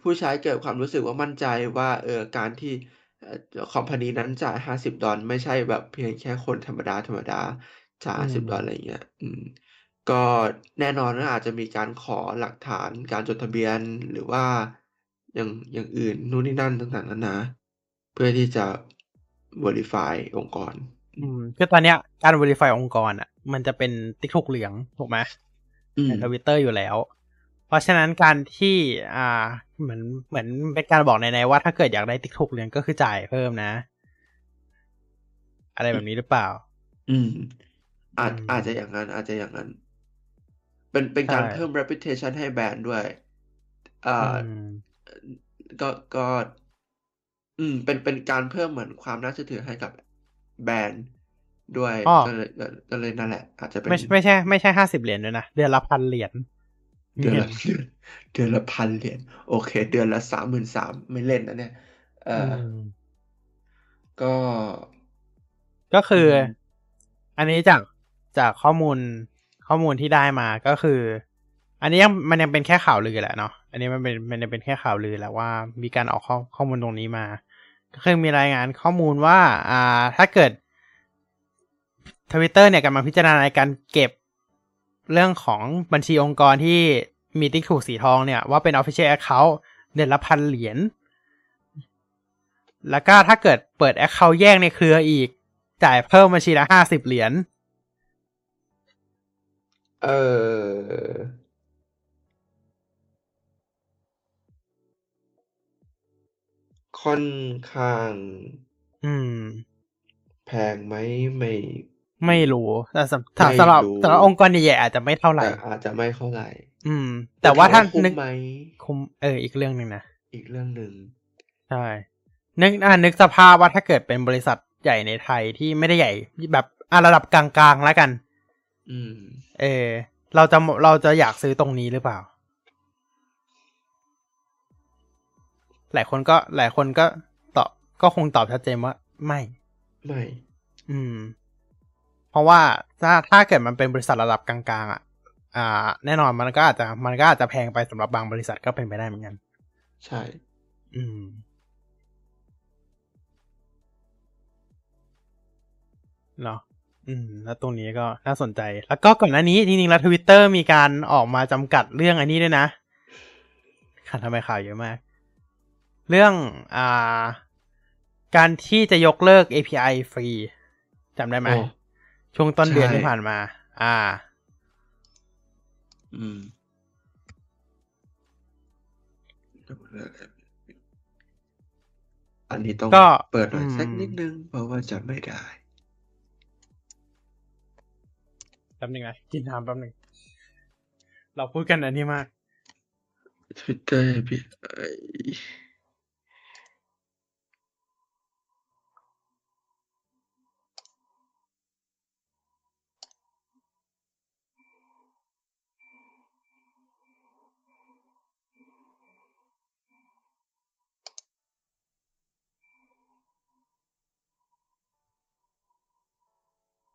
ผู้ใช้เกิดความรู้สึกว่ามั่นใจว่า เออการที่ เอ่อ คอมพานีนั้นจ่ายห้าสิบดอลไม่ใช่แบบเพียงแค่คนธรรมดาธรรมดาจ่าย อืมสิบดอลอะไรเงี้ย อืม ก็แน่นอนว่าอาจจะมีการขอหลักฐานการจดทะเบียน หรือว่าอย่าง อย่างอื่น นู่นนี่นั่นต่าง ๆ นานา เพื่อที่จะ verify องค์กร อืมคือตอนเนี้ยการ verify องค์กรอะมันจะเป็นติ๊กถูกเหลือง ถูกไหม อืมในทวิตเตอร์อยู่แล้ว เพราะฉะนั้นการที่อ่าเหมือนเหมือนเป็นการบอกในในๆว่าถ้าเกิดอยากได้ติ๊กถูกเหลืองก็คือจ่ายเพิ่มนะ อะไรแบบนี้หรือเปล่า อืม อาจอืมอาจจะอย่างนั้น อาจจะอย่างนั้น เป็นเป็นการใช่เพิ่ม reputation ให้แบรนด์ด้วย อ่าอืมก็ก็ อืม เป็นเป็นการเพิ่มเหมือนความน่าเชื่อถือให้กับแบรนด์ด้วยอ้อก็เลยก็ก็เลยนั่นแหละ อาจจะเป็นไม่ไม่ใช่ ไม่ใช่ห้าสิบเหรียญด้วยนะเดือนละพันเหรียญ เดือนละเดือนเดือนละพันเหรียญโอเค เดือนละสามหมื่นสามไม่เล่นนะเนี่ยเอออมก็ ก็คืออมอันนี้จากจากข้อมูลข้อมูลที่ได้มาก็คือ อันนี้ยังมันยังเป็นแค่ข่าวลือแหละเนาะอันนี้มันเป็นมันยังเป็นแค่ข่าวลือแหละว่ามีการออกข้อข้อมูลตรงนี้มา ก็คือมีรายงานข้อมูลว่า อ่าถ้าเกิดทวิตเตอร์เนี่ยกำลังพิจารณาในการเก็บ เรื่องของบัญชีองค์กรที่มีติ๊กถูกสีทองเนี่ย ว่าเป็น Official Account เดือนละพันเหรียญ แล้วก็ถ้าเกิดเปิด Account แยกในเครืออีก จ่ายเพิ่มบัญชีละห้าสิบเหรียญ เออ ค่อนข้าง อืม แพงไหมไม่ ไม่รู้แต่สำไม่สำหรับรู้สำหรับองค์กรใหญ่ๆอาจจะไม่เท่าไหร่แต่อาจจะไม่เท่าไหร่ อืม แต่ว่าถ้าถมคุ้มนึกไหมคุมเออ อีกเรื่องหนึ่งนะ อีกเรื่องหนึ่งใช่นึกอ่านึกสภาพว่าถ้าเกิดเป็นบริษัทใหญ่ในไทยที่ไม่ได้ใหญ่แบบอ่าระดับกลางๆแล้วกัน อืม เออ เราจะเราจะอยากซื้อตรงนี้หรือเปล่า หลายคนก็หลายคนก็ตอบก็คงตอบชัดเจนว่า ไม่ ไม่ อืม เพราะว่าถ้าถ้าเกิดมันเป็นบริษัทระดับกลางๆอะอ่า แน่นอนมันก็อาจจะมันก็อาจจะแพงไปสำหรับบางบริษัทก็เป็นไปได้เหมือนกัน ใช่ อืม เนาะอืม แล้วตรงนี้ก็น่าสนใจ แล้วก็ก่อนหน้านี้จริงๆแล้วทวิตเตอร์มีการออกมาจำกัดเรื่องอันนี้ด้วยนะข่าวทำไมข่าวเยอะมาก เรื่องอ่า การที่จะยกเลิก API ฟรีจำได้ไหมโอ้ ช่วงต้นเดือนใช่ที่ผ่านมา อ่า อืมอันนี้ต้องก็เปิดหน่อยอืมสักนิดนึง เพราะว่าจำไม่ได้แป๊บหนึงนะกินน้ำแป๊บหนึง เราพูดกันอันนี้มาก Twitter API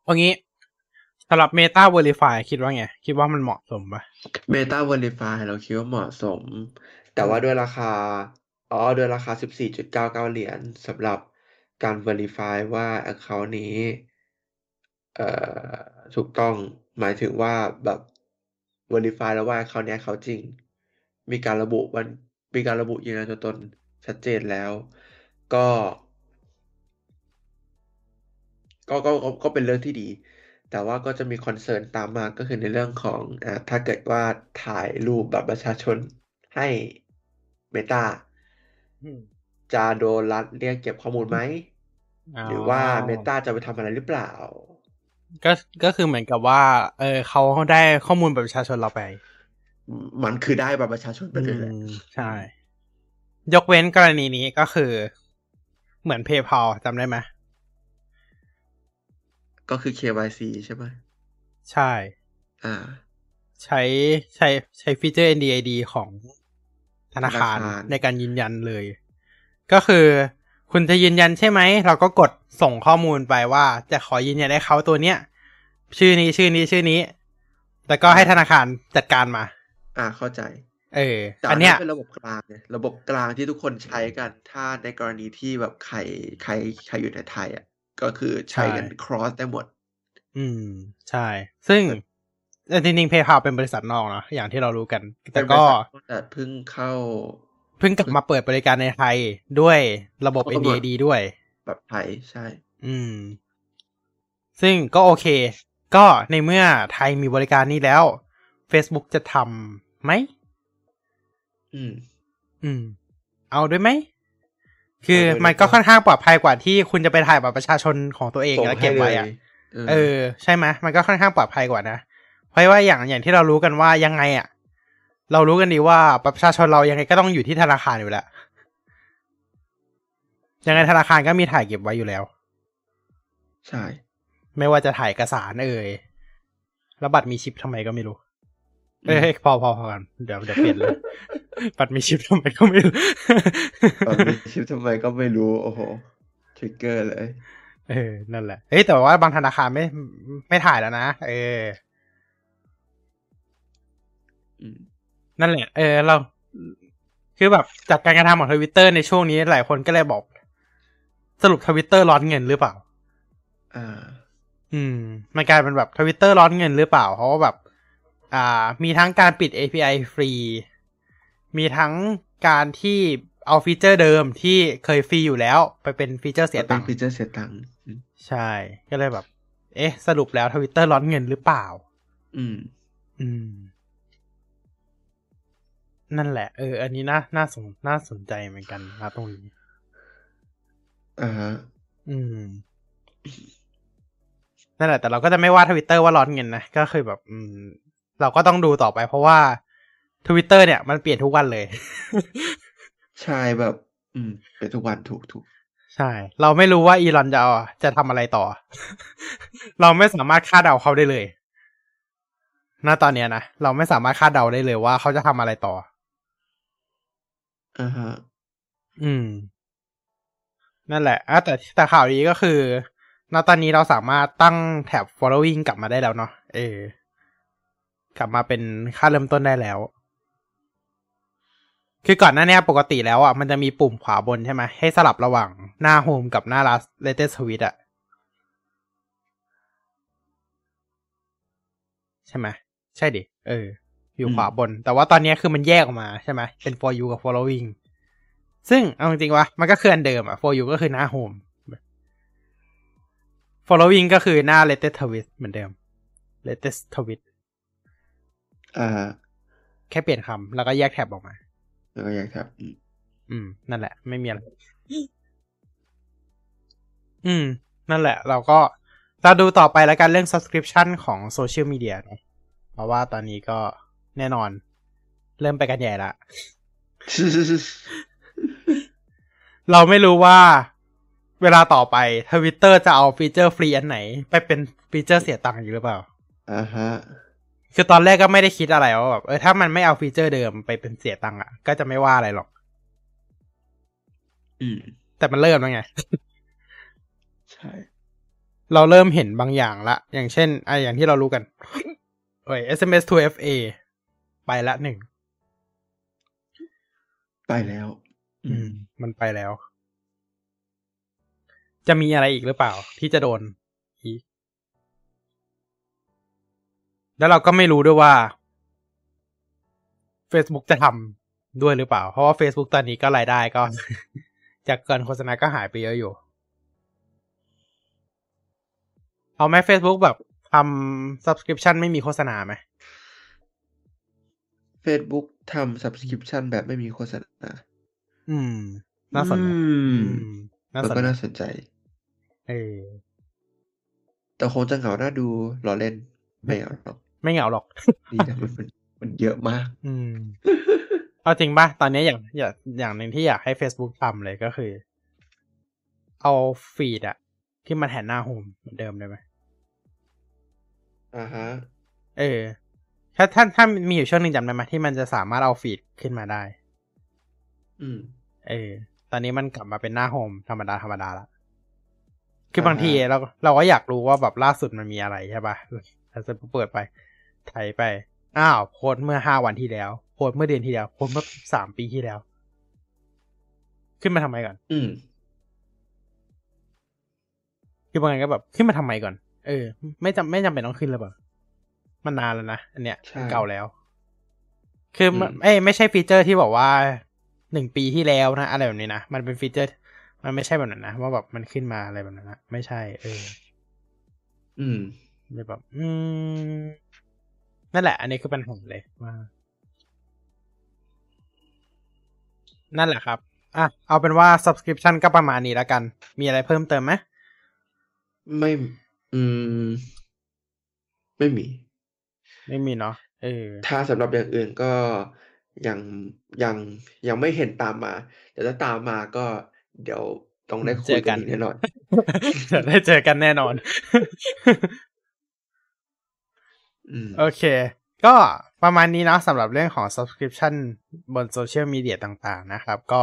เอางี้สำหรับ Meta Verify คิดว่าไง คิดว่ามันเหมาะสมปะ Meta Verify เราคิดว่าเหมาะสม แต่ว่าด้วยราคา อ๋อ ด้วยราคา 14.99 เหรียญสำหรับการ Verify ว่า Account นี้ เอ่อ ถูกต้อง หมายถึงว่าแบบ Verify แล้วว่า Account นี้ Account จริง มีการระบุวัน มีการระบุยืนยันตัวตนชัดเจนแล้ว ก็ ก็ก็ก็ก็เป็นเรื่องที่ดี แต่ว่าก็จะมีคอนเซิร์นตามมาก็คือในเรื่องของอ่าถ้าเกิดว่าถ่ายรูปบัตรประชาชนให้ Meta จะโดนรัฐเรียกเก็บข้อมูลไหม หรือว่า Meta จะไปทำอะไรหรือเปล่า ก็ก็คือเหมือนกับว่า เออเขาได้ข้อมูลบัตรประชาชนเราไป มันคือได้บัตรประชาชนไปเลยแหละอืมใช่ ยกเว้นกรณีนี้ก็คือ เหมือน PayPal จำได้ไหม ก็คือ KYC ใช่ไหมใช่ อ่า ใช้ใช้ใช้ฟีเจอร์ NDID ของธนาคารธนาคารในการยืนยันเลย ก็คือคุณจะยืนยันใช่ไหม เราก็กดส่งข้อมูลไปว่าจะขอยืนยันให้เขาตัวเนี้ย ชื่อนี้ชื่อนี้ชื่อนี้ แล้วก็ให้ธนาคารจัดการมา อ่าเข้าใจ เออแต่อันเนี้ยเป็นระบบกลางเนี่ยระบบกลางที่ทุกคนใช้กัน ถ้าในกรณีที่แบบใครใครใครอยู่ในไทยอะ ก็คือใช้กัน cross ได้หมด อืม ใช่ ซึ่งเอ่อจริงๆ PayPal เป็นบริษัทนอกเนอะอย่างที่เรารู้กัน แต่ก็เป็นบริษัทแต่เพิ่งเข้า เพิ่งกลับมาเปิดบริการในไทยด้วยระบบเขาก็เปิด NDID ด้วย แบบไทย ใช่ อืม ซึ่งก็โอเค ก็ในเมื่อไทยมีบริการนี้แล้ว Facebook จะทำไหม อืม อืม เอาด้วยไหม คือเอาด้วยมันก็ค่อนข้างปลอดภัยกว่าที่คุณจะไปถ่ายบัตรประชาชนของตัวเองส่งแล้วเก็บให้ไว้เลอะยเออ ใช่ไหมมันก็ค่อนข้างปลอดภัยกว่านะ เพราะว่าอย่างอย่างที่เรารู้กันว่ายังไงอะเรารู้กันดีว่าบัตรประชาชนเรายังไงก็ต้องอยู่ที่ธนาคารอยู่แล้วยังไงธนาคารก็มีถ่ายเก็บไว้อยู่แล้ว ใช่ ไม่ว่าจะถ่ายเอกสารเอ่ยแล้วบัตรมีชิปทำไมก็ไม่รู้ เอ้ยพอพอพอกันเดี๋ยวเดี๋ยวเปลี่ยนเลยบัตรมีชิปทำไมก็ไม่รู้ตอนนี้ชิปทำไมก็ไม่รู้ โอ้โหทริกเกอร์เลย เออ นั่นแหละเอ้ยแต่ว่าบางธนาคารไม่ไม่ถ่ายแล้วนะ เอออืมนั่นแหละ เออ เรา คือแบบจากการกระทำของทวิตเตอร์ในช่วงนี้หลายคนก็เลยบอก สรุปทวิตเตอร์ร้อนเงินหรือเปล่า อ่า อืม มันกลายเป็นแบบทวิตเตอร์ร้อนเงินหรือเปล่า เพราะว่าแบบ อ่ามีทั้งการปิด API ฟรี มีทั้งการที่เอา feature เดิมที่เคยฟรีอยู่แล้ว ไปเป็น feature เสียตังค์เจอร์เสียตังค์อืมใช่ ก็เลยแบบ เอ๊ะ สรุปแล้วทวิตเตอร์ร้อนเงินหรือเปล่า อืม อืม นั่นแหละ เออ อันนี้น่าน่าสนน่าสนใจเหมือนกันนะตรงนี้อ่าฮะอืม นั่นแหละ แต่เราก็จะไม่ว่าทวิตเตอร์ว่าร้อนเงินนะ ก็คือแบบ อืม เราก็ต้องดูต่อไปเพราะว่าทวิตเตอร์เนี่ยมันเปลี่ยนทุกวันเลย ใช่แบบ อืมเป็นทุกวันถูกถูกใช่ เราไม่รู้ว่าอีลอนจะเอาจะทำอะไรต่อ เราไม่สามารถคาดเดาเขาได้เลยณตอนเนี้ยนะเราไม่สามารถคาดเดาได้เลยว่าเขาจะทำอะไรต่ออ่าฮะอืม นั่นแหละอะแต่แต่ข่าวดีก็คือณตอนนี้เราสามารถตั้งแท็บ following กลับมาได้แล้วเนาะเออ กลับมาเป็นค่าเริ่มต้นได้แล้ว คือก่อนหน้าเนี้ยปกติแล้วอะมันจะมีปุ่มขวาบนใช่ไหมให้สลับระหว่างหน้าโฮมกับหน้า last latest tweet อะใช่ไหมใช่ดิ เออ อยู่ขวาบน แต่ว่าตอนเนี้ยคือมันแยกออกมาใช่ไหมเป็น for you กับ following ซึ่งเอาจริงๆวะมันก็คืออันเดิมอะ for you ก็คือหน้า home following ก็คือหน้า latest tweet เหมือนเดิม latest tweet อ่าฮะแค่เปลี่ยนคำแล้วก็แยกแท็บออกมา แล้วก็อย่างครับอืมอืม นั่นแหละ ไม่มีอะไร อืม นั่นแหละ เราก็เราดูต่อไปแล้วกันเรื่อง subscription ของโซเชียลมีเดียเนอะเพราะว่าตอนนี้ก็แน่นอน เริ่มไปกันใหญ่ละ เราไม่รู้ว่าเวลาต่อไปทวิตเตอร์จะเอา feature ฟรีอันไหน ไปเป็น feature เสียตังค์อยู่หรือเปล่าอ่าฮะ คือตอนแรกก็ไม่ได้คิดอะไรว่าแบบเออถ้ามันไม่เอาฟีเจอร์เดิมไปเป็นเสียตังค์อะ ก็จะไม่ว่าอะไรหรอก อืม แต่มันเริ่มแล้วไง ใช่ เราเริ่มเห็นบางอย่างละ อย่างเช่นไออย่างที่เรารู้กันเอ้ย SMS to FA ไปละหนึ่ง ไปแล้ว อืม มันไปแล้ว จะมีอะไรอีกหรือเปล่า ที่จะโดน แล้วเราก็ไม่รู้ด้วยว่า Facebook จะทำด้วยหรือเปล่า เพราะว่า Facebook ตอนนี้ก็รายได้ก็ จากเกินโฆษณาก็หายไปเยอะอยู่ เอาไหม Facebook แบบทำ subscription ไม่มีโฆษณาไหม Facebook ทำ subscription แบบไม่มีโฆษณา อืม น่าสนใจอืมอืมน่ามันสนก็ใจน่าสนใจ เออแต่คงจะเหงาน่าดูรอเล่น ไม่เอาหรอก ไม่เหงาหรอก ดีนะมันมันมันเยอะมาก อืมเอาจริงป่ะ ตอนนี้อย่างอย่างอย่างหนึ่งที่อยากให้ Facebook ทำเลยก็คือ เอาฟีดอะที่มันแทนหน้าโฮมเหมือนเดิมได้ไหมอ่าฮะ เออ ถ้าถ้าถ้ามีอยู่ช่วงหนึ่งจำได้ไหมที่มันจะสามารถเอาฟีดขึ้นมาได้ อืม เออ ตอนนี้มันกลับมาเป็นหน้าโฮมธรรมดาธรรมดาละคือบางทีเราเราก็อยากรู้ว่าแบบล่าสุดมันมีอะไรใช่ปะเราจะเปิดไป ไถไป อ้าวโพสต์เมื่อห้าวันที่แล้วโพสต์เมื่อเดือนที่แล้วโพสต์เมื่อสามปีที่แล้ว ขึ้นมาทำไมก่อน อืมคือบางไงก็แบบขึ้นมาทำไมก่อน เออ ไม่จำไม่จำเป็นต้องขึ้นเลยเปล่ามันนานแล้วนะอันเนี้ยใช่เก่าแล้ว คือมันอืมเอ้ยไม่ใช่ feature ที่บอกว่าหนึ่งปีที่แล้วนะอะไรแบบนี้นะมันเป็น feature มันไม่ใช่แบบนั้นนะว่าแบบมันขึ้นมาอะไรแบบนั้นนะไม่ใช่ เออ อืมเลยแบบ อืม นั่นแหละ อันนี้คือปัญหาเลยว่านั่นแหละครับ อะ เอาเป็นว่า subscription ก็ประมาณนี้แล้วกัน มีอะไรเพิ่มเติมไหม ไม่ อืม ไม่มี ไม่มีเนาะ เออ ถ้าสำหรับอย่างอื่นก็ยังยังยังไม่เห็นตามมา แต่ถ้าตามมาก็เดี๋ยวต้องได้คุเจยอกักันนอีกแน่นอนจะได้เจอกันแน่นอนอืม โอเค ก็ประมาณนี้นะสำหรับเรื่องของ subscription บนโซเชียลมีเดียต่างๆนะครับ ก็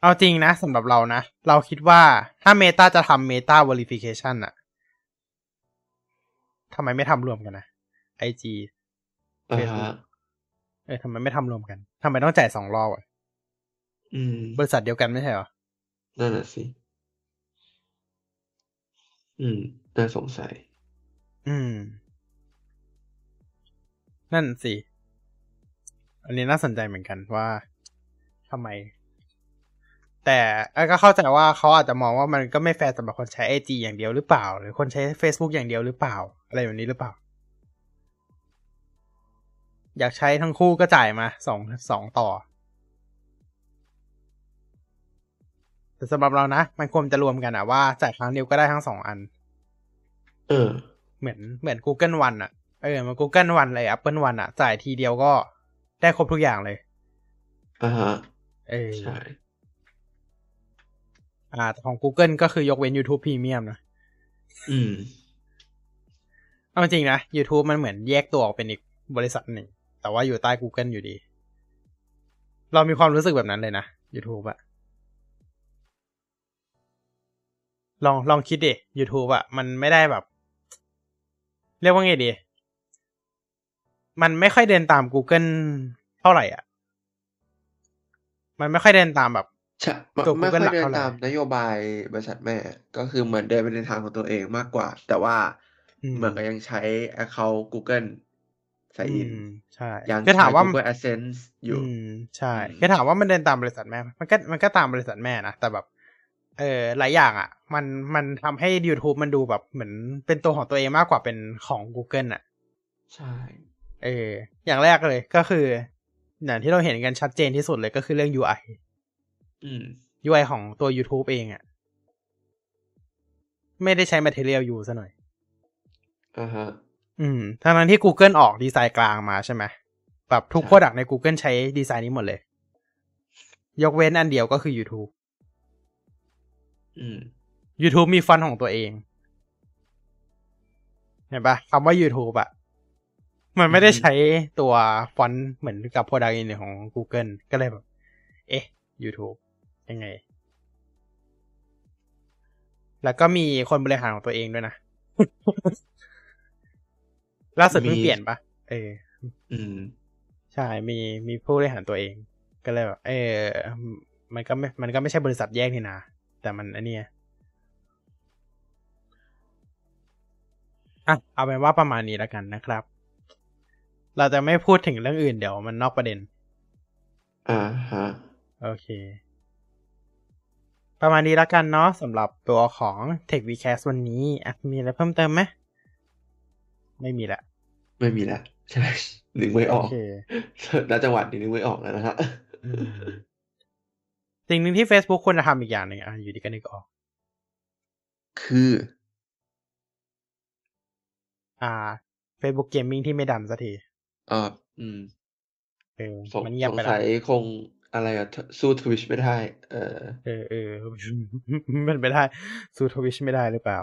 เอาจริงนะสำหรับเรานะ เราคิดว่าถ้า Meta จะทำ Meta verification อะทำไมไม่ทำรวมกันนะ IG อ่า Facebook ฮะเออทำไมไม่ทำรวมกันทำไมต้องจ่ายสองรอบอะอืมบริษัทเดียวกันไม่ใช่เหรอนั่นน่ะสิ อืม น่าสงสัย อืม นั่นสิ อันนี้น่าสนใจเหมือนกันว่าทำไม แต่เอ้ยก็เข้าใจว่าเขาอาจจะมองว่ามันก็ไม่แฟร์สำหรับคนใช้ IG อย่างเดียวหรือเปล่า หรือคนใช้ Facebook อย่างเดียวหรือเปล่า อะไรแบบนี้หรือเปล่า อยากใช้ทั้งคู่ก็จ่ายมาสองสองต่อ แต่สำหรับเรานะ มันควรจะรวมกันอะว่าจ่ายครั้งเดียวก็ได้ทั้งสองอัน เออ เหมือนเหมือน Google One อะ เออมัน Google One เลย Apple One อะจ่ายทีเดียวก็ได้ครบทุกอย่างเลยอ่าฮะเออใช่อ่าแต่ของ Google ก็คือยกเว้น YouTube Premium นะ อืม เอาจริงนะ YouTube มันเหมือนแยกตัวออกเป็นอีกบริษัทหนึ่ง แต่ว่าอยู่ใต้ Google อยู่ดี เรามีความรู้สึกแบบนั้นเลยนะ YouTube อะลองลองคิดดิ YouTube อะมันไม่ได้แบบ เรียกว่าไงดี มันไม่ค่อยเดินตาม Google เท่าไหร่อะ มันไม่ค่อยเดินตามแบบใช่ไม่ตัวไม่ Google ค่อยหลักเดินเท่าไหร่ตามนโยบายบริษัทแม่ ก็คือเหมือนเดินไปในทางของตัวเองมากกว่า แต่ว่าอืมเหมือนกับยังใช้ account Google ใส่อินอืมใช่ยังคือถามว่าใช้ Google AdSense อยู่อืมใช่อืมคือถามว่ามันเดินตามบริษัทแม่ มันก็มันก็ตามบริษัทแม่นะแต่แบบ เออหลายอย่างอะ มันมันทำให้ YouTube มันดูแบบเหมือนเป็นตัวของตัวเองมากกว่าเป็นของ Google อะ ใช่ เออ อย่างแรกเลยก็คืออย่างที่เราเห็นกันชัดเจนที่สุดเลยก็คือเรื่อง UI อืม UI ของตัว YouTube เองอะ ไม่ได้ใช้ Material U ซะหน่อยอ่าฮะ อืมทั้งนั้นที่ Google ออกดีไซน์กลางมาใช่ไหมแบบทุกใช่โปรดักใน Google ใช้ดีไซน์นี้หมดเลย ยกเว้นอันเดียวก็คือ YouTube อืม YouTube มีฟอนต์ของตัวเอง เห็นปะคำว่า YouTube อะ มันไม่ได้ใช้ตัวฟอนต์เหมือนกับ Product อื่นของ Google ก็เลยแบบ เอ๊ะ YouTube ยังไง แล้วก็มีคนบริหารของตัวเองด้วยนะ ล่าสุดเพิ่งมีเปลี่ยนปะเออ อืม ใช่ มีมีผู้บริหารตัวเอง ก็เลยแบบ เออ มันก็ไม่ มันก็ไม่ใช่บริษัทแยกนี่นะ แต่มันอันเนี้ยอะเอาเป็นว่าประมาณนี้แล้วกันนะครับ เราจะไม่พูดถึงเรื่องอื่นเดี๋ยวมันนอกประเด็น อ่าฮะ โอเค ประมาณนี้แล้วกันเนาะสำหรับตัวของ Tech v c a s วันนี้อะมีอะไรเพิ่มเติมไหม ไม่มีละ ไม่มีแล้วใช่นึกไม่อโออกเคณจังหวัดนี้นึกไม่ออกแล้วนะฮะอืมสิ่งหนึ่งที่ Facebook ควรจะทำอีกอย่างหนึ่งอะอยู่ดีก็นึกออก คือ อ่า Facebook Gaming ที่ไม่ดันสักที อ่าอืมเออสงมันเงียบสงไปแล้สัวยคงอะไรอะสู้ทวิชไม่ได้ เออ เออเออมันไปได้สู้ทวิชไม่ได้หรือเปล่า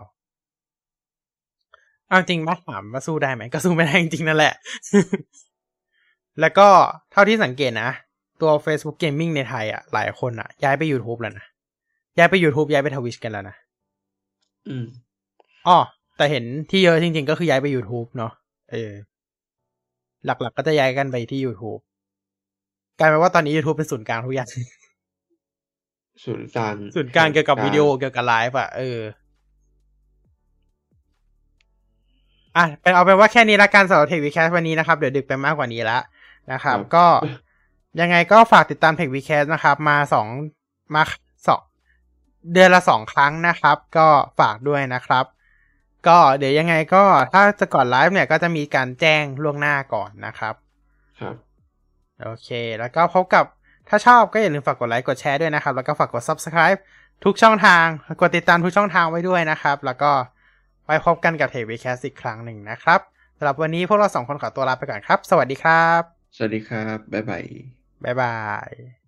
เอาจริงปะถามว่าสู้ได้ไหมก็สู้ไม่ได้จริงๆนั่นแหละ แล้วก็เท่าที่สังเกตนะ ตัว Facebook Gaming ในไทยอะ หลายคนอะ ย้ายไป YouTube แล้วนะ ย้ายไป YouTube ย้ายไปทวิชกันแล้วนะ อืมอ๋อแต่เห็นที่เยอะจริง ๆ ก็คือย้ายไป YouTube เนาะเออ หลัก ๆ ก็จะย้ายกันไปที่ YouTube กลายเป็นว่าตอนนี้ YouTube เป็นศูนย์กลางทุกอย่างศูนย์กลางศูนย์กลางเกี่ยวกับวิดีโอเกี่ยวกับไลฟ์อะเอออะเป็นเอาเป็นว่าแค่นี้ละกันสำหรับ TechWeCast วันนี้นะครับ เดี๋ยวดึกไปมากกว่านี้ละนะครับ ก็ยังไงก็ฝากติดตาม TechWeCast นะครับ มาสองมาสองเดือนละสองครั้งนะครับ ก็ฝากด้วยนะครับ ก็เดี๋ยวยังไงก็ถ้าจะก่อนไลฟ์เนี่ยก็จะมีการแจ้งล่วงหน้าก่อนนะครับ ครับ โอเค แล้วก็พบกับถ้าชอบก็อย่าลืมฝากกดไลค์กดแชร์ด้วยนะครับ แล้วก็ฝากกด subscribe ทุกช่องทาง กดติดตามทุกช่องทางไว้ด้วยนะครับ แล้วก็ไว้พบกันกับ TechWeCast อีกครั้งหนึ่งนะครับสำหรับวันนี้พวกเราสองคนขอตัวลาไปก่อนครับ สวัสดีครับ สวัสดีครับ bye bye bye bye